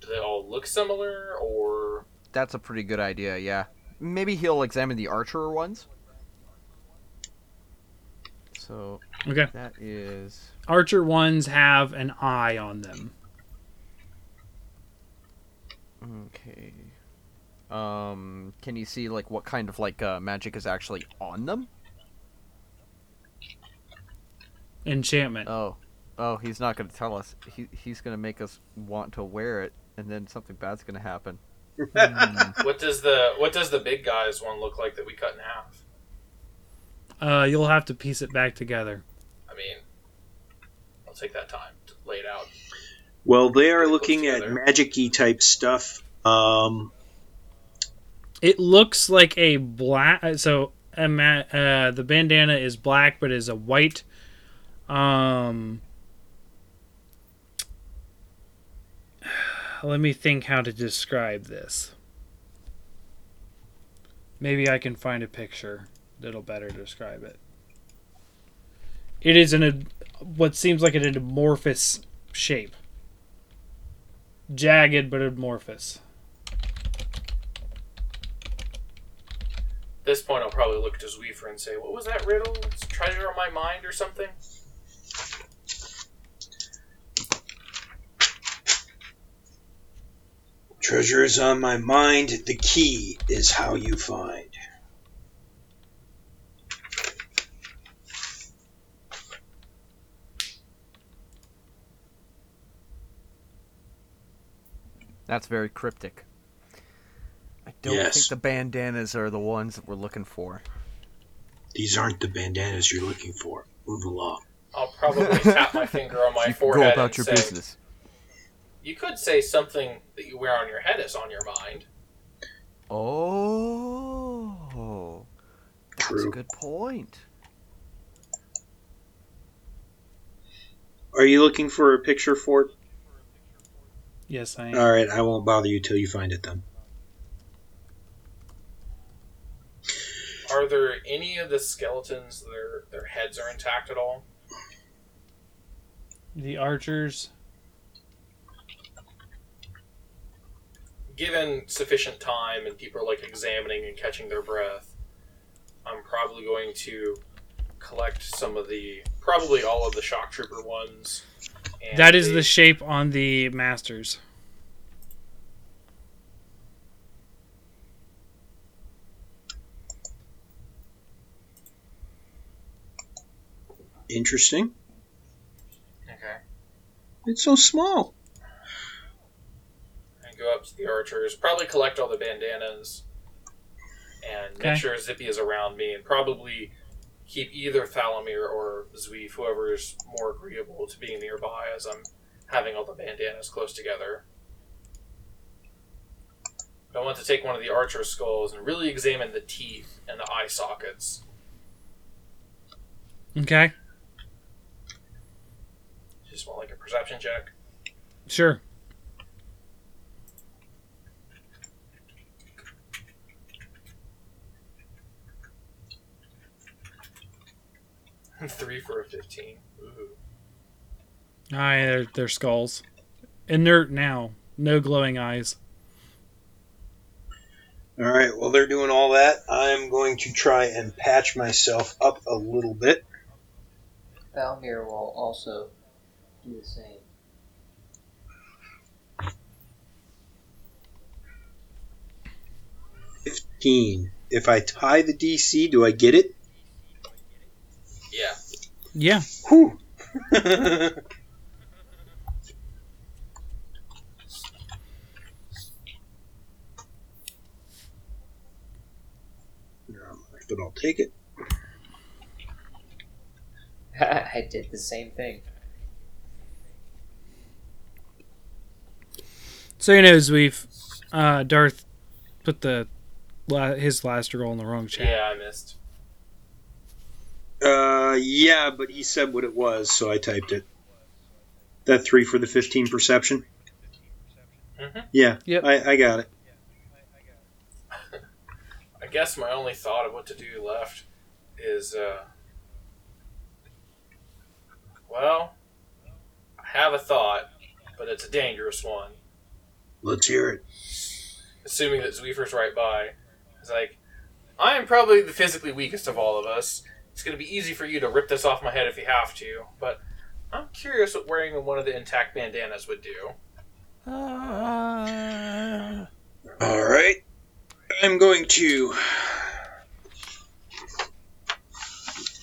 Do they all look similar, or that's a pretty good idea. Yeah. Maybe he'll examine the archer ones. So Okay. that is Archer ones have an eye on them. okay. Um, can you see like what kind of like uh, magic is actually on them? Enchantment. Oh, oh, he's not gonna tell us. He he's gonna make us want to wear it, and then something bad's gonna happen. Hmm. what does the what does the big guys one look like that we cut in half? Uh, you'll have to piece it back together. I mean, I'll take that time to lay it out. Well, they are looking at together. magic-y type stuff. Um, It looks like a black. So uh, the bandana is black, but is a white. Um, let me think how to describe this. Maybe I can find a picture that'll better describe it. It is an what seems like an amorphous shape. Jagged but amorphous. At this point, I'll probably look to Zweefer and say, "What was that riddle? It's treasure on my mind, or something?" Treasure is on my mind. The key is how you find. That's very cryptic. I don't Yes. think the bandanas are the ones that we're looking for. These aren't the bandanas you're looking for. Move along. I'll probably tap my finger on my you forehead go about and your say, business. "You could say something that you wear on your head is on your mind." Oh, that's a good point. Are you looking for a picture for? Yes, I am. All right, I won't bother you till you find it then. Are there any of the skeletons their their heads are intact at all? The archers. Given sufficient time and people are like examining and catching their breath, I'm probably going to collect some of the probably all of the shock trooper ones. and That is the- the shape on the masters. Interesting. okay. It's so small. And go up to the archers. Probably collect all the bandanas, and Okay. make sure Zippy is around me, and probably keep either Thalamir or Zweef, whoever is more agreeable to being nearby, as I'm having all the bandanas close together. I want to take one of the archer skulls and really examine the teeth and the eye sockets. Okay, Just want like a perception check. sure. Three for a fifteen. Ooh. Aye, they're, they're skulls. Inert now. No glowing eyes. All right, while they're doing all that, I'm going to try and patch myself up a little bit. Valmir will also do the same. Fifteen. If I tie the DC, do I get it? Yeah. Yeah. Whew. but I'll take it. I did the same thing. So he knows we've uh, Darth put the la- his last roll in the wrong chat. Yeah, I missed. Uh, yeah, but he said what it was, so I typed it. That three for the 15 perception? Mhm. Yeah, Yep. I, I got it. I guess my only thought of what to do left is, uh, well, I have a thought, but it's a dangerous one. Let's hear it. Assuming that Zweefer's right by, it's like, I am probably the physically weakest of all of us. It's going to be easy for you to rip this off my head if you have to, but I'm curious what wearing one of the intact bandanas would do. Uh, All right. I'm going to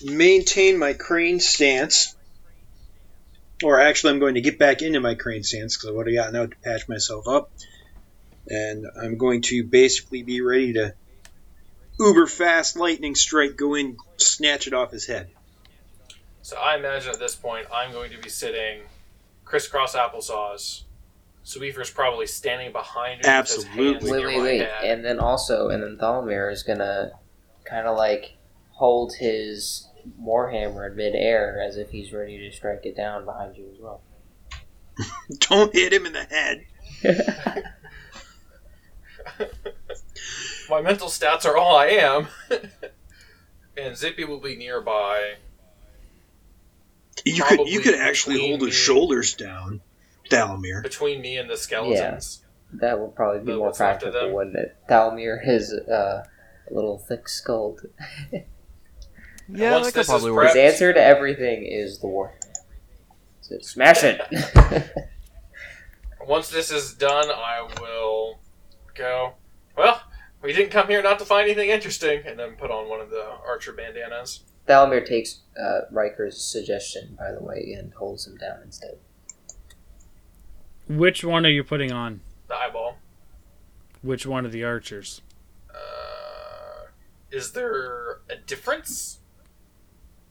maintain my crane stance. Or actually, I'm going to get back into my crane stance because I would have gotten out to patch myself up. And I'm going to basically be ready to uber fast lightning strike, go in, snatch it off his head. So I imagine at this point I'm going to be sitting crisscross applesauce. Zweefer's probably standing behind me with his Absolutely. hands Wait, wait, wait. head. And then also, and then Thalmir is gonna kind of like hold his Warhammer in midair as if he's ready to strike it down behind you as well. Don't hit him in the head. My mental stats are all I am. and Zippy will be nearby. You could you could actually between hold his shoulders down, Thalmir. between me and the skeletons. That would probably be But more what's left of practical, them? wouldn't it? Thalmir, his uh, little thick skull. Yeah, Once that could is probably prepped- work. His answer to everything is the Warhammer. So smash it. Once this is done, I will go. Well, we didn't come here not to find anything interesting, and then put on one of the archer bandanas. Thalmir takes uh, Riker's suggestion, by the way, and holds him down instead. Which one are you putting on? The eyeball. Which one of the archers? Uh, is there a difference?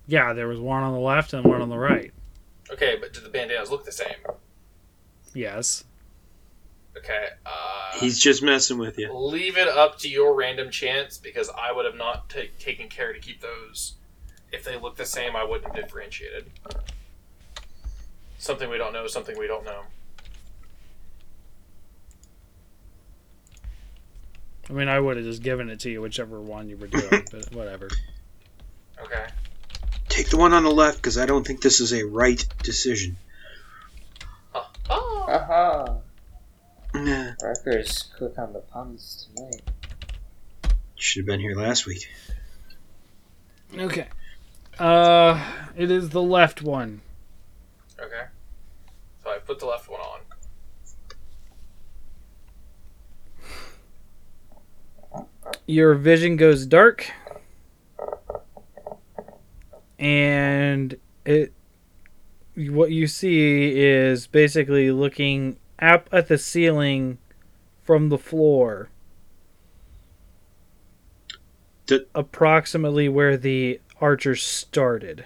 Yeah, there was one on the left and one on the right. Okay, but do the bandanas look the same? Yes. Okay. Uh, He's just messing with you. leave it up to your random chance because I would have not ta taken care to keep those. If they look the same, I wouldn't have differentiated. Something we don't know, something we don't know. I mean, I would have just given it to you, whichever one you were doing, but whatever. Okay. Take the one on the left because I don't think this is a right decision. Oh. oh. Aha! Nah, Riker's quick on the puns tonight. should have been here last week. Okay. Uh, it is the left one. Okay. So I put the left one on. Your vision goes dark, and it. What you see is basically looking up at the ceiling from the floor. Did- approximately where the archer started.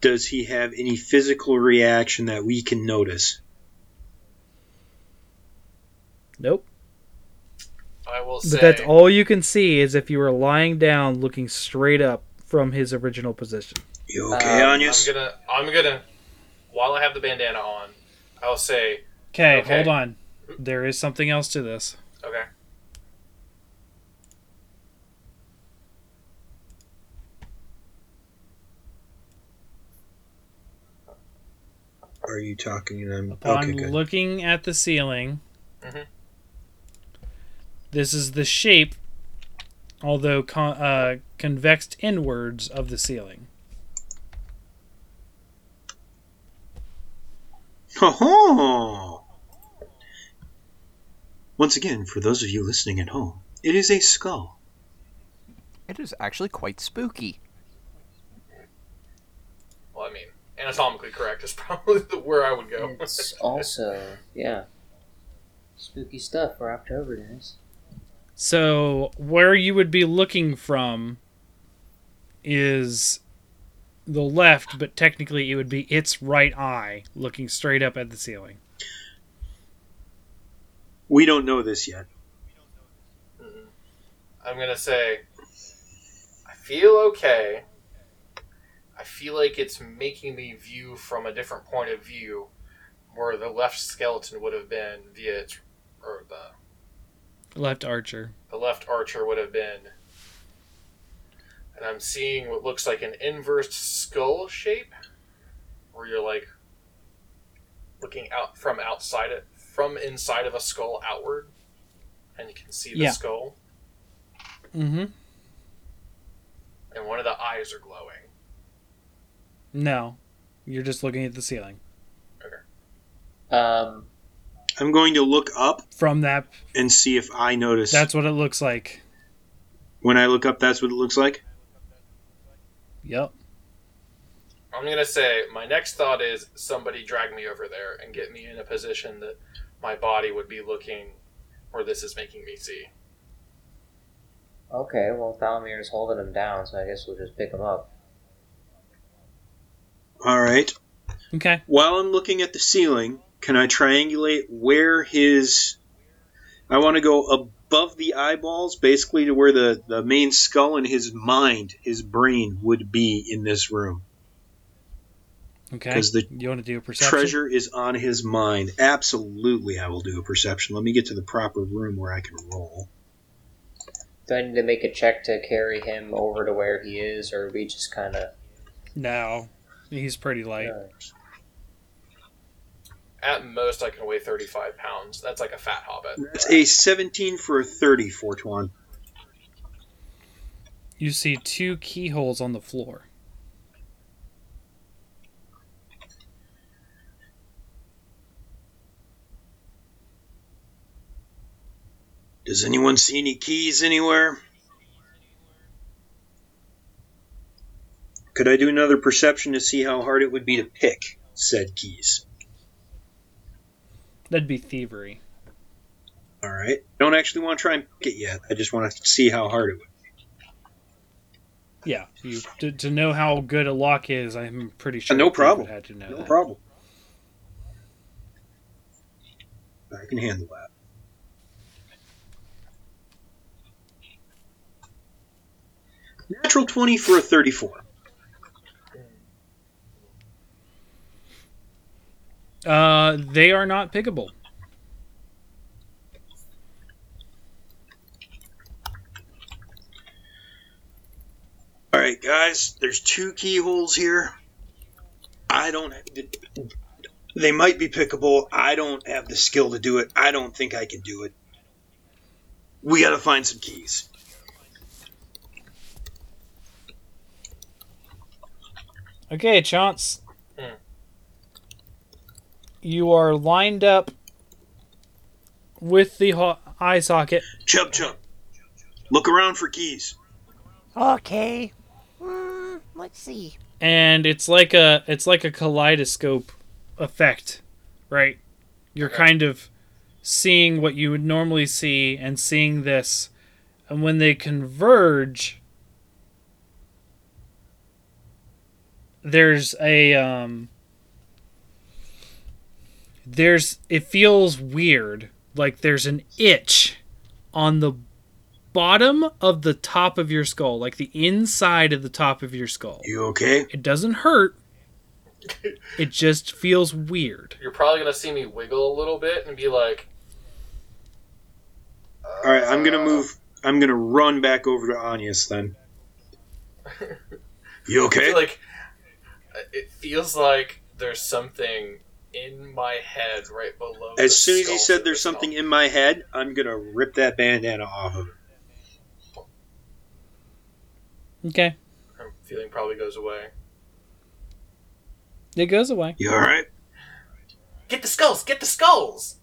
Does he have any physical reaction that we can notice? Nope. I will But that's all you can see is if you were lying down looking straight up from his original position. You okay, Um, Anius? I'm gonna. I'm gonna. While I have the bandana on, I'll say. Okay, Okay. hold on. There is something else to this. Okay. Are you talking? And I'm Upon okay. Good. looking at the ceiling, Mhm. this is the shape, although con- uh, convexed inwards of the ceiling. Oh. Once again, for those of you listening at home, it is a skull. It is actually quite spooky. Well, I mean, anatomically correct is probably the where I would go. It's also, yeah, spooky stuff for October, guys. So, where you would be looking from is the left, but technically it would be its right eye looking straight up at the ceiling. We don't know this yet. Mhm. I'm gonna say, I feel okay. I feel like it's making me view from a different point of view, where the left skeleton would have been via its, or the Left archer. the left archer would have been. And I'm seeing what looks like an inverse skull shape, where you're like looking out from outside it, from inside of a skull outward, and you can see the Yeah. skull, Mm-hmm. and one of the eyes are glowing. No. You're just looking at the ceiling. Okay. Um, I'm going to look up From that and see if I notice. that's what it looks like. when I look up, that's what it looks like. Yep. I'm gonna say my next thought is somebody drag me over there and get me in a position that my body would be looking where this is making me see. okay, well, Thalamir is holding him down, so I guess we'll just pick him up. All right. Okay. While I'm looking at the ceiling, can I triangulate where his. I want to go above the eyeballs, basically to where the, the main skull and his mind, his brain, would be in this room. Okay. 'Cause the you want to do a perception? Treasure is on his mind. Absolutely, I will do a perception. Let me get to the proper room where I can roll. Do I need to make a check to carry him over to where he is, or we just kind of. No. He's pretty light. At most, I can weigh 35 pounds. That's like a fat hobbit. That's a 17 for a 30, Fortuan. You see two keyholes on the floor. Does anyone see any keys anywhere? Could I do another perception to see how hard it would be to pick said keys? That'd be thievery. All right. Don't actually want to try and pick it yet. I just want to see how hard it would. Be. Yeah. You to, to know how good a lock is, I'm pretty sure. Uh, no a thief would problem. Had to know No that. problem. I can handle that. Natural 20 for a 34. Uh, they are not pickable. All right, guys, there's two keyholes here. I don't. They might be pickable. I don't have the skill to do it. I don't think I can do it. We got to find some keys. Okay, Chance. Hmm. You are lined up with the ho- eye socket. Chub Chub, look around for keys. Okay. Hmm, let's see. and it's like a it's like a kaleidoscope effect right you're Okay. kind of seeing what you would normally see and seeing this and when they converge there's a um there's it feels weird like there's an itch on the bottom of the top of your skull like the inside of the top of your skull You okay? it doesn't hurt. It just feels weird. You're probably gonna see me wiggle a little bit and be like, All right, I'm gonna move. I'm gonna run back over to Anyas then. You okay? like it feels like there's something in my head right below. the As soon as you said there's something skull. in my head, I'm gonna rip that bandana off of it. Okay. I'm feeling probably goes away. It goes away. You all right? Get the skulls! Get the skulls!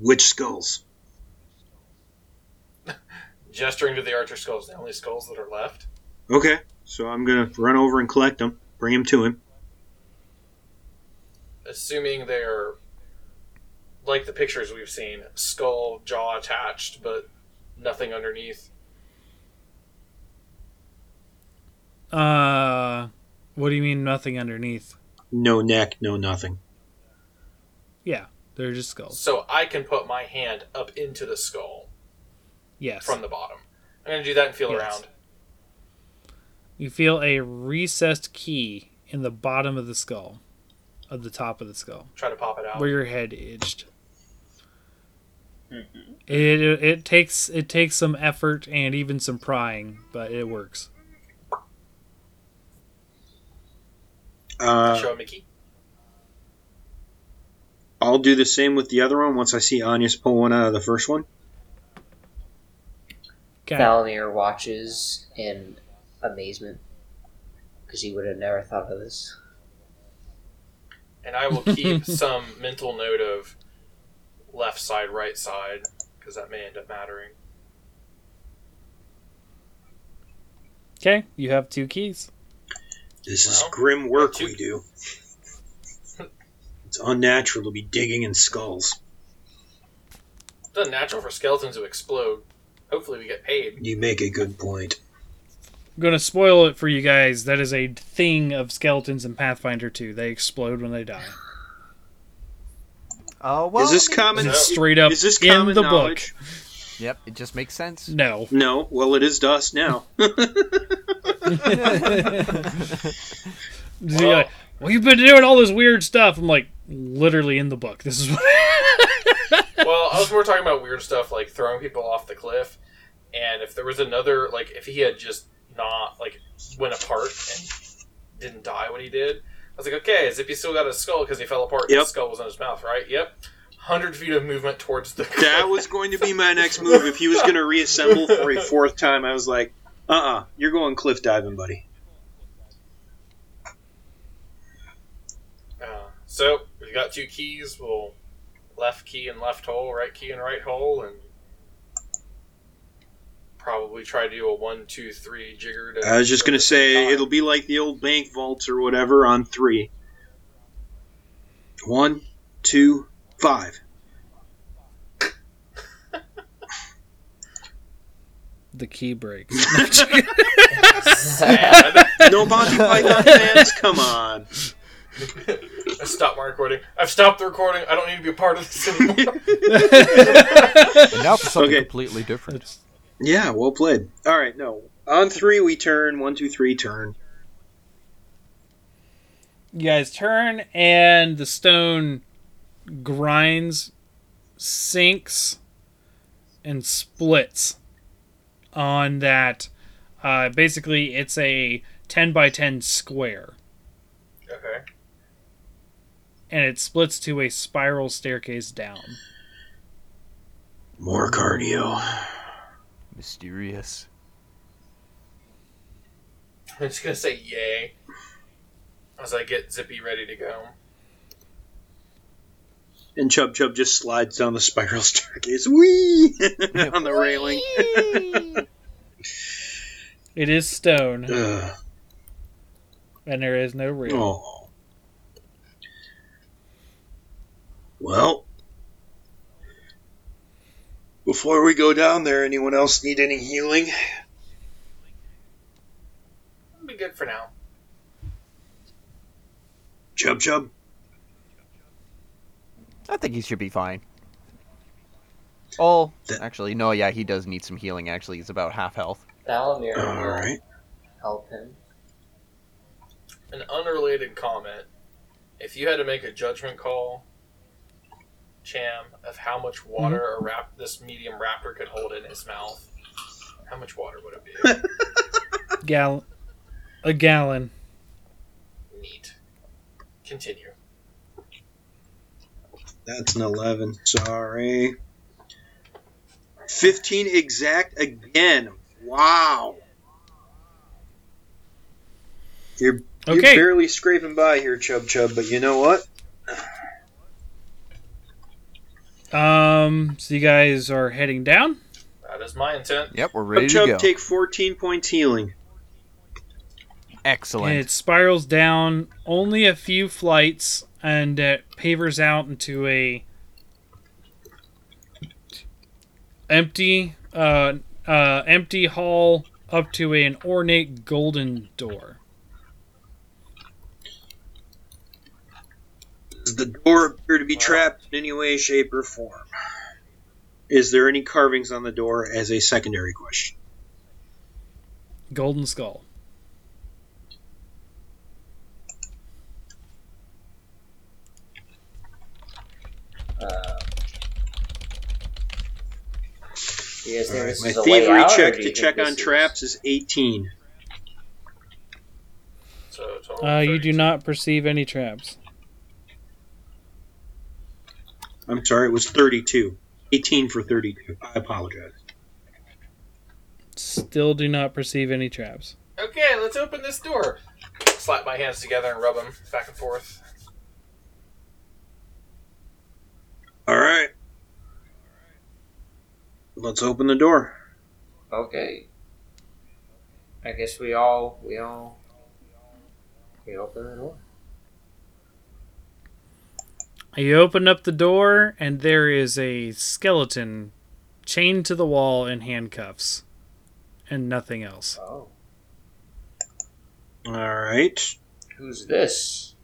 Which skulls? Gesturing to the archer skulls, the only skulls that are left. Okay, so I'm gonna run over and collect them, bring them to him. Assuming they're like the pictures we've seen, skull, jaw attached, but nothing underneath. Uh, what do you mean nothing underneath? No neck, no nothing. Yeah, they're just skulls. So I can put my hand up into the skull Yes. from the bottom. I'm gonna do that and feel Yes. around. You feel a recessed key in the bottom of the skull, of the top of the skull, Try to pop it out. where your head edged. It, it takes it takes some effort and even some prying, but it works. Uh, Show Mickey. I'll do the same with the other one once I see Anya's pull one out of the first one. Okay. Valamir watches in amazement because he would have never thought of this. And I will keep some mental note of left side, right side, because that may end up mattering. Okay, you have two keys. This is Well, grim work two- we do. It's unnatural to be digging in skulls. It's unnatural for skeletons to explode. Hopefully, we get paid. You make a good point. I'm gonna spoil it for you guys. That is a thing of skeletons in Pathfinder 2. They explode when they die. Oh well. is this I mean, common? No. Straight up Is this in common the knowledge? Yep, it just makes sense. No. No. Well, it is dust now. You're like, well, you've been doing all this weird stuff. I'm like, literally in the book. This is well, I was more talking about weird stuff like throwing people off the cliff, and if there was another, like if he had just not like went apart and didn't die when he did, I was like, okay, Zippy still got his skull because he fell apart. Yep. His skull was in his mouth, right? Yep. Hundred feet of movement towards the. that was going to be my next move. If he was going to reassemble for a fourth time, I was like, uh uh-uh, uh, you are going cliff diving, buddy. Uh, so we got two keys. We'll left key and left hole, right key and right hole, and probably try to do a one, two, three jigger. To I was just going to say, time. it'll be like the old bank vaults or whatever on three. One, two, five. the key breaks. sad. No Monty Python fans? Come on. I stopped my recording. I've stopped the recording. I don't need to be a part of this anymore. And now for something Okay. completely different. Yeah, well played. All right, no. On three, we turn. One, two, three, turn. you guys turn, and the stone grinds, sinks, and splits on that. Uh, basically, it's a 10 by 10 square, okay. and it splits to a spiral staircase down. More cardio. Mysterious. I'm just gonna say yay as I get Zippy ready to go. And Chub Chub just slides down the spiral staircase. Whee! on the railing. It is stone, Ugh. and there is no rail. Oh. Well, before we go down there, anyone else need any healing? I'll be good for now. Chub Chub? I think he should be fine. Oh, That- actually, no. Yeah, he does need some healing. Actually, he's about half health. Valamir will Alright. help him. An unrelated comment. If you had to make a judgment call, Cham, of how much water mm-hmm. a rap- this medium raptor could hold in his mouth, how much water would it be? gallon. a gallon. Neat. Continue. That's an 11. Sorry. 15 exact again. Wow. You're, you're barely scraping by here, Chub Chub, but you know what? Um, so you guys are heading down. That is my intent. Yep, we're ready Chub to Chub, go. take 14 points healing. Excellent. And it spirals down only a few flights and it pavers out into a empty uh uh empty hall up to an ornate golden door. Does the door appear to be trapped in any way, shape, or form? Is there any carvings on the door as a secondary question? Golden skull. Uh, do you guys My is a way thievery check to check on is- traps is 18. So Uh, you do not perceive any traps. I'm sorry, it was 32. 18 for 32. I apologize. Still do not perceive any traps. Okay, let's open this door. Slap my hands together and rub them back and forth. All right. Let's open the door. Okay. I guess we all we all we open the door. You open up the door, and there is a skeleton chained to the wall in handcuffs, and nothing else. Oh, All right. who's this?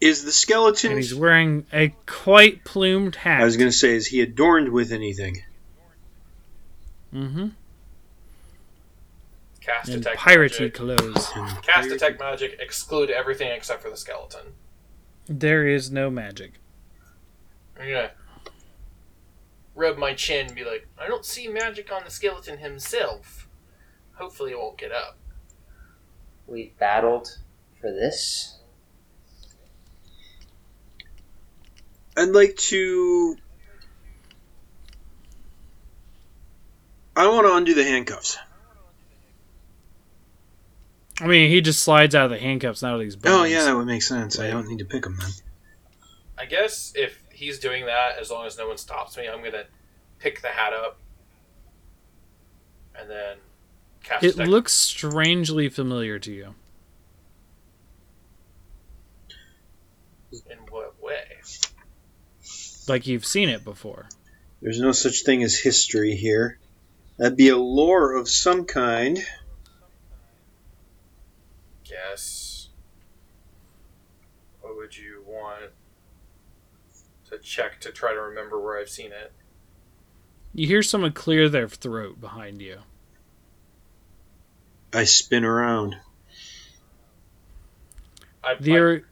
Is the skeleton. And he's wearing a quite plumed hat. I was going to say, is he adorned with anything? mm-hmm. Cast And detect piratey magic. clothes. Cast detect magic. Exclude everything except for the skeleton. There is no magic. I'm gonna rub my chin and be like, I don't see magic on the skeleton himself. Hopefully, it won't get up. We've battled for this. I'd like to. I want to undo the handcuffs. I mean, he just slides out of the handcuffs out of these. bones. Oh, yeah, that would make sense. I don't need to pick them then. I guess if he's doing that, as long as no one stops me, I'm gonna pick the hat up and then cast It detect- looks strangely familiar to you. in what way? Like you've seen it before. There's no such thing as history here. That'd be a lore of some kind. Guess. What would you want to check to try to remember where I've seen it? You hear someone clear their throat behind you. I spin around. I, I, There,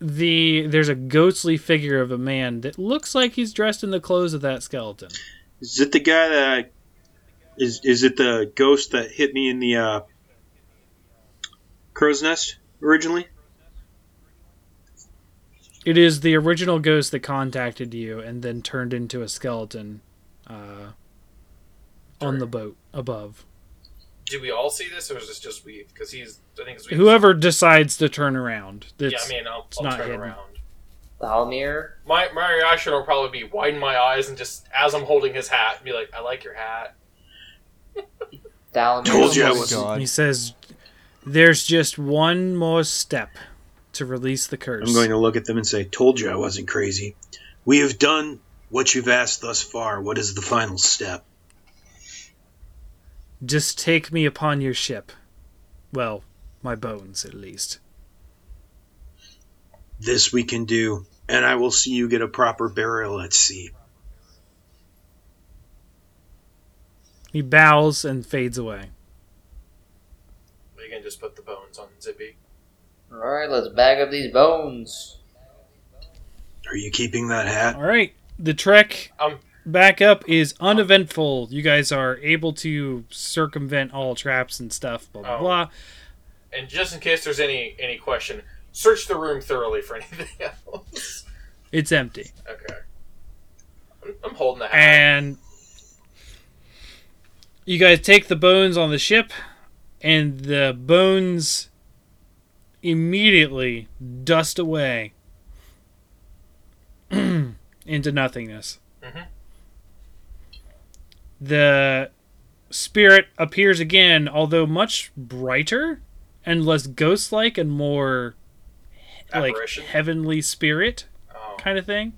the there's a ghostly figure of a man that looks like he's dressed in the clothes of that skeleton. Is it the guy that I. Is, is it the ghost that hit me in the uh, crow's nest originally? It is the original ghost that contacted you and then turned into a skeleton uh, on the boat above. do we all see this, or is this just we? Because he's, I think it's we. Whoever decides to turn around, Yeah, it's, I mean, I'll, it's I'll not turn hidden. around. Thalamir? My my reaction will probably be widen my eyes and just as I'm holding his hat, be like, "I like your hat." Thalamir. Told you I Oh was- God. he says, "There's just one more step to release the curse." I'm going to look at them and say, Told you I wasn't crazy. We have done what you've asked thus far. What is the final step? Just take me upon your ship. Well, my bones, at least. This we can do, and I will see you get a proper burial at sea. He bows and fades away. We can just put the bones on Zippy. Alright, let's bag up these bones. Are you keeping that hat? All right, the trek Um, back up is uneventful. You guys are able to circumvent all traps and stuff. Blah blah Oh. blah. and just in case there's any any question, search the room thoroughly for anything else. It's empty, Okay. I'm, I'm holding the hat. and you guys take the bones on the ship, and the bones immediately dust away into nothingness. Mhm. The spirit appears again, although much brighter and less ghost-like and more like heavenly spirit oh. kind of thing.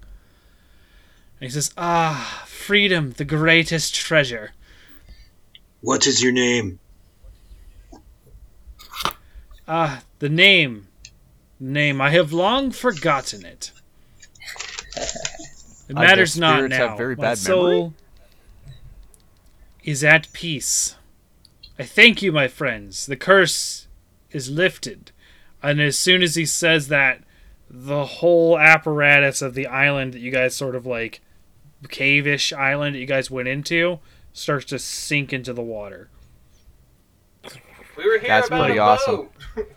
And he says, "Ah, freedom, the greatest treasure." What is your name? Ah, the name. Name. I have long forgotten it. It matters not spirits have now. very My bad soul memory? is at peace. I thank you, my friends. The curse is lifted. And as soon as he says that, the whole apparatus of the island that you guys sort of like cave-ish island that you guys went into starts to sink into the water. We were here That's about pretty a awesome. boat.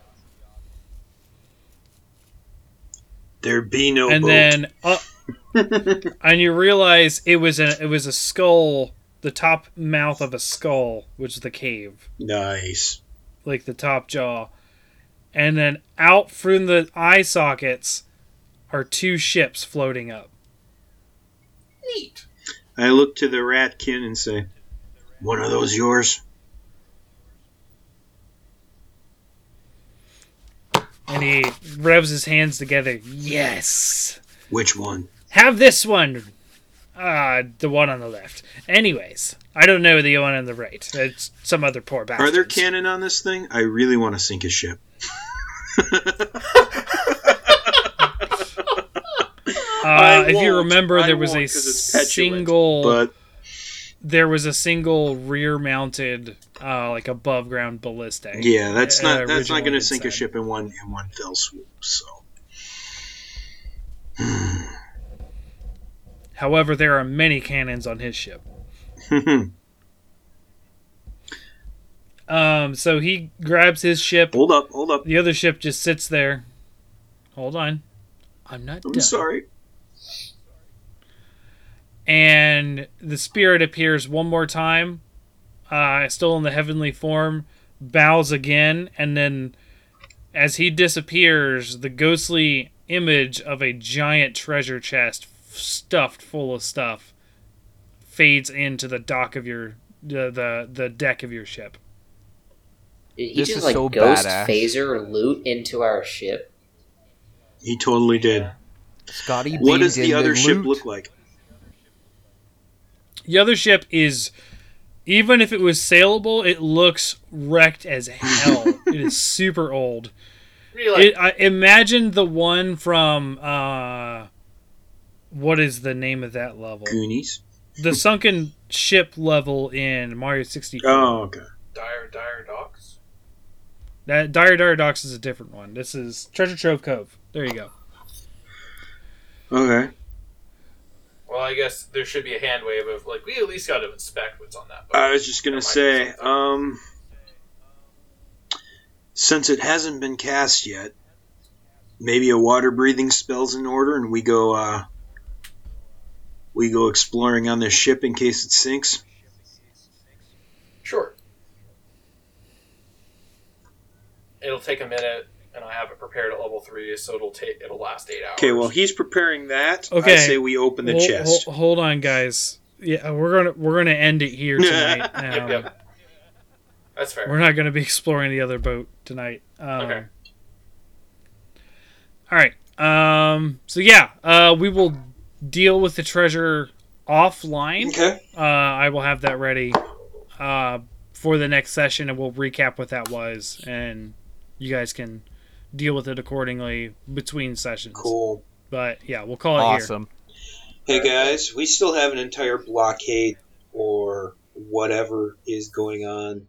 There be no and boat. then uh, and you realize it was a it was a skull, the top mouth of a skull, which is the cave, nice. like the top jaw, and then out from the eye sockets are two ships floating up. Neat. I look to the ratkin and say, "One of those yours?" And he rubs his hands together. Yes, Which one? have this one. Uh, the one on the left. Anyways, I don't know the one on the right. It's some other poor bastard. Are there cannon on this thing? I really want to sink a ship. Uh, if you remember, there was won't a 'cause it's petulant, single. But there was a single rear-mounted, uh, like above ground ballistic. yeah, that's uh, not that's not going to it sink a ship in one in one fell swoop. So However, there are many cannons on his ship. Um, so he grabs his ship. hold up, hold up. The other ship just sits there. Hold on, I'm not I'm done. sorry. And the spirit appears one more time, uh, still in the heavenly form, bows again, and then as he disappears, the ghostly image of a giant treasure chest stuffed full of stuff fades into the dock of your the the, the deck of your ship. He This just is like so ghost badass. phaser loot into our ship? He totally did. Scotty What does the other ship loot. look like? The other ship is even if it was saleable, it looks wrecked as hell. it is super old. Really, It, I, imagine the one from uh, what is the name of that level? Goonies. The sunken ship level in Mario sixty. Oh, okay. dire, dire docks. That Dire Dire Docks is a different one. This is Treasure Trove Cove. There you go. Okay. Well, I guess there should be a hand wave of like we at least got to inspect what's on that boat. I was just gonna There might be say, um, since it hasn't been cast yet, maybe a water breathing spell's in order, and we go, uh, we go exploring on this ship in case it sinks. Sure. It'll take a minute, and I have it prepared at level three, so it'll take it'll last eight hours. Okay, well he's preparing that. Okay, I Okay. say we open the Hol- chest. hol- hold on, guys. Yeah, we're gonna we're gonna end it here tonight. Yep, Um, yep. That's fair. We're not going to be exploring the other boat tonight. Um, Okay. All right. Um, so yeah, uh, we will deal with the treasure offline. Okay. Uh, I will have that ready uh, for the next session, and we'll recap what that was, and you guys can deal with it accordingly between sessions. Cool. But yeah, we'll call it here. Awesome. Hey guys, we still have an entire blockade or whatever is going on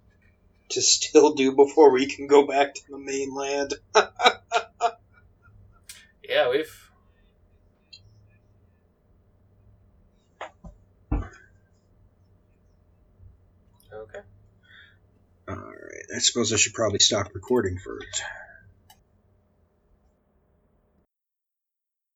to still do before we can go back to the mainland. Yeah, we've. Okay. Alright, I suppose I should probably stop recording first.